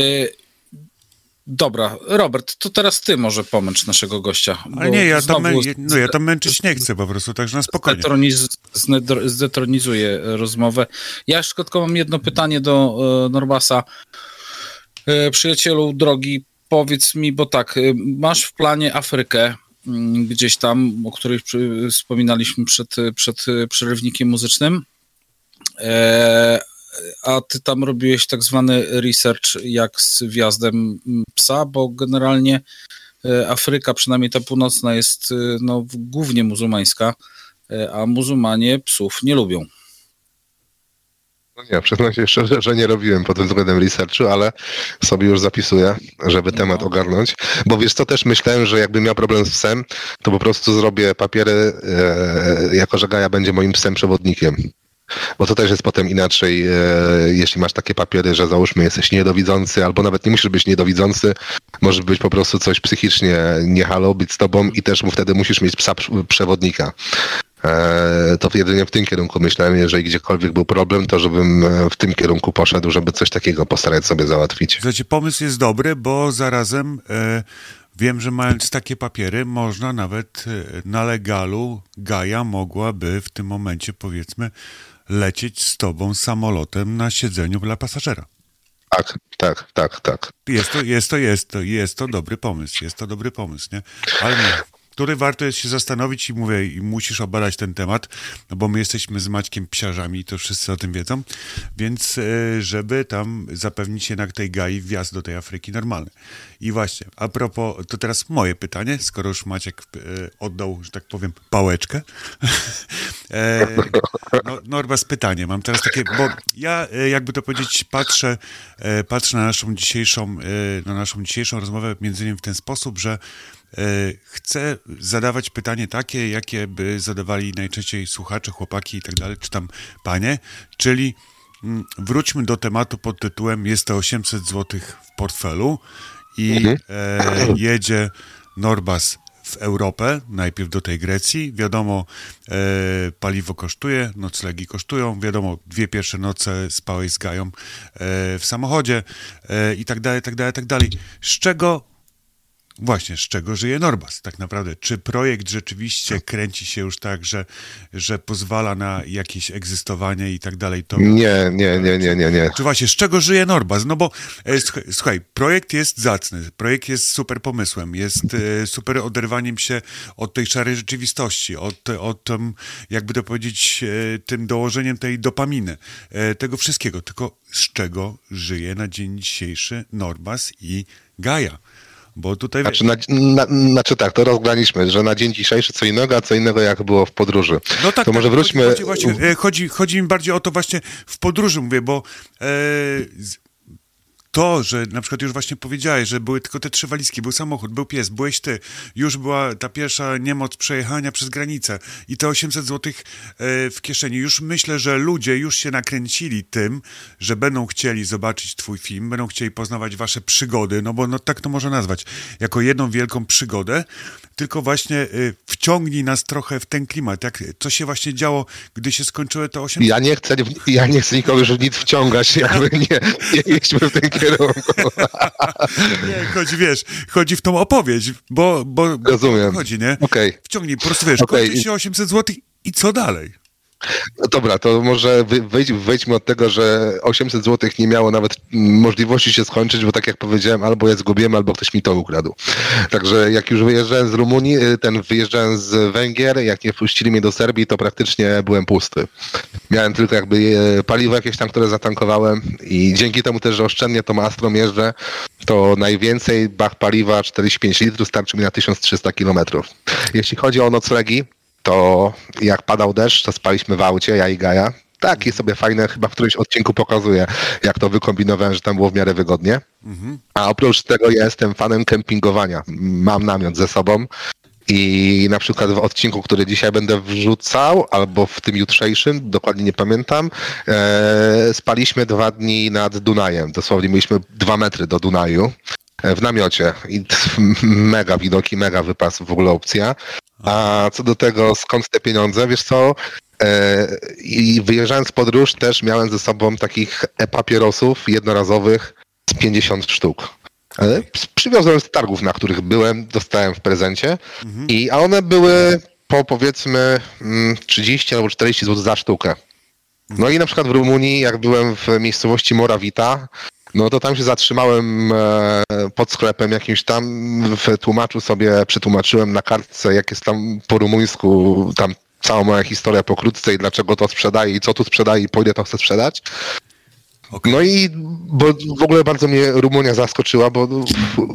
Speaker 4: Dobra, Robert, to teraz ty może pomęcz naszego gościa.
Speaker 5: Ale nie, ja tam, mę- no, ja tam męczyć nie chcę po prostu, także na spokojnie.
Speaker 4: Zdetroniz, zdetronizuję rozmowę. Ja tylko mam jedno pytanie do Norbasa. Przyjacielu drogi, powiedz mi, bo tak, e, masz w planie Afrykę mm, gdzieś tam, o której wspominaliśmy przed, przed przerywnikiem muzycznym. E, a ty tam robiłeś tak zwany research jak z wjazdem mm, psa, bo generalnie e, Afryka, przynajmniej ta północna, jest e, no, głównie muzułmańska, e, a muzułmanie psów nie lubią.
Speaker 6: No nie, przyznam się szczerze, że nie robiłem pod tym względem researchu, ale sobie już zapisuję, żeby temat ogarnąć. Bo wiesz co, też myślałem, że jakbym miał problem z psem, to po prostu zrobię papiery, e, jako że Gaja będzie moim psem przewodnikiem. Bo to też jest potem inaczej, e, jeśli masz takie papiery, że załóżmy jesteś niedowidzący, albo nawet nie musisz być niedowidzący, może być po prostu coś psychicznie nie halo być z tobą i też mu wtedy musisz mieć psa pr- przewodnika. E, to jedynie w tym kierunku myślałem, jeżeli gdziekolwiek był problem, to żebym e, w tym kierunku poszedł, żeby coś takiego postarać sobie załatwić.
Speaker 5: Słuchajcie, pomysł jest dobry, bo zarazem e, wiem, że mając takie papiery, można nawet e, na legalu Gaja mogłaby w tym momencie, powiedzmy, lecieć z tobą samolotem na siedzeniu dla pasażera.
Speaker 6: Tak, tak, tak, tak.
Speaker 5: Jest to, jest to, jest to, jest to dobry pomysł, jest to dobry pomysł, nie? Ale nie, który warto jest się zastanowić i mówię, i musisz obadać ten temat, no bo my jesteśmy z Maćkiem psiarzami i to wszyscy o tym wiedzą, więc e, żeby tam zapewnić jednak tej gai wjazd do tej Afryki normalny. I właśnie, a propos, to teraz moje pytanie, skoro już Maciek e, oddał, że tak powiem, pałeczkę. [LAUGHS] e, no, Norbas, pytanie, mam teraz takie, bo ja, jakby to powiedzieć, patrzę, patrzę na naszą dzisiejszą, na naszą dzisiejszą rozmowę między innymi w ten sposób, że chcę zadawać pytanie takie, jakie by zadawali najczęściej słuchacze, chłopaki i tak dalej, czy tam panie, czyli mm, wróćmy do tematu pod tytułem jest to 800 zł w portfelu i e, jedzie Norbas w Europę, najpierw do tej Grecji. Wiadomo, e, paliwo kosztuje, noclegi kosztują, wiadomo, dwie pierwsze noce spałeś z Gają e, w samochodzie e, i tak dalej, tak dalej, tak dalej. Z czego Właśnie, z czego żyje Norbas tak naprawdę? Czy projekt rzeczywiście kręci się już tak, że, że pozwala na jakieś egzystowanie i tak dalej? To...
Speaker 6: Nie, nie, nie, nie, nie, nie.
Speaker 5: Czy właśnie, z czego żyje Norbas? No bo e, słuchaj, projekt jest zacny, projekt jest super pomysłem, jest e, super oderwaniem się od tej szarej rzeczywistości, od, od tym, jakby to powiedzieć, e, tym dołożeniem tej dopaminy, tego wszystkiego. Tylko z czego żyje na dzień dzisiejszy Norbas i Gaja? Bo tutaj...
Speaker 6: Znaczy, na, na, znaczy tak, to rozgraniczmy, że na dzień dzisiejszy co innego, a co innego jak było w podróży.
Speaker 5: No tak,
Speaker 6: to może
Speaker 5: tak,
Speaker 6: wróćmy...
Speaker 5: Chodzi, e, chodzi, chodzi mi bardziej o to właśnie w podróży, mówię, bo e, to, że na przykład już właśnie powiedziałeś, że były tylko te trzy walizki, był samochód, był pies, byłeś ty, już była ta pierwsza niemoc przejechania przez granicę i te 800 zł w kieszeni. Już myślę, że ludzie już się nakręcili tym, że będą chcieli zobaczyć twój film, będą chcieli poznawać wasze przygody, no bo no, tak to można nazwać, jako jedną wielką przygodę, tylko właśnie y, wciągnij nas trochę w ten klimat, jak, co się właśnie działo, gdy się skończyły te 800
Speaker 6: Ja nie chcę, ja nie chcę nikogo już nic wciągać, jakby nie, nie w ten kierunku. [LAUGHS]
Speaker 5: Nie, chodzi, wiesz, chodzi w tą opowieść, bo, bo,
Speaker 6: Rozumiem.
Speaker 5: chodzi, nie?
Speaker 6: Okej.
Speaker 5: Wciągnij, po prostu wiesz,
Speaker 6: Okej.
Speaker 5: kończy się 800 zł I co dalej?
Speaker 6: No dobra, to może wyjdź, wyjdźmy od tego, że 800 zł nie miało nawet możliwości się skończyć, bo tak jak powiedziałem, albo ja zgubiłem, albo ktoś mi to ukradł. Także jak już wyjeżdżałem z Rumunii, y, ten wyjeżdżałem z Węgier, jak nie wpuścili mnie do Serbii, to praktycznie byłem pusty. Miałem tylko jakby e, paliwo jakieś tam, które zatankowałem i dzięki temu też, że oszczędnie tą Astrą jeżdżę, to najwięcej bach paliwa 45 litrów starczy mi na 1300 kilometrów. Jeśli chodzi o noclegi, to jak padał deszcz, to spaliśmy w aucie, ja i Gaja. Takie sobie fajne, chyba w którymś odcinku pokazuję, jak to wykombinowałem, że tam było w miarę wygodnie. A oprócz tego ja jestem fanem kempingowania. Mam namiot ze sobą i na przykład w odcinku, który dzisiaj będę wrzucał, albo w tym jutrzejszym, dokładnie nie pamiętam, e, spaliśmy dwa dni nad Dunajem. Dosłownie mieliśmy dwa metry do Dunaju w namiocie i [LAUGHS] mega widoki, mega wypas, w ogóle opcja. A co do tego, skąd te pieniądze, wiesz co, e, i wyjeżdżając w podróż też miałem ze sobą takich e-papierosów jednorazowych z 50 sztuk. E, Przywiozłem z targów, na których byłem, dostałem w prezencie, i, a one były po powiedzmy mm, 30 albo 40 zł za sztukę. No i na przykład w Rumunii, jak byłem w miejscowości Morawita, no to tam się zatrzymałem e, pod sklepem jakimś tam, w tłumaczu sobie przetłumaczyłem na kartce, jak jest tam po rumuńsku, tam cała moja historia pokrótce i dlaczego to sprzedaję i co tu sprzedaję i po ile to chcę sprzedać. No i bo w ogóle bardzo mnie Rumunia zaskoczyła, bo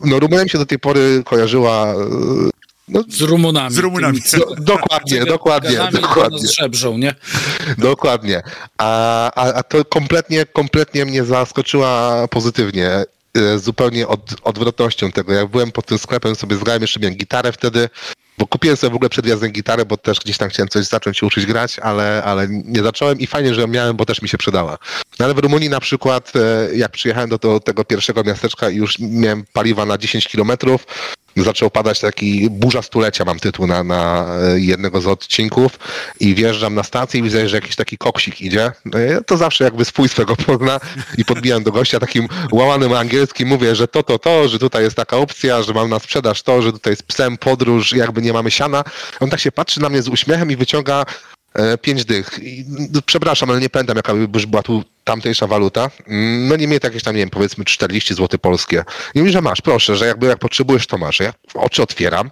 Speaker 6: no Rumunia mi się do tej pory kojarzyła e, no,
Speaker 4: Z Rumunami.
Speaker 5: Z Rumunami.
Speaker 4: tymi,
Speaker 6: do, [LAUGHS] dokładnie, dokładnie, dokładnie.
Speaker 4: żebrzą, nie? [LAUGHS]
Speaker 6: Dokładnie. A, a, a to kompletnie, kompletnie mnie zaskoczyła pozytywnie. e, Zupełnie od, odwrotnością tego. Jak byłem pod tym sklepem, sobie zgrałem jeszcze miałem gitarę wtedy, bo kupiłem sobie w ogóle przed wjazdem gitarę, bo też gdzieś tam chciałem coś zacząć się uczyć grać, ale, ale nie zacząłem i fajnie, że ją miałem, bo też mi się przydała. No ale w Rumunii na przykład, e, jak przyjechałem do, do tego pierwszego miasteczka i już miałem paliwa na 10 kilometrów, zaczął padać taki burza stulecia, mam tytuł na, na e, jednego z odcinków i wjeżdżam na stację i widzę, że jakiś taki koksik idzie. No to zawsze jakby swój swego pozna i podbijam do gościa takim łamanym angielskim, mówię, że to, to, to, że tutaj jest taka opcja, że mam na sprzedaż to, że tutaj jest psem podróż, jakby nie mamy siana. On tak się patrzy na mnie z uśmiechem i wyciąga pięć dych. No, przepraszam, ale nie pamiętam, jaka by już była tu tamtejsza waluta. Mm, No niemniej jakieś tam, nie wiem, powiedzmy 40 zł polskie. I mówi, że masz, proszę, że jakby jak potrzebujesz, to masz. Ja oczy otwieram.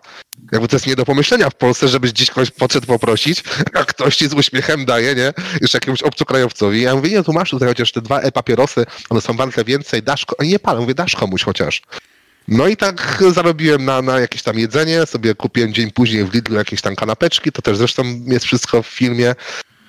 Speaker 6: Jakby to jest nie do pomyślenia w Polsce, żebyś gdzieś kogoś podszedł poprosić, [LAUGHS] a ktoś ci z uśmiechem daje, nie? Jeszcze jakiemuś obcokrajowcowi. Ja mówię, nie, tu masz tutaj chociaż te dwa e-papierosy, one są warte więcej, dasz, nie palę, mówię, dasz komuś chociaż. No i tak zarobiłem na, na jakieś tam jedzenie, sobie kupiłem dzień później w Lidlu jakieś tam kanapeczki, to też zresztą jest wszystko w filmie.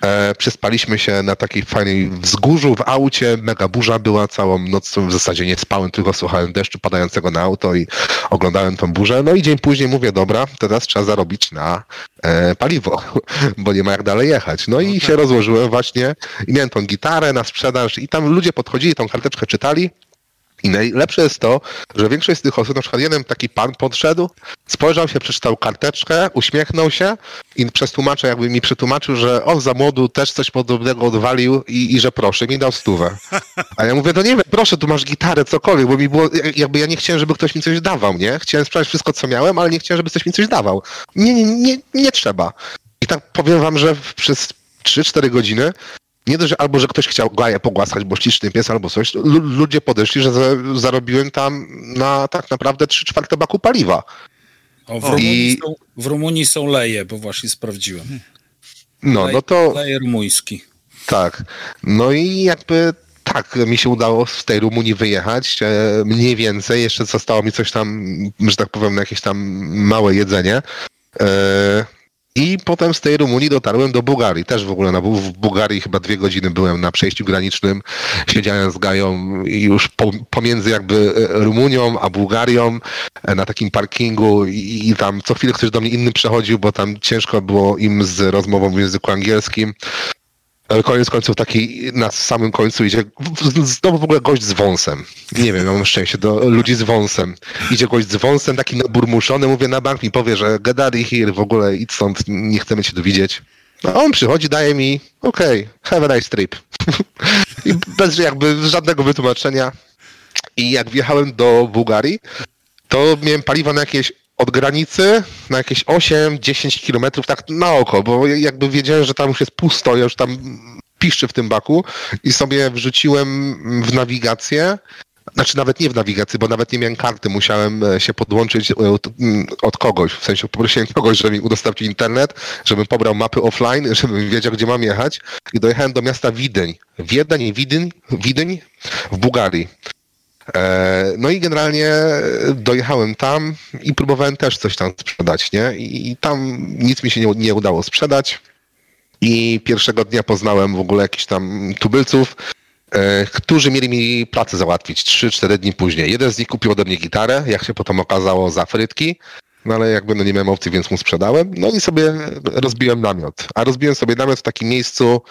Speaker 6: E, przespaliśmy się na takiej fajnej wzgórzu w aucie, mega burza była całą noc, w zasadzie nie spałem, tylko słuchałem deszczu padającego na auto i oglądałem tą burzę. No i dzień później mówię, dobra, teraz trzeba zarobić na e, paliwo, [LAUGHS] bo nie ma jak dalej jechać. No i się rozłożyłem właśnie i miałem tą gitarę na sprzedaż i tam ludzie podchodzili, tą karteczkę czytali i najlepsze jest to, że większość z tych osób, na przykład jeden taki pan podszedł, spojrzał się, przeczytał karteczkę, uśmiechnął się i przez tłumacza jakby mi przetłumaczył, że on za młodu też coś podobnego odwalił i, i że proszę, mi dał stówę. A ja mówię, to nie wiem, proszę, tu masz gitarę, cokolwiek, bo mi było, jakby ja nie chciałem, żeby ktoś mi coś dawał, nie? Chciałem sprzedać wszystko, co miałem, ale nie chciałem, żeby ktoś mi coś dawał. Nie, nie, nie, nie trzeba. I tak powiem wam, że przez 3-4 godziny nie dość, że albo że ktoś chciał gaję pogłaskać, bo śliczny pies albo coś, lu- ludzie podeszli, że za, zarobiłem tam na tak naprawdę 3 czwarte baku paliwa.
Speaker 4: O, w, Rumunii
Speaker 6: I-
Speaker 4: są, w Rumunii są leje, bo właśnie sprawdziłem.
Speaker 6: No,
Speaker 4: Lej-
Speaker 6: no to
Speaker 4: Leje rumuński.
Speaker 6: tak. No i jakby tak, mi się udało z tej Rumunii wyjechać, e, mniej więcej, jeszcze zostało mi coś tam, że tak powiem, na jakieś tam małe jedzenie. E, I potem z tej Rumunii dotarłem do Bułgarii. Też w ogóle na, w Bułgarii chyba dwie godziny byłem na przejściu granicznym. Siedziałem z Gają już po, pomiędzy jakby e, Rumunią a Bułgarią e, na takim parkingu i, i tam co chwilę ktoś do mnie inny przechodził, bo tam ciężko było im z rozmową w języku angielskim. Koniec końców taki na samym końcu idzie znowu w ogóle gość z wąsem. Nie wiem, mam szczęście do ludzi z wąsem. Idzie gość z wąsem, taki naburmuszony, mówię na bank mi powie, że of here, w ogóle idź stąd, nie chcemy cię tu widzieć. No, a on przychodzi, daje mi, okej, have a nice trip. [LAUGHS] I bez jakby żadnego wytłumaczenia. I jak wjechałem do Bułgarii, to miałem paliwa na jakieś od granicy na jakieś 8-10 kilometrów tak na oko, bo jakby wiedziałem, że tam już jest pusto, ja już tam piszczy w tym baku i sobie wrzuciłem w nawigację, znaczy nawet nie w nawigacji, bo nawet nie miałem karty, musiałem e, się podłączyć e, od, mm, od kogoś, w sensie poprosiłem [LAUGHS] kogoś, żeby mi udostępnił internet, żebym pobrał mapy offline, [LAUGHS] żebym wiedział, gdzie mam jechać i dojechałem do miasta Widyń. Wiedeń, Widyń, Widyń w Bułgarii. E, No i generalnie dojechałem tam i próbowałem też coś tam sprzedać, nie? I tam nic mi się nie, nie udało sprzedać. I pierwszego dnia poznałem w ogóle jakichś tam tubylców, e, którzy mieli mi pracę załatwić 3-4 dni później. Jeden z nich kupił ode mnie gitarę, jak się potem okazało, za frytki. No ale jakby no nie miałem opcji, więc mu sprzedałem. No i sobie rozbiłem namiot. A rozbiłem sobie namiot w takim miejscu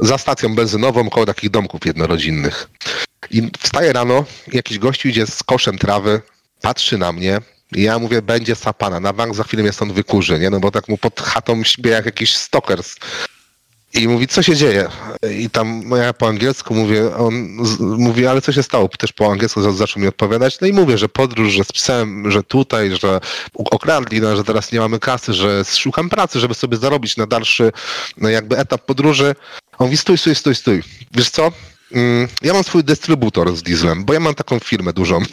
Speaker 6: za stacją benzynową, koło takich domków jednorodzinnych. I wstaję rano, jakiś gościu idzie z koszem trawy, patrzy na mnie. I ja mówię, będzie sapana, na bank za chwilę mnie stąd wykurzy, nie? No bo tak mu pod chatą śpię jak jakiś stalkers. I mówi, co się dzieje? I tam no ja po angielsku mówię, on z, mówi, ale co się stało? Też po angielsku za- zaczął mi odpowiadać. No i mówię, że podróż, że z psem, że tutaj, że okradli, no, że teraz nie mamy kasy, że szukam pracy, żeby sobie zarobić na dalszy no, jakby etap podróży. On mówi, stój, stój, stój, stój. Wiesz co? Mm, Ja mam swój dystrybutor z dieslem, bo ja mam taką firmę dużą. [LAUGHS]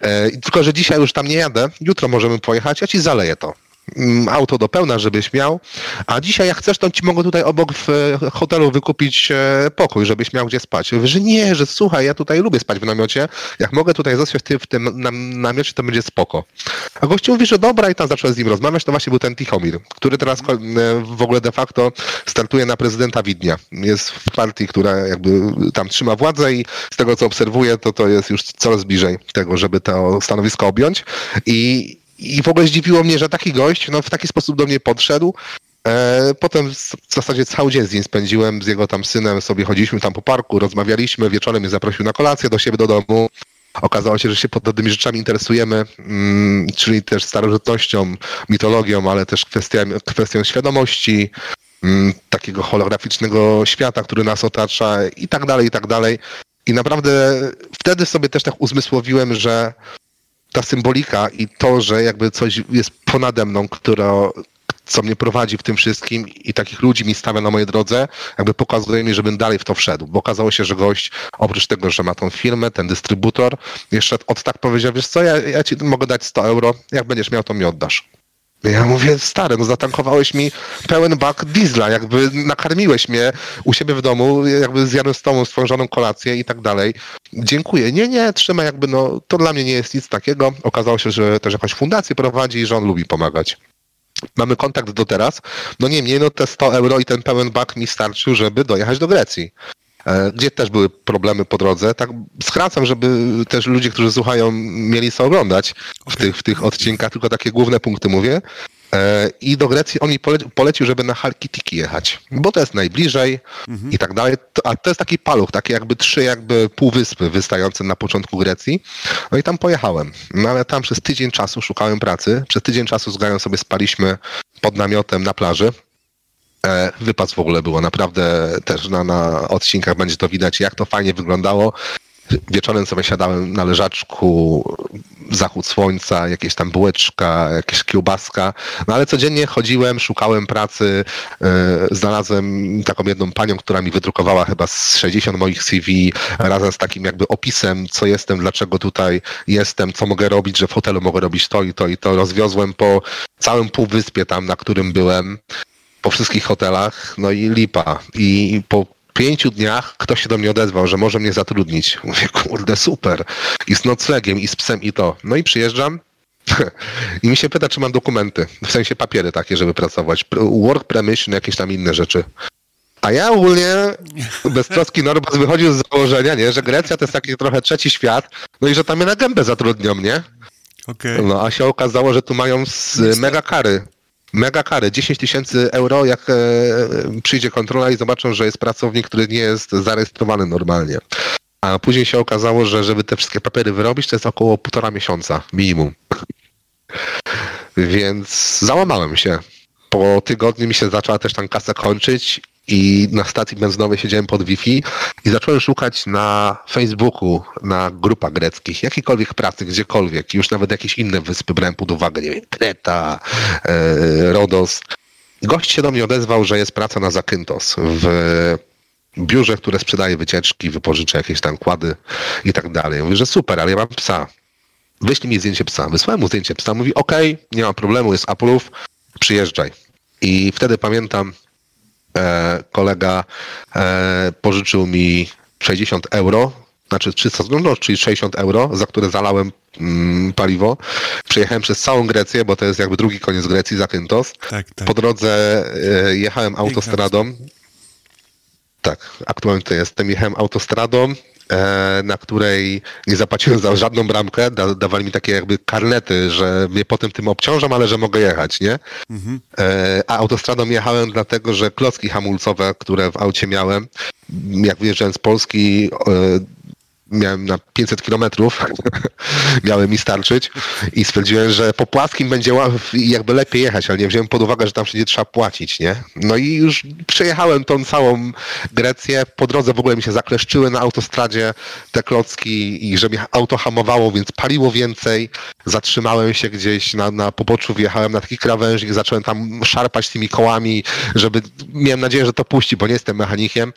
Speaker 6: E, Tylko, że dzisiaj już tam nie jadę, jutro możemy pojechać, ja ci zaleję to. Mm, Auto do pełna, żebyś miał. A dzisiaj, jak chcesz, to ci mogę tutaj obok w e, hotelu wykupić e, pokój, żebyś miał gdzie spać. Że nie, że słuchaj, ja tutaj lubię spać w namiocie. Jak mogę tutaj zostać w tym nam, namiocie, to będzie spoko. A gościu mówi, że dobra, i tam zacząłem z nim rozmawiać. To właśnie był ten Tichomir, który teraz e, w ogóle de facto startuje na prezydenta Widnia. Jest w partii, która jakby tam trzyma władzę i z tego, co obserwuję, to to jest już coraz bliżej tego, żeby to stanowisko objąć. I, i w ogóle zdziwiło mnie, że taki gość no, w taki sposób do mnie podszedł. E, Potem w zasadzie cały dzień z nim spędziłem, z jego tam synem sobie chodziliśmy tam po parku, rozmawialiśmy, wieczorem mnie zaprosił na kolację do siebie do domu. Okazało się, że się podobnymi rzeczami interesujemy, mm, czyli też starożytnością, mitologią, ale też kwestiami, kwestią świadomości, mm, takiego holograficznego świata, który nas otacza i tak dalej, i tak dalej. I naprawdę wtedy sobie też tak uzmysłowiłem, że ta symbolika i to, że jakby coś jest ponade mną, która, co mnie prowadzi w tym wszystkim i takich ludzi mi stawia na mojej drodze, jakby pokazuje mi, żebym dalej w to wszedł. Bo okazało się, że gość, oprócz tego, że ma tą firmę, ten dystrybutor, jeszcze od tak powiedział, wiesz co, ja, ja ci mogę dać 100 euro, jak będziesz miał, to mi oddasz. Ja mówię, stary, no zatankowałeś mi pełen bak diesla, jakby nakarmiłeś mnie u siebie w domu, jakby zjadłem z tobą swoją kolację i tak dalej. Dziękuję. Nie, nie, trzymaj jakby, no to dla mnie nie jest nic takiego. Okazało się, że też jakąś fundację prowadzi i że on lubi pomagać. Mamy kontakt do teraz. No niemniej, no te 100 euro i ten pełen bak mi starczył, żeby dojechać do Grecji. E, Gdzie też były problemy po drodze. Tak skracam, żeby też ludzie, którzy słuchają, mieli co oglądać w tych, w tych odcinkach, tylko takie główne punkty mówię. E, I do Grecji on mi pole- polecił, żeby na Halkitiki jechać, bo to jest najbliżej i tak dalej. A to jest taki paluch, takie jakby trzy jakby półwyspy wystające na początku Grecji. No i tam pojechałem. No ale tam przez tydzień czasu szukałem pracy. Przez tydzień czasu z Gają sobie spaliśmy pod namiotem na plaży. E, Wypad w ogóle było naprawdę też na, na odcinkach będzie to widać, jak to fajnie wyglądało. Wieczorem sobie siadałem na leżaczku, zachód słońca, jakieś tam bułeczka, jakieś kiełbaska. No ale codziennie chodziłem, szukałem pracy. E, znalazłem taką jedną panią, która mi wydrukowała chyba z 60 moich CV razem z takim jakby opisem, co jestem, dlaczego tutaj jestem, co mogę robić, że w hotelu mogę robić to i to i to. Rozwiozłem po całym półwyspie tam, na którym byłem po wszystkich hotelach, no i lipa. I po pięciu dniach ktoś się do mnie odezwał, że może mnie zatrudnić. [LAUGHS] Mówię, kurde, super. I z noclegiem, i z psem, i to. No i przyjeżdżam [LAUGHS] i mi się pyta, czy mam dokumenty. W sensie papiery takie, żeby pracować. Work permission, jakieś tam inne rzeczy. A ja ogólnie beztroski Norbas wychodził z założenia, nie, że Grecja to jest taki trochę trzeci świat, no i że tam mnie na gębę zatrudnią, nie?
Speaker 5: Okej.
Speaker 6: No a się okazało, że tu mają z, mega kary. Mega kary. 10 tysięcy euro, jak e, przyjdzie kontrola i zobaczą, że jest pracownik, który nie jest zarejestrowany normalnie. A później się okazało, że żeby te wszystkie papiery wyrobić, to jest około półtora miesiąca minimum. Więc załamałem się. Po tygodniu mi się zaczęła też tam kasa kończyć i na stacji benzynowej siedziałem pod Wi-Fi i zacząłem szukać na Facebooku, na grupach greckich, jakiejkolwiek pracy, gdziekolwiek, już nawet jakieś inne wyspy brałem pod uwagę, nie wiem, Kreta, e, Rodos. Gość się do mnie odezwał, że jest praca na Zakynthos w biurze, które sprzedaje wycieczki, wypożycza jakieś tam kłady i tak dalej. Mówię, że super, ale ja mam psa. Wyślij mi zdjęcie psa. Wysłałem mu zdjęcie psa. Mówi, okej, nie ma problemu, jest Apple'ów, przyjeżdżaj. I wtedy pamiętam, kolega e, pożyczył mi 60 euro, znaczy 300 no, czyli 60 euro, za które zalałem mm, paliwo. Przejechałem przez całą Grecję, bo to jest jakby drugi koniec Grecji, Zakynthos.
Speaker 5: Tak, tak.
Speaker 6: Po drodze e, jechałem autostradą. Tak, aktualnie to jestem. Jechałem autostradą, e, na której nie zapłaciłem za żadną bramkę. Da, dawali mi takie jakby karnety, że mnie potem tym obciążam, ale że mogę jechać, nie? E, a autostradą jechałem dlatego, że klocki hamulcowe, które w aucie miałem, jak wyjeżdżałem z Polski, e, miałem na 500 kilometrów, [LAUGHS] miały mi starczyć i stwierdziłem, że po płaskim będzie jakby lepiej jechać, ale nie wziąłem pod uwagę, że tam wszędzie trzeba płacić, nie? No i już przejechałem tą całą Grecję, po drodze w ogóle mi się zakleszczyły na autostradzie te klocki i że mnie auto hamowało, więc paliło więcej, zatrzymałem się gdzieś na, na poboczu, wjechałem na taki krawężnik, zacząłem tam szarpać tymi kołami, żeby, miałem nadzieję, że to puści, bo nie jestem mechanikiem,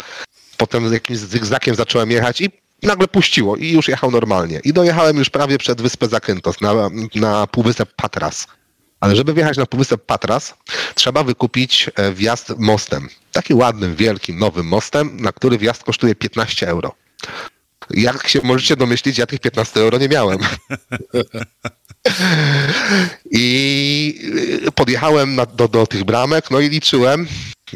Speaker 6: potem z jakimś zygzakiem zacząłem jechać i nagle puściło i już jechał normalnie. I dojechałem już prawie przed wyspę Zakynthos, na, na półwysep Patras. Ale żeby wjechać na półwysep Patras, trzeba wykupić e, wjazd mostem. Takim ładnym, wielkim, nowym mostem, na który wjazd kosztuje 15 euro. Jak się możecie domyślić, ja tych 15 euro nie miałem. [LAUGHS] I y, podjechałem na, do, do tych bramek, no i liczyłem,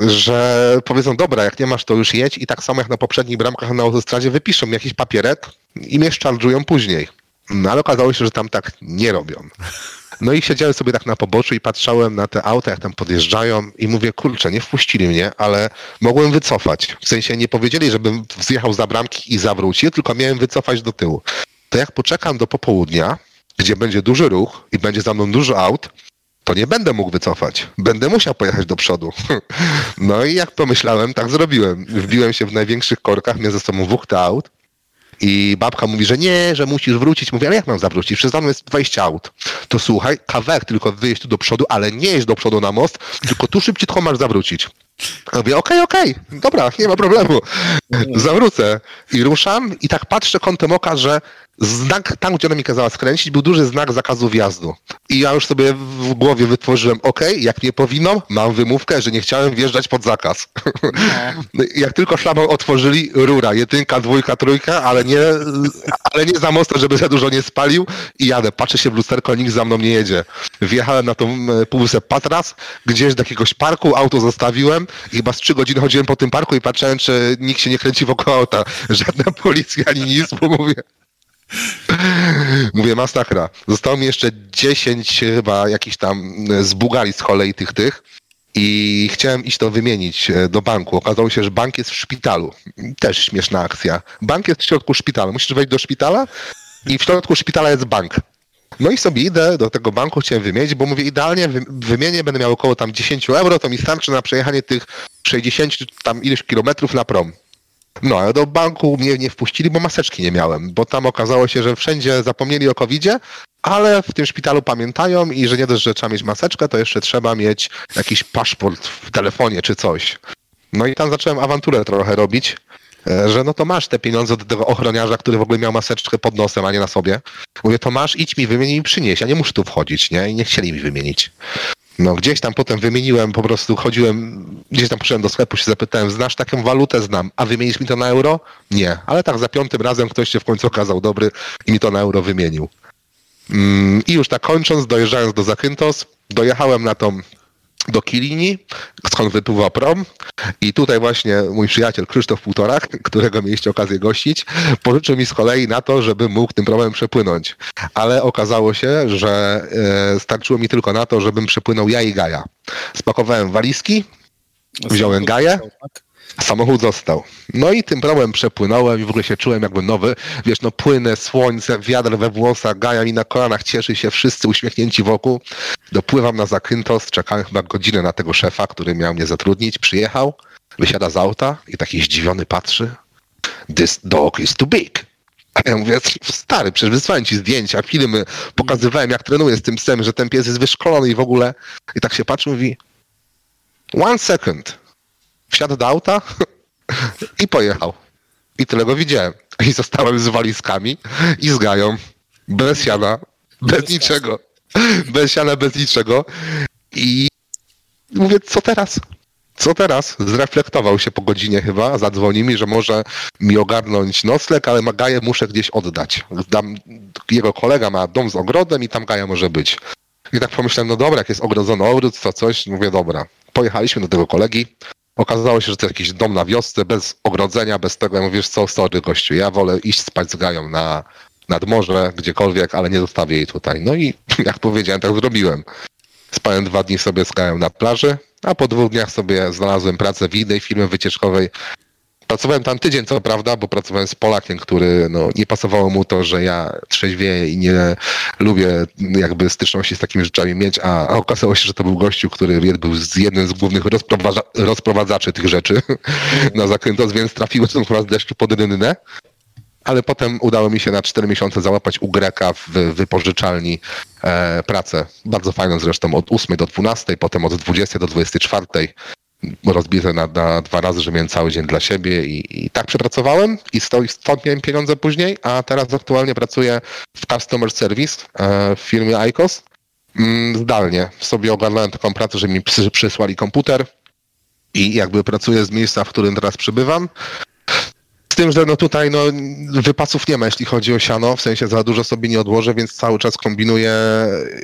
Speaker 6: że powiedzą, dobra, jak nie masz, to już jedź i tak samo jak na poprzednich bramkach na autostradzie wypiszą jakiś papierek i mnie szarżują później. No ale okazało się, że tam tak nie robią. No i siedziałem sobie tak na poboczu i patrzałem na te auta, jak tam podjeżdżają i mówię, kurczę, nie wpuścili mnie, ale mogłem wycofać. W sensie nie powiedzieli, żebym zjechał za bramki i zawrócił, tylko miałem wycofać do tyłu. To jak poczekam do popołudnia, gdzie będzie duży ruch i będzie za mną dużo aut, to nie będę mógł wycofać. Będę musiał pojechać do przodu. [LAUGHS] No i jak pomyślałem, tak zrobiłem. Wbiłem się w największych korkach, miałem ze sobą dwóch te aut. I babka mówi, że nie, że musisz wrócić. Mówię, ale jak mam zawrócić? Za mną jest 20 aut. To słuchaj, kawałek tylko wyjeźdź tu do przodu, ale nie jeźdź do przodu na most, tylko tu szybciutko masz zawrócić. Ja mówię, okej, okej, dobra, nie ma problemu. Zawrócę. I ruszam i tak patrzę kątem oka, że znak, tam gdzie ona mi kazała skręcić, był duży znak zakazu wjazdu. I ja już sobie w głowie wytworzyłem, okej, jak mnie powiną, mam wymówkę, że nie chciałem wjeżdżać pod zakaz. [LAUGHS] jak tylko szlamę otworzyli, rura, jedynka, dwójka, trójka, ale nie, ale nie za mocno, żeby za dużo nie spalił i jadę. Patrzę się w lusterko, nikt za mną nie jedzie. Wjechałem na tą e, półwysep Patras, gdzieś do jakiegoś parku, auto zostawiłem i chyba z trzy godziny chodziłem po tym parku i patrzyłem, czy nikt się nie kręci wokół auta. [LAUGHS] Żadna policja ani nic, bo mówię, Mówię, masakra. Zostało mi jeszcze 10 chyba jakichś tam e, z Bułgarii z kolei tych tych i chciałem iść to wymienić e, do banku. Okazało się, że bank jest w szpitalu. Też śmieszna akcja. Bank jest w środku szpitala. Musisz wejść do szpitala i w środku szpitala jest bank. No i sobie idę do tego banku, chciałem wymienić, bo mówię, idealnie wy- wymienię, będę miał około tam 10 euro, to mi starczy na przejechanie tych 60 czy tam ileś kilometrów na prom. No, ale do banku mnie nie wpuścili, bo maseczki nie miałem, bo tam okazało się, że wszędzie zapomnieli o covidzie, ale w tym szpitalu pamiętają i że nie dość, że trzeba mieć maseczkę, to jeszcze trzeba mieć jakiś paszport w telefonie czy coś. No i tam zacząłem awanturę trochę robić, e, że no to masz te pieniądze od tego ochroniarza, który w ogóle miał maseczkę pod nosem, a nie na sobie. Mówię, to masz, idź mi wymień i przynieś, ja nie muszę tu wchodzić, nie? I nie chcieli mi wymienić. No gdzieś tam potem wymieniłem, po prostu chodziłem, gdzieś tam poszedłem do sklepu, się zapytałem, znasz taką walutę? Znam. A wymienisz mi to na euro? Nie. Ale tak za piątym razem ktoś się w końcu okazał dobry i mi to na euro wymienił. Mm, I już tak kończąc, dojeżdżając do Zakynthos, dojechałem na tą do Kilini, skąd wypływa prom i tutaj właśnie mój przyjaciel Krzysztof Półtorak, którego mieliście okazję gościć, pożyczył mi z kolei na to, żebym mógł tym promem przepłynąć. Ale okazało się, że e, starczyło mi tylko na to, żebym przepłynął ja i Gaja. Spakowałem walizki, wziąłem Gaję, a samochód został. No i tym promem przepłynąłem i w ogóle się czułem jakby nowy. Wiesz, no płynę, słońce, wiatr we włosach, Gaja mi na kolanach, cieszy się, wszyscy uśmiechnięci wokół. Dopływam na Zakynthos, czekałem chyba godzinę na tego szefa, który miał mnie zatrudnić. Przyjechał, wysiada z auta i taki zdziwiony patrzy. This dog is too big. A ja mówię, stary, przecież wysłałem ci zdjęcia, filmy, pokazywałem jak trenuję z tym psem, że ten pies jest wyszkolony i w ogóle. I tak się patrzy, mówi, one second. Wsiadł do auta i pojechał. I tyle go widziałem. I zostałem z walizkami i z gają. Bez siana, bez niczego. Bez siana, bez niczego. I mówię, co teraz? Co teraz? Zreflektował się po godzinie chyba, zadzwoni mi, że może mi ogarnąć nocleg, ale ma Gaję muszę gdzieś oddać. Dam, jego kolega ma dom z ogrodem i tam Gaja może być. I tak pomyślałem, no dobra, jak jest ogrodzony ogród, to coś, mówię, dobra. Pojechaliśmy do tego kolegi. Okazało się, że to jakiś dom na wiosce, bez ogrodzenia, bez tego. Ja mówię, co, sorry gościu, ja wolę iść spać z Gają na, nad morze, gdziekolwiek, ale nie zostawię jej tutaj. No i [LAUGHS] jak powiedziałem, tak zrobiłem. Spałem dwa dni sobie z Gają na plaży, a po dwóch dniach sobie znalazłem pracę w innej firmie wycieczkowej. Pracowałem tam tydzień, co prawda, bo pracowałem z Polakiem, który no, nie pasowało mu to, że ja trzeźwieję i nie lubię jakby styczności z takimi rzeczami mieć, a, a okazało się, że to był gościu, który był z jednym z głównych rozprowadza, rozprowadzaczy tych rzeczy [LAUGHS] na Zakynthos, więc trafiłem z deszczu pod rynnę. Ale potem udało mi się na 4 miesiące załapać u Greka w wypożyczalni e, pracę. Bardzo fajną zresztą od 8 do 12, potem od 20 do 24 rozbite na, na dwa razy, że miałem cały dzień dla siebie i, i tak przepracowałem i stąd, stąd miałem pieniądze później, a teraz aktualnie pracuję w Customer Service e, w firmie ICOS. Mm, zdalnie sobie ogarnąłem taką pracę, że mi przy, przysłali komputer i jakby pracuję z miejsca, w którym teraz przybywam. Z tym, że no tutaj no, wypasów nie ma, jeśli chodzi o siano, w sensie za dużo sobie nie odłożę, więc cały czas kombinuję,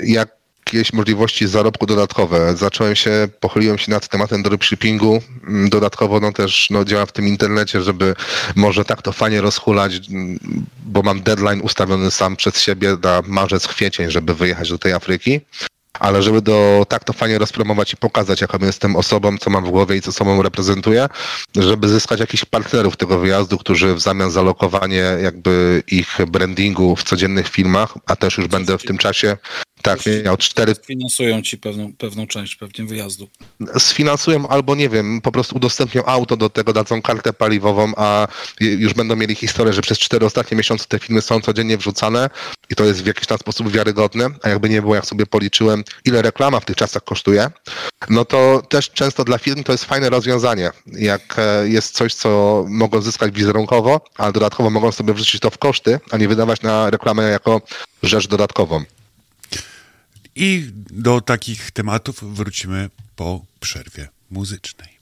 Speaker 6: jak jakieś możliwości zarobku dodatkowe. Zacząłem się, pochyliłem się nad tematem dropshippingu. Mm, Dodatkowo no też no, działam w tym internecie, żeby może tak to fajnie rozhulać, mm, bo mam deadline ustawiony sam przez siebie na marzec, kwiecień, żeby wyjechać do tej Afryki. Ale żeby do, tak to fajnie rozpromować i pokazać, jaką jestem osobą, co mam w głowie i co sobą reprezentuję, żeby zyskać jakichś partnerów tego wyjazdu, którzy w zamian za lokowanie jakby ich brandingu w codziennych filmach, a też już będę w tym czasie tak, miał cztery
Speaker 4: Finansują ci pewną, pewną część pewnie wyjazdu.
Speaker 6: sfinansują albo nie wiem, po prostu udostępnią auto do tego, dadzą kartę paliwową, a już będą mieli historię, że przez cztery ostatnie miesiące te filmy są codziennie wrzucane i to jest w jakiś tam sposób wiarygodne, a jakby nie było, jak sobie policzyłem, ile reklama w tych czasach kosztuje, no to też często dla firm to jest fajne rozwiązanie, jak e, jest coś, co mogą zyskać wizerunkowo, ale dodatkowo mogą sobie wrzucić to w koszty, a nie wydawać na reklamę jako rzecz dodatkową.
Speaker 5: I do takich tematów wrócimy po przerwie muzycznej.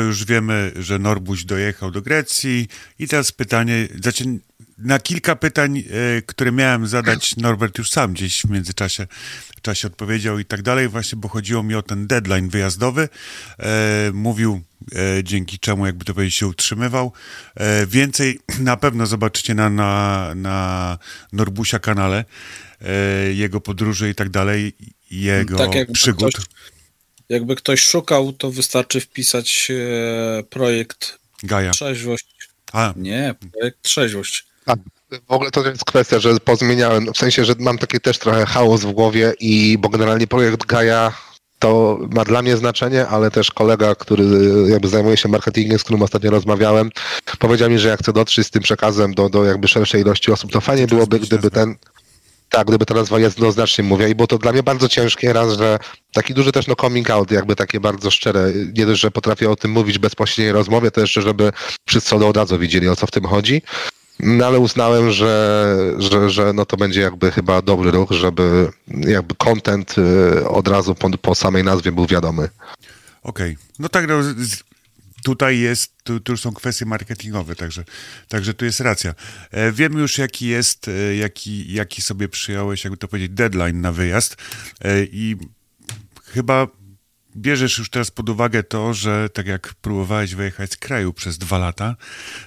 Speaker 8: To
Speaker 5: już wiemy, że Norbuś dojechał do Grecji i teraz pytanie, znaczy na kilka pytań, e, które miałem zadać, Norbert już sam gdzieś w międzyczasie czasie odpowiedział i tak dalej, właśnie, bo chodziło mi o ten deadline wyjazdowy. E, mówił, e, dzięki czemu, jakby to powiedzieć, się utrzymywał. E, więcej [CLEARS THROAT] na pewno zobaczycie na, na, na Norbusia kanale, e, jego podróże i tak dalej, jego
Speaker 4: Tak
Speaker 5: przygód.
Speaker 4: ktoś- Jakby ktoś szukał, to wystarczy wpisać e, projekt
Speaker 5: Gaja.
Speaker 4: Trzeźwość.
Speaker 5: A,
Speaker 4: Nie, projekt Trzeźwość.
Speaker 6: A w ogóle to jest kwestia, że pozmieniałem, w sensie, że mam taki też trochę chaos w głowie i bo generalnie projekt Gaia to ma dla mnie znaczenie, ale też kolega, który jakby zajmuje się marketingiem, z którym ostatnio rozmawiałem, powiedział mi, że jak chcę dotrzeć z tym przekazem do, do jakby szerszej ilości osób, to fajnie byłoby, gdyby ten tak, gdyby ta nazwa jednoznacznie mówiła i było to dla mnie bardzo ciężkie raz, że taki duży też no coming out, jakby takie bardzo szczere, nie dość, że potrafię o tym mówić w bezpośredniej rozmowie, to jeszcze, żeby wszyscy od razu wiedzieli o co w tym chodzi. No ale uznałem, że, że, że no to będzie jakby chyba dobry ruch, żeby jakby content y, od razu po, po samej nazwie był wiadomy.
Speaker 5: Okej. No tak, no, tutaj jest, tu, tu już są kwestie marketingowe, także, także tu jest racja. E, wiem już, jaki jest, e, jaki, jaki sobie przyjąłeś, jakby to powiedzieć, deadline na wyjazd e, i chyba bierzesz już teraz pod uwagę to, że tak jak próbowałeś wyjechać z kraju przez dwa lata,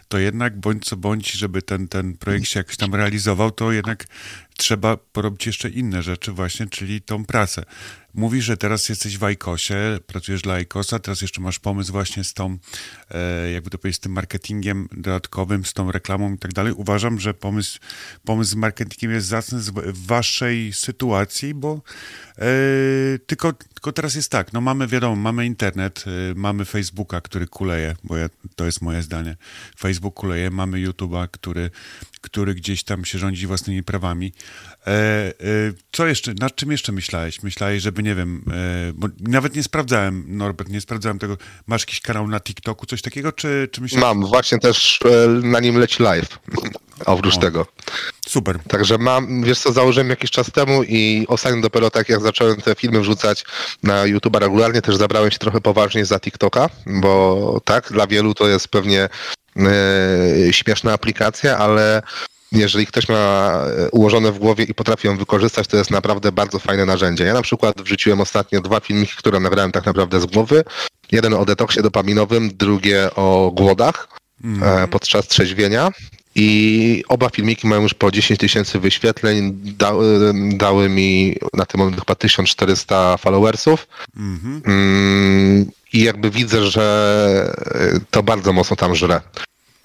Speaker 5: to jednak bądź co bądź, żeby ten, ten projekt się jakoś tam realizował, to jednak trzeba porobić jeszcze inne rzeczy właśnie, czyli tą pracę. Mówisz, że teraz jesteś w Ajkosie, pracujesz dla Ajkosa, teraz jeszcze masz pomysł właśnie z tą, e, jakby to powiedzieć, z tym marketingiem dodatkowym, z tą reklamą i tak dalej. Uważam, że pomysł, pomysł z marketingiem jest zacny w waszej sytuacji, bo e, tylko, tylko teraz jest tak, no mamy, wiadomo, mamy internet, e, mamy Facebooka, który kuleje, bo ja, to jest moje zdanie. Facebook kuleje, mamy YouTube'a, który, który gdzieś tam się rządzi własnymi prawami. E, e, co jeszcze, nad czym jeszcze myślałeś? Myślałeś, żeby, nie wiem, e, bo nawet nie sprawdzałem, Norbert, nie sprawdzałem tego. Masz jakiś kanał na TikToku, coś takiego, czy, czy myślałeś?
Speaker 6: Mam, właśnie też e, na nim leci live, oprócz
Speaker 5: O.
Speaker 6: tego.
Speaker 5: Super.
Speaker 6: Także mam, wiesz co, założyłem jakiś czas temu i ostatnio dopiero tak jak zacząłem te filmy wrzucać na YouTube'a regularnie, też zabrałem się trochę poważniej za TikToka, bo tak, dla wielu to jest pewnie śmieszna aplikacja, ale jeżeli ktoś ma e, ułożone w głowie i potrafi ją wykorzystać, to jest naprawdę bardzo fajne narzędzie. Ja na przykład wrzuciłem ostatnio dwa filmiki, które nagrałem tak naprawdę z głowy. Jeden o detoksie dopaminowym, drugie o głodach e, podczas trzeźwienia. I oba filmiki mają już po 10 tysięcy wyświetleń, dały, dały mi na tym moment chyba 1400 followersów. Mm, I jakby widzę, że e, to bardzo mocno tam żre.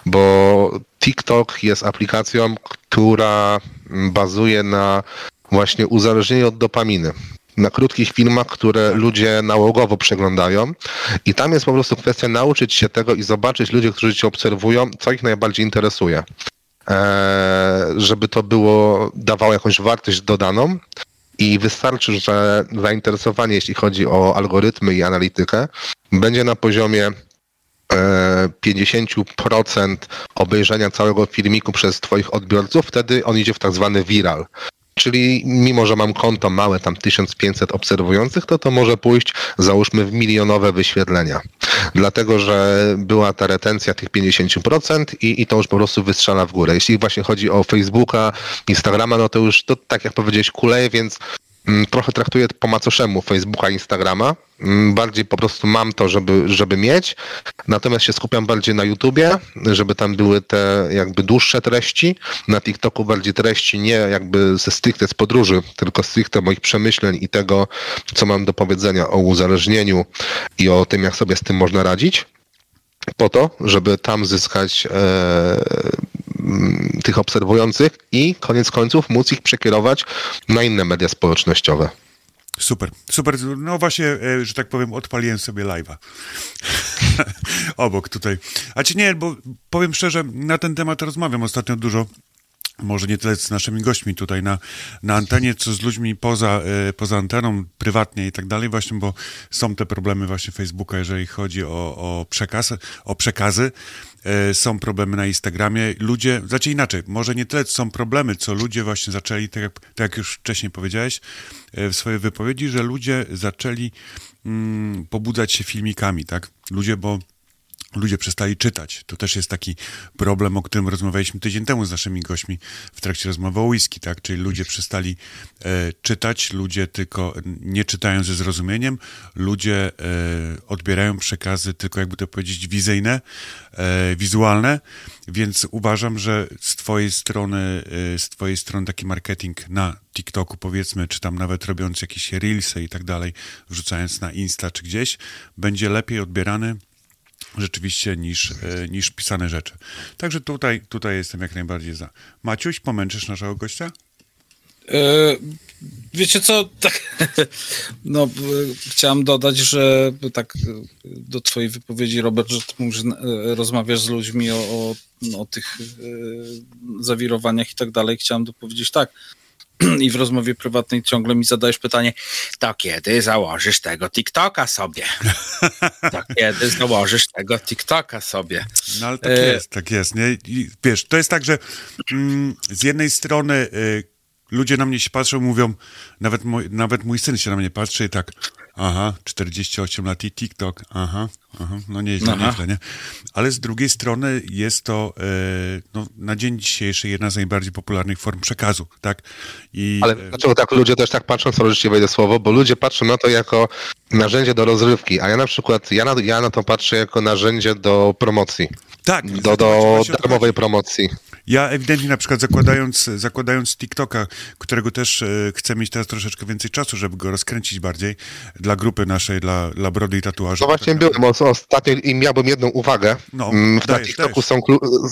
Speaker 6: Bo TikTok jest aplikacją, która bazuje na właśnie uzależnieniu od dopaminy. Na krótkich filmach, które ludzie nałogowo przeglądają. I tam jest po prostu kwestia nauczyć się tego i zobaczyć ludzie, którzy cię obserwują, co ich najbardziej interesuje. Eee, żeby to było, dawało jakąś wartość dodaną. I wystarczy, że zainteresowanie, jeśli chodzi o algorytmy i analitykę, będzie na poziomie e, 50% obejrzenia całego filmiku przez Twoich odbiorców, wtedy on idzie w tak zwany viral. Czyli mimo, że mam konto małe, tam 1500 obserwujących, to to może pójść, załóżmy, w milionowe wyświetlenia. Dlatego, że była ta retencja tych 50% i, i to już po prostu wystrzela w górę. Jeśli właśnie chodzi o Facebooka, Instagrama, no to już to, tak jak powiedziałeś, kuleje, więc trochę traktuję po macoszemu Facebooka, Instagrama. Mm, Bardziej po prostu mam to, żeby, żeby mieć. Natomiast się skupiam bardziej na YouTubie, żeby tam były te jakby dłuższe treści. Na TikToku bardziej treści nie jakby ze stricte z podróży, tylko stricte moich przemyśleń i tego, co mam do powiedzenia o uzależnieniu i o tym, jak sobie z tym można radzić po to, żeby tam zyskać e, tych obserwujących i koniec końców móc ich przekierować na inne media społecznościowe.
Speaker 5: Super, super. No właśnie, e, że tak powiem, odpaliłem sobie live'a. [LAUGHS] Obok tutaj. A czy nie, bo powiem szczerze, na ten temat rozmawiam ostatnio dużo. Może nie tyle z naszymi gośćmi tutaj na, na antenie, co z ludźmi poza, e, poza anteną, prywatnie i tak dalej, właśnie, bo są te problemy właśnie Facebooka, jeżeli chodzi o, o przekaz, o przekazy. E, Są problemy na Instagramie. Ludzie, znaczy inaczej, może nie tyle są problemy, co ludzie właśnie zaczęli, tak jak, tak jak już wcześniej powiedziałeś e, w swojej wypowiedzi, że ludzie zaczęli mm, pobudzać się filmikami, tak? Ludzie, bo ludzie przestali czytać. To też jest taki problem, o którym rozmawialiśmy tydzień temu z naszymi gośćmi w trakcie rozmowy o whisky, tak? Czyli ludzie przestali e, czytać, ludzie tylko nie czytają ze zrozumieniem, ludzie e, odbierają przekazy tylko, jakby to powiedzieć, wizyjne, e, wizualne, więc uważam, że z twojej strony, e, z twojej strony taki marketing na TikToku powiedzmy, czy tam nawet robiąc jakieś reelsy i tak dalej, wrzucając na Insta czy gdzieś, będzie lepiej odbierany rzeczywiście niż, e, niż pisane rzeczy. Także tutaj, tutaj jestem jak najbardziej za. Maciuś, pomęczysz naszego gościa?
Speaker 4: E, wiecie co, tak, [LAUGHS] no, e, chciałem dodać, że tak do twojej wypowiedzi, Robert, że ty mówisz, rozmawiasz z ludźmi o, o, o tych zawirowaniach i tak dalej. Chciałem dopowiedzieć tak, [CLEARS THROAT] i w rozmowie prywatnej ciągle mi zadajesz pytanie, to kiedy założysz tego TikToka sobie? [LAUGHS] To kiedy założysz tego TikToka sobie?
Speaker 5: No ale tak
Speaker 4: E,
Speaker 5: jest, tak jest. Nie? I, wiesz, to jest tak, że mm, z jednej strony y, ludzie na mnie się patrzą, mówią, nawet mój, nawet mój syn się na mnie patrzy i tak, aha, 48 lat i TikTok, aha, aha no nieźle,
Speaker 4: Aha.
Speaker 5: nieźle, nie? Ale z drugiej strony jest to y, no, na dzień dzisiejszy jedna z najbardziej popularnych form przekazu, tak? I,
Speaker 6: Ale
Speaker 5: e,
Speaker 6: dlaczego tak ludzie też tak patrzą, sorry, że wejdę słowo, bo ludzie patrzą na to jako narzędzie do rozrywki, a ja na przykład, ja na, ja na to patrzę jako narzędzie do promocji,
Speaker 5: tak,
Speaker 6: do, do darmowej promocji.
Speaker 5: Ja ewidentnie na przykład zakładając, zakładając TikToka, którego też e, chcę mieć teraz troszeczkę więcej czasu, żeby go rozkręcić bardziej dla grupy naszej, dla, dla brody i tatuaży.
Speaker 6: No właśnie byłem o- ostatnio i miałbym jedną uwagę.
Speaker 5: No,
Speaker 6: Mm, na
Speaker 5: dajesz,
Speaker 6: TikToku są,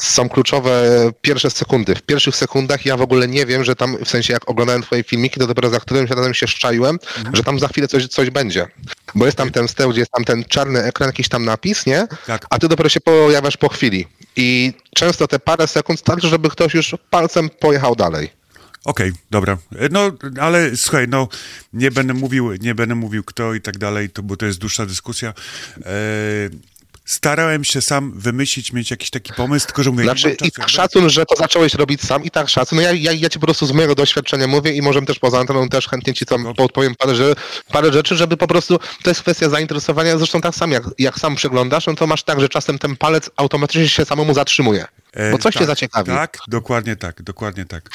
Speaker 6: są kluczowe pierwsze sekundy. W pierwszych sekundach ja w ogóle nie wiem, że tam, w sensie jak oglądałem twoje filmiki, to dopiero za którymś razem się szczaiłem,
Speaker 5: Mhm.
Speaker 6: że tam za chwilę coś, coś będzie. Bo jest tam ten steł, gdzie jest tam ten czarny ekran, jakiś tam napis, nie?
Speaker 5: Tak.
Speaker 6: A ty dopiero się pojawiasz po chwili. I często te parę sekund starczy, żeby ktoś już palcem pojechał dalej.
Speaker 5: Okej, dobra. E, No, ale słuchaj, no, nie będę mówił, nie będę mówił kto i tak dalej, to, bo to jest dłuższa dyskusja. E, starałem się sam wymyślić, mieć jakiś taki pomysł, tylko że mówię,
Speaker 6: Znaczy i tak szacun, że to zacząłeś robić sam i tak szacun. No ja, ja, ja ci po prostu z mojego doświadczenia mówię i możemy też poza anteną też chętnie ci tam podpowiem parę, że, parę rzeczy, żeby po prostu, to jest kwestia zainteresowania, zresztą tak sam jak, jak sam przeglądasz, no to masz tak, że czasem ten palec automatycznie się samemu zatrzymuje,
Speaker 5: E,
Speaker 6: bo coś
Speaker 5: tak,
Speaker 6: cię zaciekawi.
Speaker 5: Tak, dokładnie tak, dokładnie tak.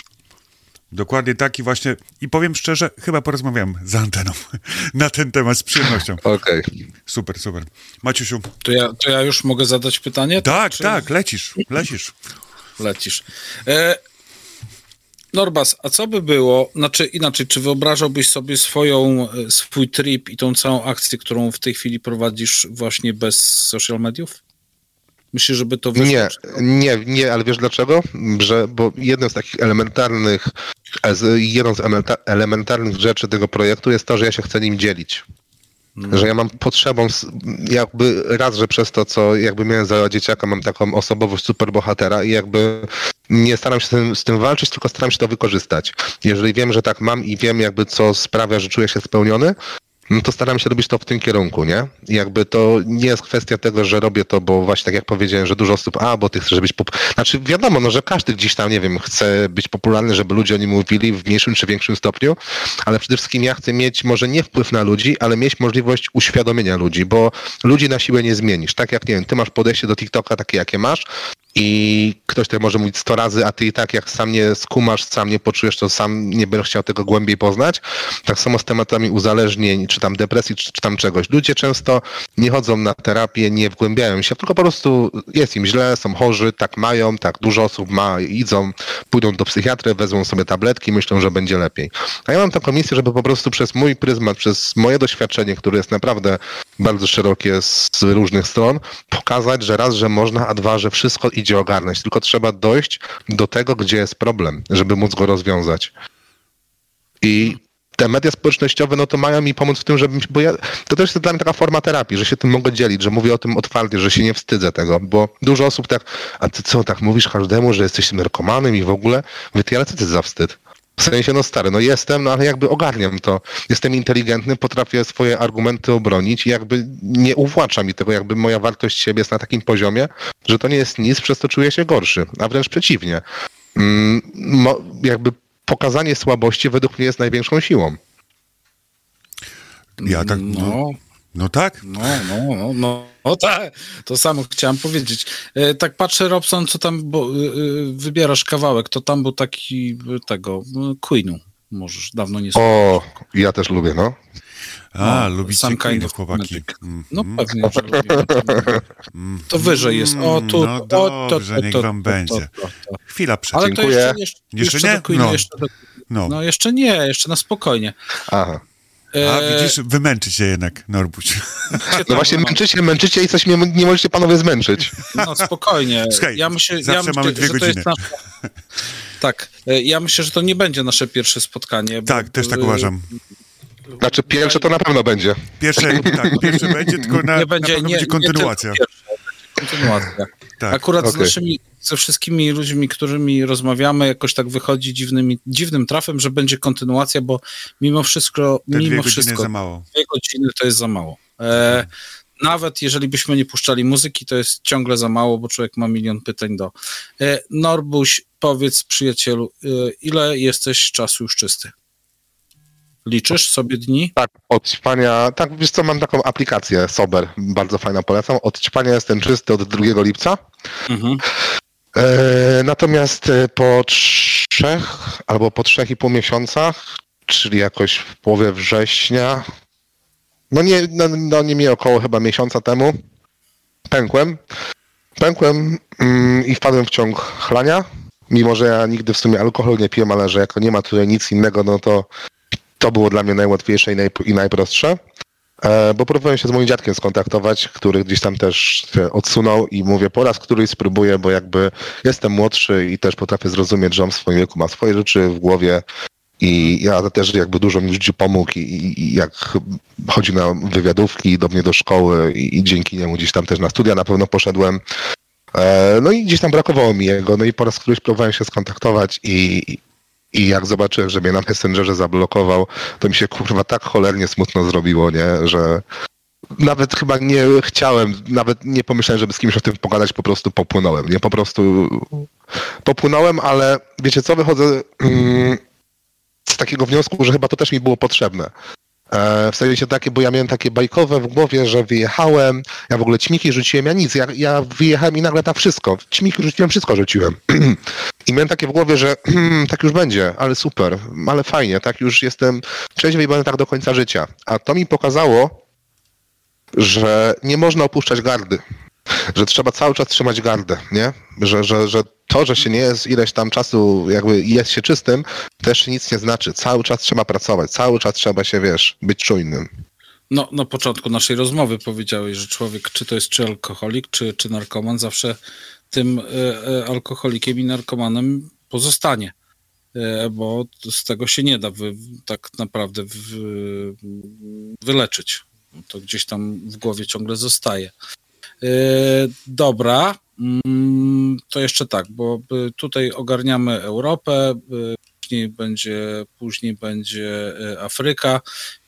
Speaker 5: Dokładnie tak i właśnie, i powiem szczerze, chyba porozmawiam z anteną [LAUGHS] na ten temat z przyjemnością. [LAUGHS]
Speaker 6: Okej.
Speaker 5: Super, super. Maciusiu,
Speaker 4: To ja, to ja już mogę zadać pytanie?
Speaker 5: tak,
Speaker 4: Czy
Speaker 5: tak, lecisz, lecisz.
Speaker 4: Lecisz. E, Norbas, a co by było, znaczy inaczej, czy wyobrażałbyś sobie swoją, e, swój trip i tą całą akcję, którą w tej chwili prowadzisz właśnie bez social mediów? Myślisz, żeby to?
Speaker 6: Nie, nie, nie, ale wiesz dlaczego? Że, bo jednym z takich elementarnych, e, jedną z elementa- elementarnych rzeczy tego projektu jest to, że ja się chcę nim dzielić. Że ja mam potrzebą, jakby raz, że przez to, co jakby miałem za dzieciaka, mam taką osobowość superbohatera i jakby nie staram się z tym, z tym walczyć, tylko staram się to wykorzystać. Jeżeli wiem, że tak mam i wiem jakby co sprawia, że czuję się spełniony, no to staram się robić to w tym kierunku, nie? Jakby to nie jest kwestia tego, że robię to, bo właśnie tak jak powiedziałem, że dużo osób, a bo ty chcesz być pop... Znaczy wiadomo, no, że każdy gdzieś tam, nie wiem, chce być popularny, żeby ludzie o nim mówili w mniejszym czy większym stopniu, ale przede wszystkim ja chcę mieć może nie wpływ na ludzi, ale mieć możliwość uświadomienia ludzi, bo ludzi na siłę nie zmienisz. Tak jak, nie wiem, ty masz podejście do TikToka takie, jakie masz, I ktoś tutaj może mówić 100 razy, a ty i tak jak sam nie skumasz, sam nie poczujesz, to sam nie będziesz chciał tego głębiej poznać. Tak samo z tematami uzależnień, czy tam depresji, czy, czy tam czegoś. Ludzie często nie chodzą na terapię, nie wgłębiają się, tylko po prostu jest im źle, są chorzy, tak mają, tak dużo osób ma, idą, pójdą do psychiatry, wezmą sobie tabletki, myślą, że będzie lepiej. A ja mam taką misję, żeby po prostu przez mój pryzmat, przez moje doświadczenie, które jest naprawdę bardzo szerokie z różnych stron, pokazać, że raz, że można, a dwa, że wszystko idzie ogarnąć. Tylko trzeba dojść do tego, gdzie jest problem, żeby móc go rozwiązać. I te media społecznościowe, no to mają mi pomóc w tym, żebym, bo ja, to też jest dla mnie taka forma terapii, że się tym mogę dzielić, że mówię o tym otwarcie, że się nie wstydzę tego, bo dużo osób tak, a ty co, tak mówisz każdemu, że jesteś narkomanem i w ogóle? Mówię, ty, ale co ty za wstyd? W sensie, no stary, no jestem, no ale jakby ogarniam to. Jestem inteligentny, potrafię swoje argumenty obronić i jakby nie uwłacza mi tego, jakby moja wartość siebie jest na takim poziomie, że to nie jest nic, przez to czuję się gorszy, a wręcz przeciwnie. Mm, mo, jakby pokazanie słabości według mnie jest największą siłą.
Speaker 5: Ja tak, no,
Speaker 4: No,
Speaker 5: no tak.
Speaker 4: no, no, no, no, no tak, to samo chciałem powiedzieć. E, tak patrzę, Robson, co tam, bo y, y, wybierasz kawałek, to tam był taki tego, Queenu, możesz, dawno nie słuchałem.
Speaker 6: O, ja też lubię, no.
Speaker 5: A,
Speaker 4: No,
Speaker 5: lubicie
Speaker 4: some kind of
Speaker 5: chłopaki. Mm,
Speaker 4: No
Speaker 5: mm,
Speaker 4: pewnie, że lubię. To wyżej jest, o tu,
Speaker 5: No
Speaker 4: o, to,
Speaker 5: dobrze,
Speaker 4: to,
Speaker 5: niech wam będzie.
Speaker 4: To, to.
Speaker 5: Chwila przed.
Speaker 4: Ale to jeszcze, jeszcze,
Speaker 5: Jeszcze
Speaker 4: jeszcze
Speaker 5: nie?
Speaker 4: do
Speaker 5: No.
Speaker 4: jeszcze do,
Speaker 5: No.
Speaker 4: no jeszcze nie, jeszcze na spokojnie.
Speaker 6: Aha.
Speaker 5: A
Speaker 4: E,
Speaker 5: widzisz, wymęczy cię jednak, Norbuś.
Speaker 4: się [LAUGHS]
Speaker 6: No właśnie męczycie, męczycie i coś mnie nie możecie panowie zmęczyć.
Speaker 4: No spokojnie.
Speaker 5: Słuchaj,
Speaker 4: ja myślę,
Speaker 5: zawsze
Speaker 4: ja myślę
Speaker 5: mamy dwie
Speaker 4: że to
Speaker 5: godziny.
Speaker 4: nasze... Tak, e, ja myślę, że to nie będzie nasze pierwsze spotkanie. bo-
Speaker 5: Tak, też tak uważam.
Speaker 6: Znaczy pierwsze to na pewno będzie.
Speaker 5: Pierwsze, tak, pierwsze będzie, tylko na,
Speaker 4: Nie
Speaker 5: na
Speaker 4: będzie,
Speaker 5: pewno
Speaker 4: nie,
Speaker 5: będzie kontynuacja.
Speaker 4: Nie kontynuacja. [LAUGHS]
Speaker 5: Tak.
Speaker 4: Akurat z
Speaker 6: Okej.
Speaker 4: naszymi, ze wszystkimi ludźmi, którymi rozmawiamy, jakoś tak wychodzi dziwnymi, dziwnym trafem, że będzie kontynuacja, bo mimo wszystko,
Speaker 5: Te dwie
Speaker 4: mimo
Speaker 5: godziny
Speaker 4: wszystko,
Speaker 5: za mało.
Speaker 4: dwie godziny to jest za mało. E, nawet jeżeli byśmy nie puszczali muzyki, to jest ciągle za mało, bo człowiek ma milion pytań do. E, Norbuś, powiedz przyjacielu, e, ile jesteś czasu już czysty? Liczysz sobie dni?
Speaker 6: Tak, od ćpania, tak wiesz co, mam taką aplikację Sober, bardzo fajna, polecam. Od ćpania jestem czysty od 2 lipca.
Speaker 4: Mhm.
Speaker 6: E, natomiast e, po trzech albo po trzech i pół miesiącach, czyli jakoś w połowie września, no nie, no, no nie mniej około chyba miesiąca temu, pękłem. Pękłem mm, i wpadłem w ciąg chlania, mimo że ja nigdy w sumie alkohol nie piłem, ale że jako nie ma tutaj nic innego, no to to było dla mnie najłatwiejsze i, i najprostsze. E, bo próbowałem się z moim dziadkiem skontaktować, który gdzieś tam też się odsunął i mówię, po raz któryś spróbuję, bo jakby jestem młodszy i też potrafię zrozumieć, że on w swoim wieku ma swoje rzeczy w głowie i ja też jakby dużo mi w życiu pomógł i, i, i jak chodzi na wywiadówki do mnie do szkoły i, i dzięki niemu gdzieś tam też na studia na pewno poszedłem. E, no i gdzieś tam brakowało mi jego, no i po raz któryś próbowałem się skontaktować i, i jak zobaczyłem, że mnie na Messengerze zablokował, to mi się kurwa tak cholernie smutno zrobiło, nie, że nawet chyba nie chciałem, nawet nie pomyślałem, żeby z kimś o tym pogadać, po prostu popłynąłem, nie, po prostu popłynąłem, ale wiecie co, wychodzę mm, z takiego wniosku, że chyba to też mi było potrzebne. E, W sensie takie, bo ja miałem takie bajkowe w głowie, że wyjechałem, ja w ogóle ćmiki rzuciłem, ja nic, ja, ja wyjechałem i nagle tam wszystko, ćmiki rzuciłem, wszystko rzuciłem. [CLEARS THROAT] I miałem takie w głowie, że [CLEARS THROAT] tak już będzie, ale super, ale fajnie, tak już jestem trzeźwy i będę tak do końca życia. A to mi pokazało, że nie można opuszczać gardy, że trzeba cały czas trzymać gardę, nie? Że, że, że to, że się nie jest ileś tam czasu, jakby jest się czystym, też nic nie znaczy. Cały czas trzeba pracować, cały czas trzeba się, wiesz, być czujnym.
Speaker 4: No, na początku naszej rozmowy powiedziałeś, że człowiek, czy to jest czy alkoholik, czy, czy narkoman, zawsze tym e, alkoholikiem i narkomanem pozostanie. E, bo z tego się nie da wy, tak naprawdę wyleczyć. To gdzieś tam w głowie ciągle zostaje. E, dobra, mm, to jeszcze tak, bo e, tutaj ogarniamy Europę, e, później będzie, później będzie Afryka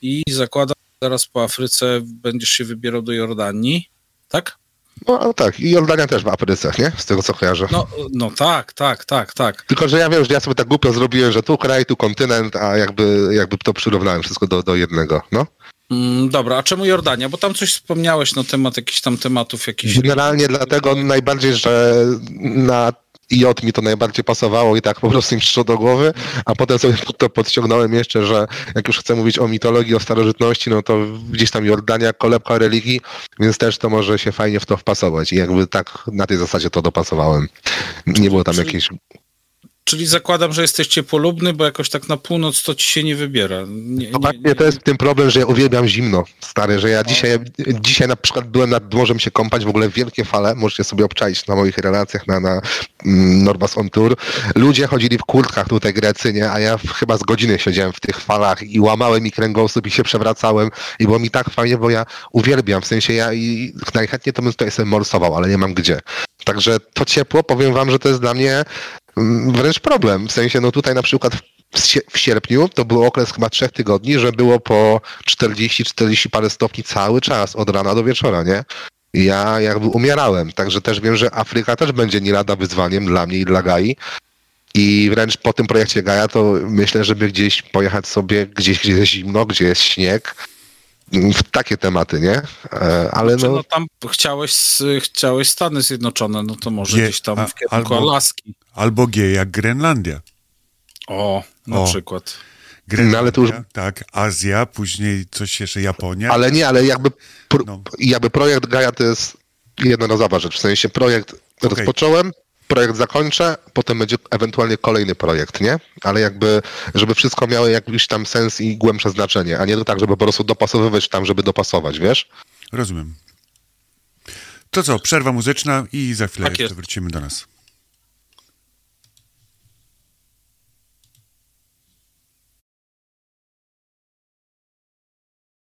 Speaker 4: i zakładam, zaraz po Afryce będziesz się wybierał do Jordanii, tak?
Speaker 6: No tak, i Jordania też w Afryce, nie? Z tego co kojarzę.
Speaker 4: No, no tak, tak, tak, tak.
Speaker 6: Tylko, że ja wiem, że ja sobie tak głupio zrobiłem, że tu kraj, tu kontynent, a jakby, jakby to przyrównałem wszystko do, do jednego, no.
Speaker 4: Mm, dobra, a czemu Jordania? Bo tam coś wspomniałeś na temat jakichś tam tematów, jakichś...
Speaker 6: Generalnie dlatego najbardziej, że na J mi to najbardziej pasowało i tak po prostu im przyszło do głowy, a potem sobie to podciągnąłem jeszcze, że jak już chcę mówić o mitologii, o starożytności, no to gdzieś tam Jordania, kolebka religii, więc też to może się fajnie w to wpasować i jakby tak na tej zasadzie to dopasowałem. Nie było tam jakiejś...
Speaker 4: Czyli zakładam, że jesteś ciepłolubny, bo jakoś tak na północ to ci się nie wybiera. Nie,
Speaker 6: No właśnie to jest tym problem, że ja uwielbiam zimno, stary, że ja dzisiaj, dzisiaj na przykład byłem nad morzem się kąpać, w ogóle wielkie fale, możecie sobie obczaić na moich relacjach na, na mm, Norbas on Tour. Ludzie chodzili w kurtkach tutaj Grecy, nie, a ja chyba z godziny siedziałem w tych falach i łamałem mi kręgosłup i się przewracałem i było mi tak fajnie, bo ja uwielbiam, w sensie ja i najchętniej to bym tutaj sobie morsował, ale nie mam gdzie. Także to ciepło, powiem wam, że to jest dla mnie wręcz problem, w sensie no tutaj na przykład w sie- w sierpniu to był okres chyba trzech tygodni, że było po 40-40 parę stopni cały czas, od rana do wieczora, nie? Ja jakby umierałem, także też wiem, że Afryka też będzie nie lada wyzwaniem dla mnie i dla Gai. I wręcz po tym projekcie Gaja to myślę, żeby gdzieś pojechać sobie gdzieś, gdzie jest zimno, gdzie jest śnieg, w takie tematy, nie? E, Ale
Speaker 4: Czy
Speaker 6: no,
Speaker 4: no tam chciałeś, chciałeś Stany Zjednoczone, no to może
Speaker 5: Gdzie?
Speaker 4: gdzieś tam
Speaker 5: A-
Speaker 4: w kierunku
Speaker 5: albo-
Speaker 4: Alaski.
Speaker 5: Albo G jak Grenlandia.
Speaker 4: O, na
Speaker 5: O.
Speaker 4: przykład.
Speaker 5: Grenlandia,
Speaker 6: No, ale to już-
Speaker 5: Tak, Azja, później coś jeszcze Japonia.
Speaker 6: ale nie, ale jakby, pr-
Speaker 5: No.
Speaker 6: jakby projekt Gaja to jest jednorazowa rzecz, w sensie projekt
Speaker 5: Okej.
Speaker 6: rozpocząłem, projekt zakończę, potem będzie ewentualnie kolejny projekt, nie? Ale jakby, żeby wszystko miało jakiś tam sens i głębsze znaczenie, a nie to tak, żeby po prostu dopasowywać tam, żeby dopasować, wiesz?
Speaker 5: Rozumiem. To co, przerwa muzyczna i za chwilę
Speaker 4: Tak
Speaker 5: jeszcze wrócimy do nas.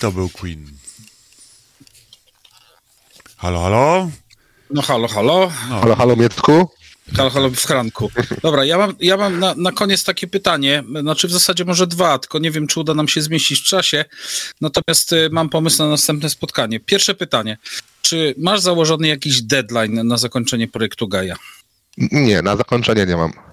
Speaker 5: to był Queen. Halo, halo?
Speaker 4: No halo, halo.
Speaker 6: Halo, halo, Mietku?
Speaker 4: Halo, halo w chranku. Dobra, ja mam, ja mam na, na koniec takie pytanie, znaczy w zasadzie może dwa, tylko nie wiem, czy uda nam się zmieścić w czasie, natomiast y, mam pomysł na następne spotkanie. Pierwsze pytanie, czy masz założony jakiś deadline na zakończenie projektu Gaia?
Speaker 6: Nie, na zakończenie nie mam.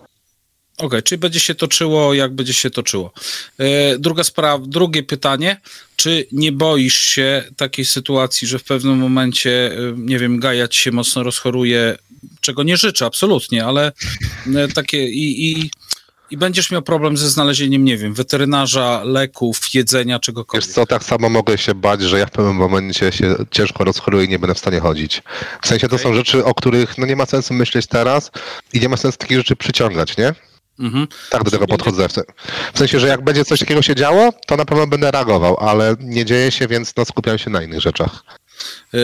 Speaker 4: Okej, czyli będzie się toczyło, jak będzie się toczyło. E, druga sprawa, drugie pytanie, czy nie boisz się takiej sytuacji, że w pewnym momencie, e, nie wiem, Gaja ci się mocno rozchoruje, czego nie życzę absolutnie, ale e, takie i, i, i będziesz miał problem ze znalezieniem, nie wiem, weterynarza, leków, jedzenia,
Speaker 6: Wiesz
Speaker 4: czegokolwiek.
Speaker 6: co, tak samo mogę się bać, że ja w pewnym momencie się ciężko rozchoruję i nie będę w stanie chodzić. W sensie to są rzeczy, o których no nie ma sensu myśleć teraz i nie ma sensu takich rzeczy przyciągać, nie?
Speaker 4: Mhm.
Speaker 6: Tak do tego podchodzę. W se- W sensie, że jak będzie coś takiego się działo, to na pewno będę reagował, ale nie dzieje się, więc no skupiam się na innych rzeczach.
Speaker 4: E,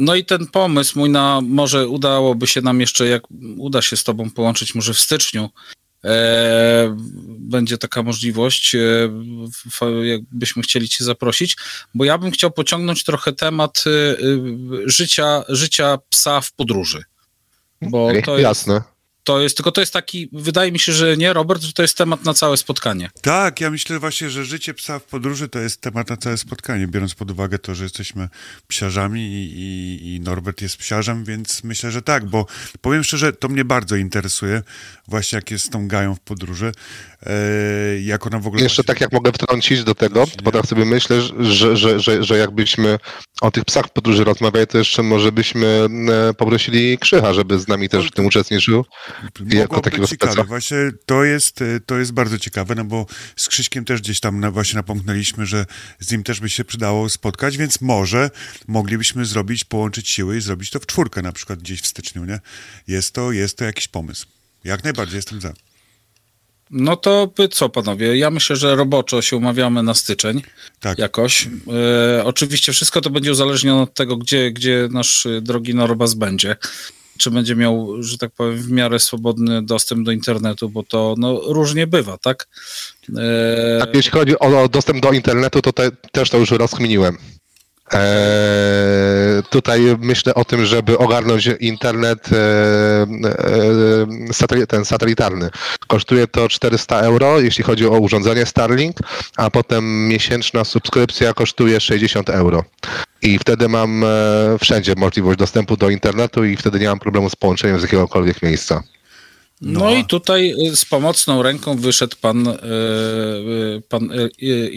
Speaker 4: No i ten pomysł mój na, może udałoby się nam jeszcze, jak uda się z tobą połączyć, może w styczniu, e, będzie taka możliwość, w- jakbyśmy chcieli cię zaprosić, bo ja bym chciał pociągnąć trochę temat życia, życia psa w podróży. Bo to jest,
Speaker 6: Jasne.
Speaker 4: To jest, tylko to jest taki, wydaje mi się, że nie, Robert, że to jest temat na całe spotkanie.
Speaker 5: Tak, ja myślę właśnie, że życie psa w podróży to jest temat na całe spotkanie, biorąc pod uwagę to, że jesteśmy psiarzami i, i, i Norbert jest psiarzem, więc myślę, że tak, bo powiem szczerze, to mnie bardzo interesuje, właśnie jak jest z tą gają w podróży, e, jak ona w ogóle...
Speaker 6: Jeszcze
Speaker 5: właśnie-
Speaker 6: tak jak mogę wtrącić do tego,
Speaker 5: Właśnie,
Speaker 6: bo tak sobie myślę, że, że, że, że jakbyśmy o tych psach w podróży rozmawiali, to jeszcze może byśmy e, poprosili Krzycha, żeby z nami też w tym uczestniczył. Jako
Speaker 5: Mogło
Speaker 6: takiego
Speaker 5: być ciekawe. Właśnie to jest, e, to jest bardzo ciekawe, no bo z Krzyśkiem też gdzieś tam na, właśnie napomknęliśmy, że z nim też by się przydało spotkać, więc może moglibyśmy zrobić, połączyć siły i zrobić to w czwórkę na przykład gdzieś w styczniu, nie? Jest to, jest to jakiś pomysł. Jak najbardziej jestem za.
Speaker 4: No to by co, panowie? Ja myślę, że roboczo się umawiamy na styczeń.
Speaker 5: Tak.
Speaker 4: jakoś. E, oczywiście wszystko to będzie uzależnione od tego, gdzie, gdzie nasz e, drogi Norbas będzie. Czy będzie miał, że tak powiem, w miarę swobodny dostęp do internetu, bo to no, różnie bywa, tak? E,
Speaker 6: Tak, jeśli chodzi o, dostęp do internetu, to te, też to już rozkminiłem. Eee, tutaj myślę o tym, żeby ogarnąć internet e, e, ten satelitarny. Kosztuje to 400 euro, jeśli chodzi o urządzenie Starlink, a potem miesięczna subskrypcja kosztuje 60 euro. I wtedy mam e, wszędzie możliwość dostępu do internetu i wtedy nie mam problemu z połączeniem z jakiegokolwiek miejsca.
Speaker 4: No,
Speaker 5: No.
Speaker 4: i tutaj e, z pomocną ręką wyszedł pan, e, e, pan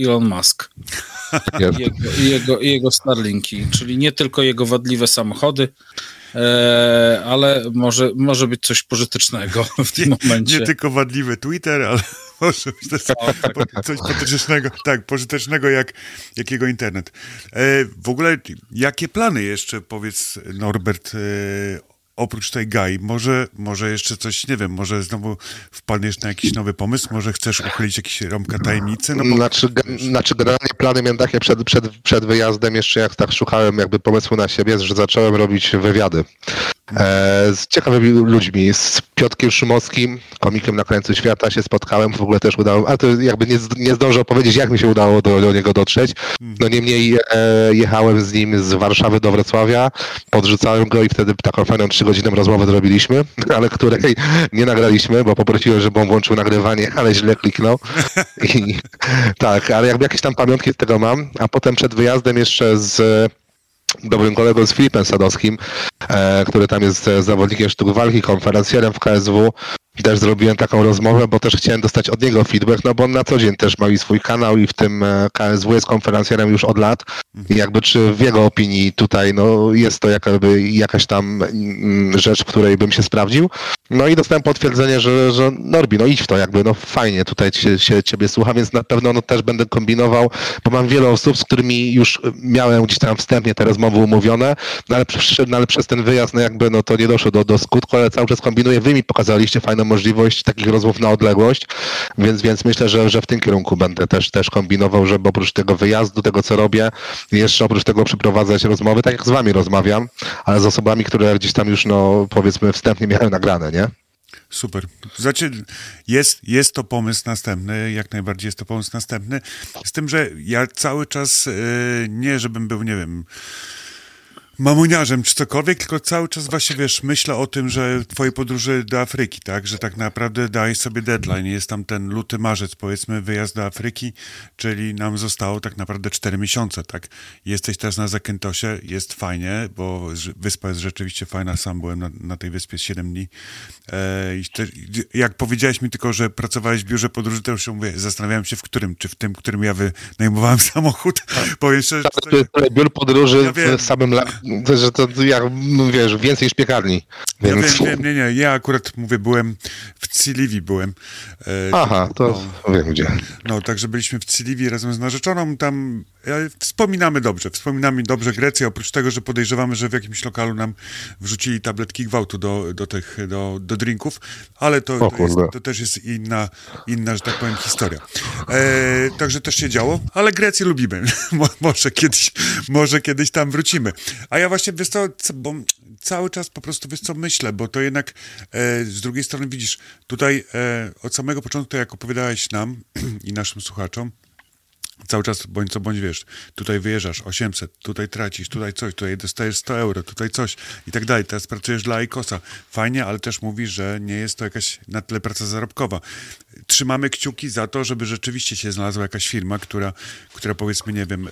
Speaker 4: Elon Musk [LAUGHS] jego, jego, jego Starlinki, czyli nie tylko jego wadliwe samochody, e, ale może, może być coś pożytecznego [LAUGHS] w tym momencie.
Speaker 5: Nie tylko wadliwy Twitter, ale [LAUGHS] może być też po- coś pożytecznego, tak, pożytecznego jak, jak jego internet. E, w ogóle, jakie plany jeszcze, powiedz Norbert, e, oprócz tej GAI? Może, może jeszcze coś, nie wiem, może znowu wpadniesz na jakiś nowy pomysł, może chcesz uchylić jakiś rąbka tajemnicy? No bo,
Speaker 6: Znaczy, znaczy generalnie plany miałem takie przed, przed, przed wyjazdem, jeszcze jak tak szukałem jakby pomysłu na siebie, że zacząłem robić wywiady z ciekawymi ludźmi. Z Piotkiem Szumowskim, komikiem na krańcu świata się spotkałem, w ogóle też udało, ale to jakby nie, nie zdążę opowiedzieć, jak mi się udało do, do niego dotrzeć. No niemniej e, jechałem z nim z Warszawy do Wrocławia, podrzucałem go i wtedy taką fajną trzygodzinną rozmowę zrobiliśmy, [LAUGHS] ale której nie nagraliśmy, bo poprosiłem, żeby on włączył nagrywanie, ale źle kliknął. [LAUGHS] I, tak, ale jakby jakieś tam pamiątki z tego mam, a potem przed wyjazdem jeszcze z dobrym kolegą z Filipem Sadowskim, e, który tam jest e, zawodnikiem sztuk walki, konferencjerem w KSW. I też zrobiłem taką rozmowę, bo też chciałem dostać od niego feedback, no bo on na co dzień też ma i swój kanał i w tym e, KSW jest konferencjerem już od lat. I jakby czy w jego opinii tutaj no, jest to jakby jakaś tam mm, rzecz, w której bym się sprawdził. No i dostałem potwierdzenie, że, że Norbi, no idź w to jakby, no fajnie tutaj się, się ciebie słucha, więc na pewno no, też będę kombinował, bo mam wiele osób, z którymi już miałem gdzieś tam wstępnie te rozmowy umówione, no ale, no, ale przez ten wyjazd no jakby no to nie doszło do, do skutku, ale cały czas kombinuję. Wy mi pokazaliście fajną możliwość takich rozmów na odległość, więc, więc myślę, że, że w tym kierunku będę też, też kombinował, żeby oprócz tego wyjazdu, tego co robię, jeszcze oprócz tego przeprowadzać rozmowy, tak jak z wami rozmawiam, ale z osobami, które gdzieś tam już no powiedzmy wstępnie miałem nagrane, nie?
Speaker 5: Super. Znaczy, jest, jest to pomysł następny, jak najbardziej jest to pomysł następny. Z tym, że ja cały czas e, nie, żebym był, nie wiem, mamuniarzem czy cokolwiek, tylko cały czas właśnie, wiesz, myślę o tym, że twoje podróże do Afryki, tak, że tak naprawdę dajesz sobie deadline, jest tam ten luty, marzec, powiedzmy, wyjazd do Afryki, czyli nam zostało tak naprawdę 4 miesiące, tak. Jesteś teraz na Zakętosie, jest fajnie, bo wyspa jest rzeczywiście fajna, sam byłem na, na tej wyspie 7 dni. E, te, jak powiedziałeś mi tylko, że pracowałeś w biurze podróży, to już mówię, zastanawiałem się w którym, czy w tym, którym ja wynajmowałem [LAUGHS] samochód, powiem szczerze,
Speaker 6: To jest biur podróży
Speaker 5: Ja
Speaker 6: w samym, że to jak, no wiesz, więcej niż piekarni.
Speaker 5: Ja
Speaker 6: Więc...
Speaker 5: wiem, wiem, nie, nie, ja akurat mówię, byłem w Ciliwi byłem. E,
Speaker 6: Aha, to wiem gdzie.
Speaker 5: No, także byliśmy w Ciliwi razem z narzeczoną, tam e, wspominamy dobrze, wspominamy dobrze Grecję, oprócz tego, że podejrzewamy, że w jakimś lokalu nam wrzucili tabletki gwałtu do, do tych, do, do drinków, ale to,
Speaker 6: O
Speaker 5: to, jest, to też jest inna, inna, że tak powiem, historia. E, także też się działo, ale Grecję lubimy. [LAUGHS] Mo- może, kiedyś, może kiedyś tam wrócimy. A ja właśnie, wiesz co, bo cały czas po prostu, wiesz co, myślę, bo to jednak e, z drugiej strony widzisz, tutaj e, od samego początku, jak opowiadałeś nam [CLEARS THROAT] i naszym słuchaczom, cały czas bądź co bądź wiesz, tutaj wyjeżdżasz 800, tutaj tracisz, tutaj coś, tutaj dostajesz 100 euro, tutaj coś i tak dalej. Teraz pracujesz dla ICOSa. Fajnie, ale też mówisz, że nie jest to jakaś na tyle praca zarobkowa. Trzymamy kciuki za to, żeby rzeczywiście się znalazła jakaś firma, która, która powiedzmy, nie wiem, e,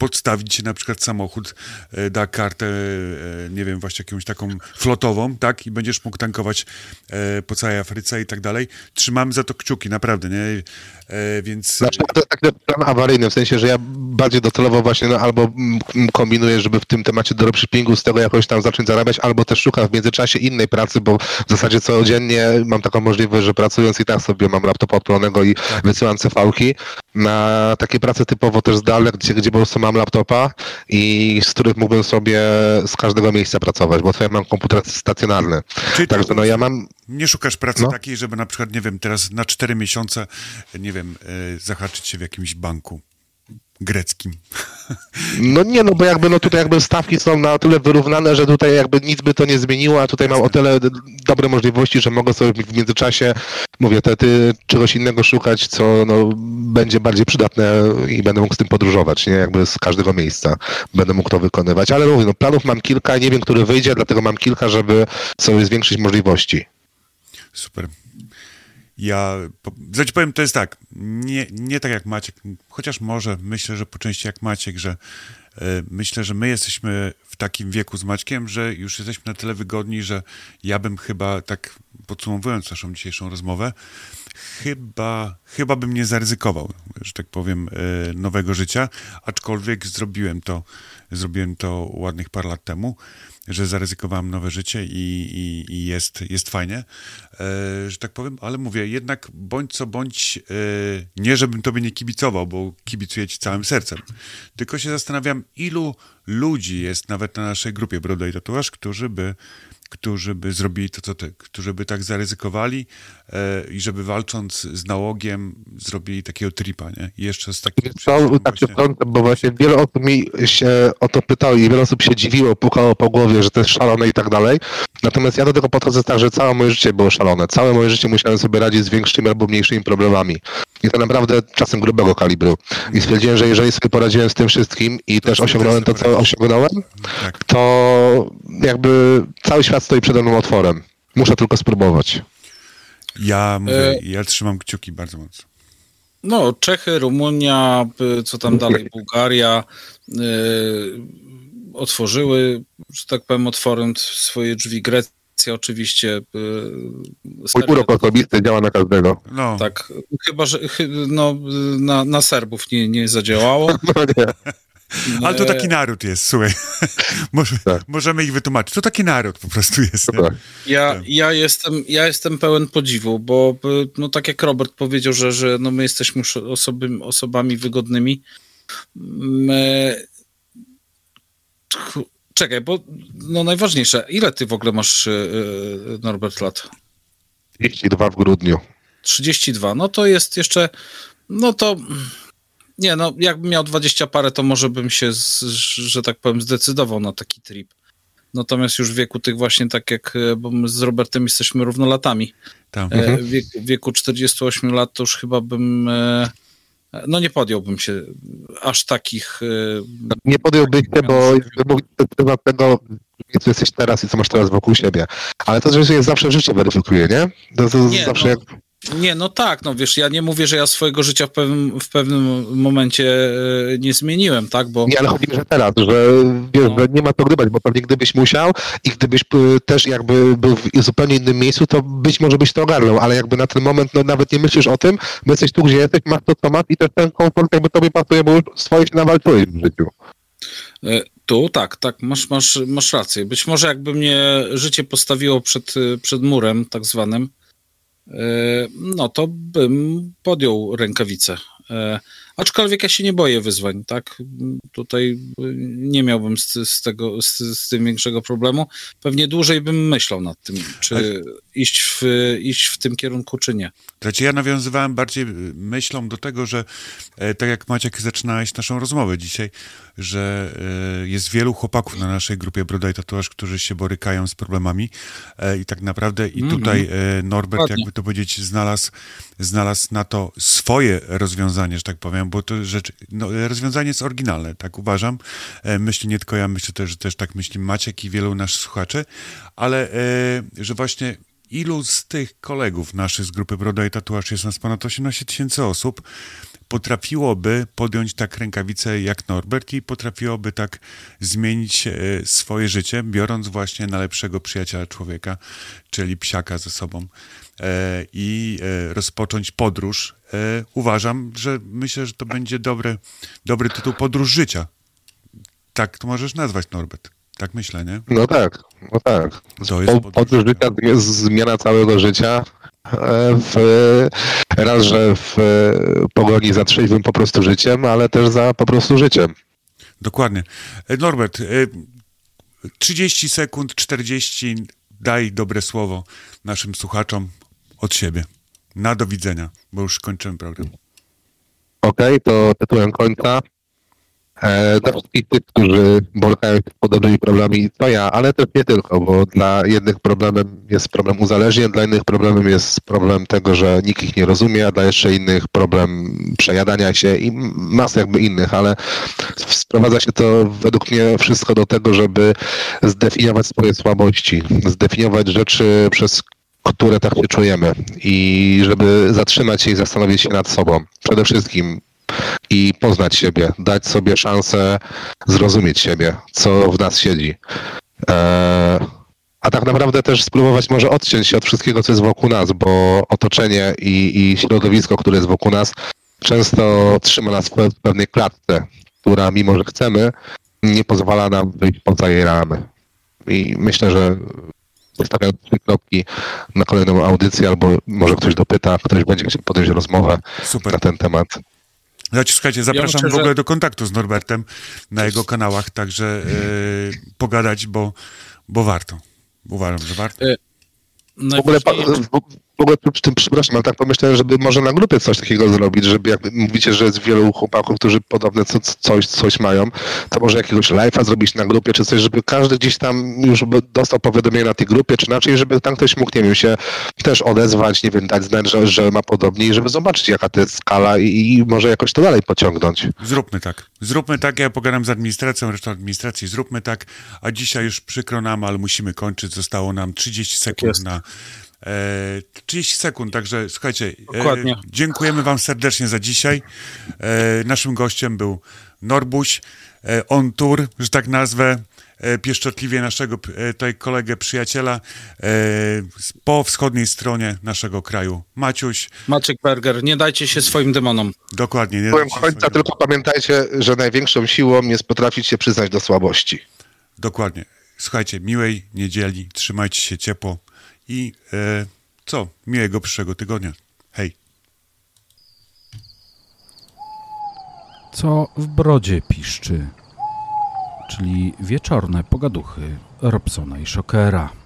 Speaker 5: podstawić ci na przykład samochód, e, da kartę, e, nie wiem, właśnie jakąś taką flotową, tak? I będziesz mógł tankować e, po całej Afryce i tak dalej. Trzymamy za to kciuki, naprawdę, nie? Więc...
Speaker 6: Znaczy, to taki plan awaryjny, w sensie, że ja bardziej docelowo właśnie no, albo kombinuję, żeby w tym temacie dropshippingu z tego jakoś tam zacząć zarabiać, albo też szukam w międzyczasie innej pracy, bo w zasadzie codziennie mam taką możliwość, że pracując i tak sobie mam laptopa odpalonego i wysyłam CV-ki na takie prace typowo też zdalne, gdzie, gdzie po prostu mam laptopa i z których mógłbym sobie z każdego miejsca pracować, bo tutaj mam komputer stacjonarny.
Speaker 5: Czyli
Speaker 6: Także no ja mam
Speaker 5: Nie szukasz pracy
Speaker 6: No.
Speaker 5: takiej, żeby na przykład, nie wiem, teraz na cztery miesiące, nie wiem, e, zahaczyć się w jakimś banku greckim.
Speaker 6: No nie, no bo jakby no tutaj jakby stawki są na tyle wyrównane, że tutaj jakby nic by to nie zmieniło, a tutaj mam o tyle dobre możliwości, że mogę sobie w międzyczasie, mówię, te, ty, czegoś innego szukać, co no, będzie bardziej przydatne i będę mógł z tym podróżować, nie? Jakby z każdego miejsca będę mógł to wykonywać. Ale mówię, no planów mam kilka, nie wiem, który wyjdzie, dlatego mam kilka, żeby sobie zwiększyć możliwości.
Speaker 5: Super. Ja, ci powiem, to jest tak, nie, nie tak jak Maciek, chociaż może myślę, że po części jak Maciek, że e, myślę, że my jesteśmy w takim wieku z Maćkiem, że już jesteśmy na tyle wygodni, że ja bym chyba, tak podsumowując naszą dzisiejszą rozmowę, chyba, chyba bym nie zaryzykował, że tak powiem, e, nowego życia, aczkolwiek zrobiłem to, zrobiłem to ładnych parę lat temu, że zaryzykowałem nowe życie i, i, i jest, jest fajnie, e, że tak powiem, ale mówię, jednak bądź co bądź, e, nie żebym tobie nie kibicował, bo kibicuję ci całym sercem, tylko się zastanawiam, ilu ludzi jest nawet na naszej grupie Broda i Tatuaż, którzy by którzy by zrobili to, co ty, którzy by tak zaryzykowali i żeby walcząc z nałogiem zrobili takiego tripa, nie? I jeszcze z takim...
Speaker 6: To, tak się wtrącę, bo właśnie wiele osób mi się o to pytało i wiele osób się dziwiło, pukało po głowie, że to jest szalone i tak dalej. Natomiast ja do tego podchodzę tak, że całe moje życie było szalone. Całe moje życie musiałem sobie radzić z większymi albo mniejszymi problemami. I to naprawdę czasem grubego kalibru. I stwierdziłem, że jeżeli sobie poradziłem z tym wszystkim i też
Speaker 5: sobie
Speaker 6: osiągnąłem to,
Speaker 5: też
Speaker 6: co osiągnąłem,
Speaker 5: Tak.
Speaker 6: to jakby cały świat stoi przede mną otworem. Muszę tylko spróbować.
Speaker 5: Ja mówię,
Speaker 4: E-
Speaker 5: ja trzymam kciuki bardzo mocno.
Speaker 4: No, Czechy, Rumunia, co tam dalej, Bułgaria. y, otworzyły, że tak powiem, otworem swoje drzwi. Grecja oczywiście. y,
Speaker 6: Mój urok osobisty działa na każdego.
Speaker 5: No,
Speaker 4: Tak, chyba, że no, na, na Serbów nie, nie zadziałało. [LAUGHS]
Speaker 6: No nie.
Speaker 5: Ale to taki naród jest, słuchaj. [LAUGHS] Może,
Speaker 6: Tak.
Speaker 5: Możemy ich wytłumaczyć. To taki naród po prostu jest.
Speaker 6: Tak.
Speaker 4: Ja, ja, jestem, ja jestem pełen podziwu, bo no, tak jak Robert powiedział, że, że no, my jesteśmy już osoby, osobami wygodnymi. My... Czekaj, bo no najważniejsze, ile ty w ogóle masz, y, y, Norbert, lat?
Speaker 6: 32 w grudniu.
Speaker 4: 32, no to jest jeszcze, no to nie, no jakbym miał 20 parę, to może bym się, z, że tak powiem, zdecydował na taki trip. Natomiast już w wieku tych właśnie tak jak, e, bo my z Robertem jesteśmy równolatami,
Speaker 5: Tam.
Speaker 4: e, w wieku, w wieku 48 lat to już chyba bym, e, no nie podjąłbym się aż takich, e,
Speaker 6: Nie podjąłbyś się, bo na tego, co jesteś teraz i co masz teraz wokół siebie. Ale to, że jest zawsze życie weryfikuje, nie? To, to
Speaker 4: Nie,
Speaker 6: zawsze
Speaker 4: no.
Speaker 6: jak...
Speaker 4: Nie, no tak, no wiesz, ja nie mówię, że ja swojego życia w pewnym, w pewnym momencie e, nie zmieniłem, tak, bo...
Speaker 6: Nie, ale chodzi mi, że teraz, że wiesz,
Speaker 4: No.
Speaker 6: że nie ma co gdybać, bo pewnie gdybyś musiał i gdybyś y, też jakby był w zupełnie innym miejscu, to być może byś to ogarnął, ale jakby na ten moment no, nawet nie myślisz o tym, bo jesteś tu, gdzie jesteś, masz to, co masz i też ten komfort jakby tobie pasuje, bo już swoje się nawalczyłeś w życiu.
Speaker 4: E, Tu tak, tak, masz, masz, masz rację. Być może jakby mnie życie postawiło przed, e, przed murem, tak zwanym, e, no to bym podjął rękawice. Aczkolwiek ja się nie boję wyzwań, tak? Tutaj nie miałbym z, z tego, z, z tym większego problemu. Pewnie dłużej bym myślał nad tym, czy iść w, iść w tym kierunku, czy nie.
Speaker 5: Znaczy ja nawiązywałem bardziej myślą do tego, że e, tak jak Maciek zaczynałeś naszą rozmowę dzisiaj, że e, jest wielu chłopaków na naszej grupie Broda i Tatuaż, którzy się borykają z problemami e, i tak naprawdę i tutaj e, Norbert,
Speaker 4: Dokładnie.
Speaker 5: jakby to powiedzieć, znalazł, znalazł na to swoje rozwiązanie, że tak powiem, bo to rzecz, no, rozwiązanie jest oryginalne, tak uważam. E, myśli nie tylko ja, myślę też, że też tak myśli Maciek i wielu naszych słuchaczy, ale e, że właśnie ilu z tych kolegów naszych z grupy Broda i Tatuaż, jest nas ponad 18 tysięcy osób, potrafiłoby podjąć tak rękawicę jak Norbert i potrafiłoby tak zmienić e, swoje życie, biorąc właśnie na lepszego przyjaciela człowieka, czyli psiaka ze sobą i rozpocząć podróż. E, uważam, że myślę, że to będzie dobry, dobry tytuł Podróż życia. Tak to możesz nazwać, Norbert. Tak myślę, nie?
Speaker 6: No tak, no tak.
Speaker 5: To jest
Speaker 6: Po,
Speaker 5: podróż
Speaker 6: podróż
Speaker 5: życia.
Speaker 6: życia jest zmiana całego życia. e, W, raz, że w e, pogoni za trzeźwym po prostu życiem, ale też za po prostu życiem.
Speaker 5: Dokładnie. E, Norbert, e, 30 sekund, 40, daj dobre słowo naszym słuchaczom od siebie. Na do widzenia, bo już kończymy program.
Speaker 6: Okej, to tytułem końca. E, dla wszystkich tych, którzy borykają się z podobnymi problemami, to ja, ale też nie tylko, bo dla jednych problemem jest problem uzależnień, dla innych problemem jest problem tego, że nikt ich nie rozumie, a dla jeszcze innych problem przejadania się i mas jakby innych, ale sprowadza się to według mnie wszystko do tego, żeby zdefiniować swoje słabości, zdefiniować rzeczy, przez które tak się czujemy i żeby zatrzymać się i zastanowić się nad sobą. Przede wszystkim i poznać siebie, dać sobie szansę zrozumieć siebie, co w nas siedzi. Eee, a tak naprawdę też spróbować może odciąć się od wszystkiego, co jest wokół nas, bo otoczenie i, i środowisko, które jest wokół nas, często trzyma nas w pe- w pewnej klatce, która mimo, że chcemy, nie pozwala nam wyjść poza jej ramy. I myślę, że zostawiam trzy kropki na kolejną audycję, albo może ktoś dopyta, ktoś będzie chciał podjąć rozmowę
Speaker 5: Super.
Speaker 6: na ten temat.
Speaker 5: Znaczy, słuchajcie, zapraszam
Speaker 4: myślę,
Speaker 5: w ogóle
Speaker 4: że-
Speaker 5: do kontaktu z Norbertem na jego kanałach, także e, pogadać, bo, bo warto. Uważam, że warto.
Speaker 4: E,
Speaker 6: W ogóle, pa- Ogóle przy tym, przepraszam, ale tak pomyślałem, żeby może na grupie coś takiego zrobić, żeby jak mówicie, że jest wielu chłopaków, którzy podobne co, coś, coś mają, to może jakiegoś live'a zrobić na grupie, czy coś, żeby każdy gdzieś tam już dostał powiadomienie na tej grupie, czy inaczej, żeby tam ktoś mógł, nie wiem, się też odezwać, nie wiem, dać znać, że, że ma podobnie i żeby zobaczyć, jaka to jest skala i, i może jakoś to dalej pociągnąć.
Speaker 5: Zróbmy tak. Zróbmy tak, ja pogadam z administracją, resztą administracji, zróbmy tak, a dzisiaj już przykro nam, ale musimy kończyć. Zostało nam 30 sekund
Speaker 4: jest.
Speaker 5: na... E, 30 sekund, także słuchajcie,
Speaker 4: Dokładnie.
Speaker 5: E, dziękujemy wam serdecznie za dzisiaj. E, naszym gościem był Norbuś. e, on tour, że tak nazwę, e, pieszczotliwie naszego e, tutaj kolegę, przyjaciela e, po wschodniej stronie naszego kraju. Maciuś,
Speaker 4: Maciek Berger, nie dajcie się swoim demonom.
Speaker 5: dokładnie. Nie
Speaker 6: Byłem końca, tylko pamiętajcie, że największą siłą jest potrafić się przyznać do słabości.
Speaker 5: Dokładnie. Słuchajcie, miłej niedzieli, trzymajcie się ciepło i e, co? Miłego przyszłego tygodnia. Hej.
Speaker 1: Co w brodzie piszczy, czyli wieczorne pogaduchy Robsona i Szokera.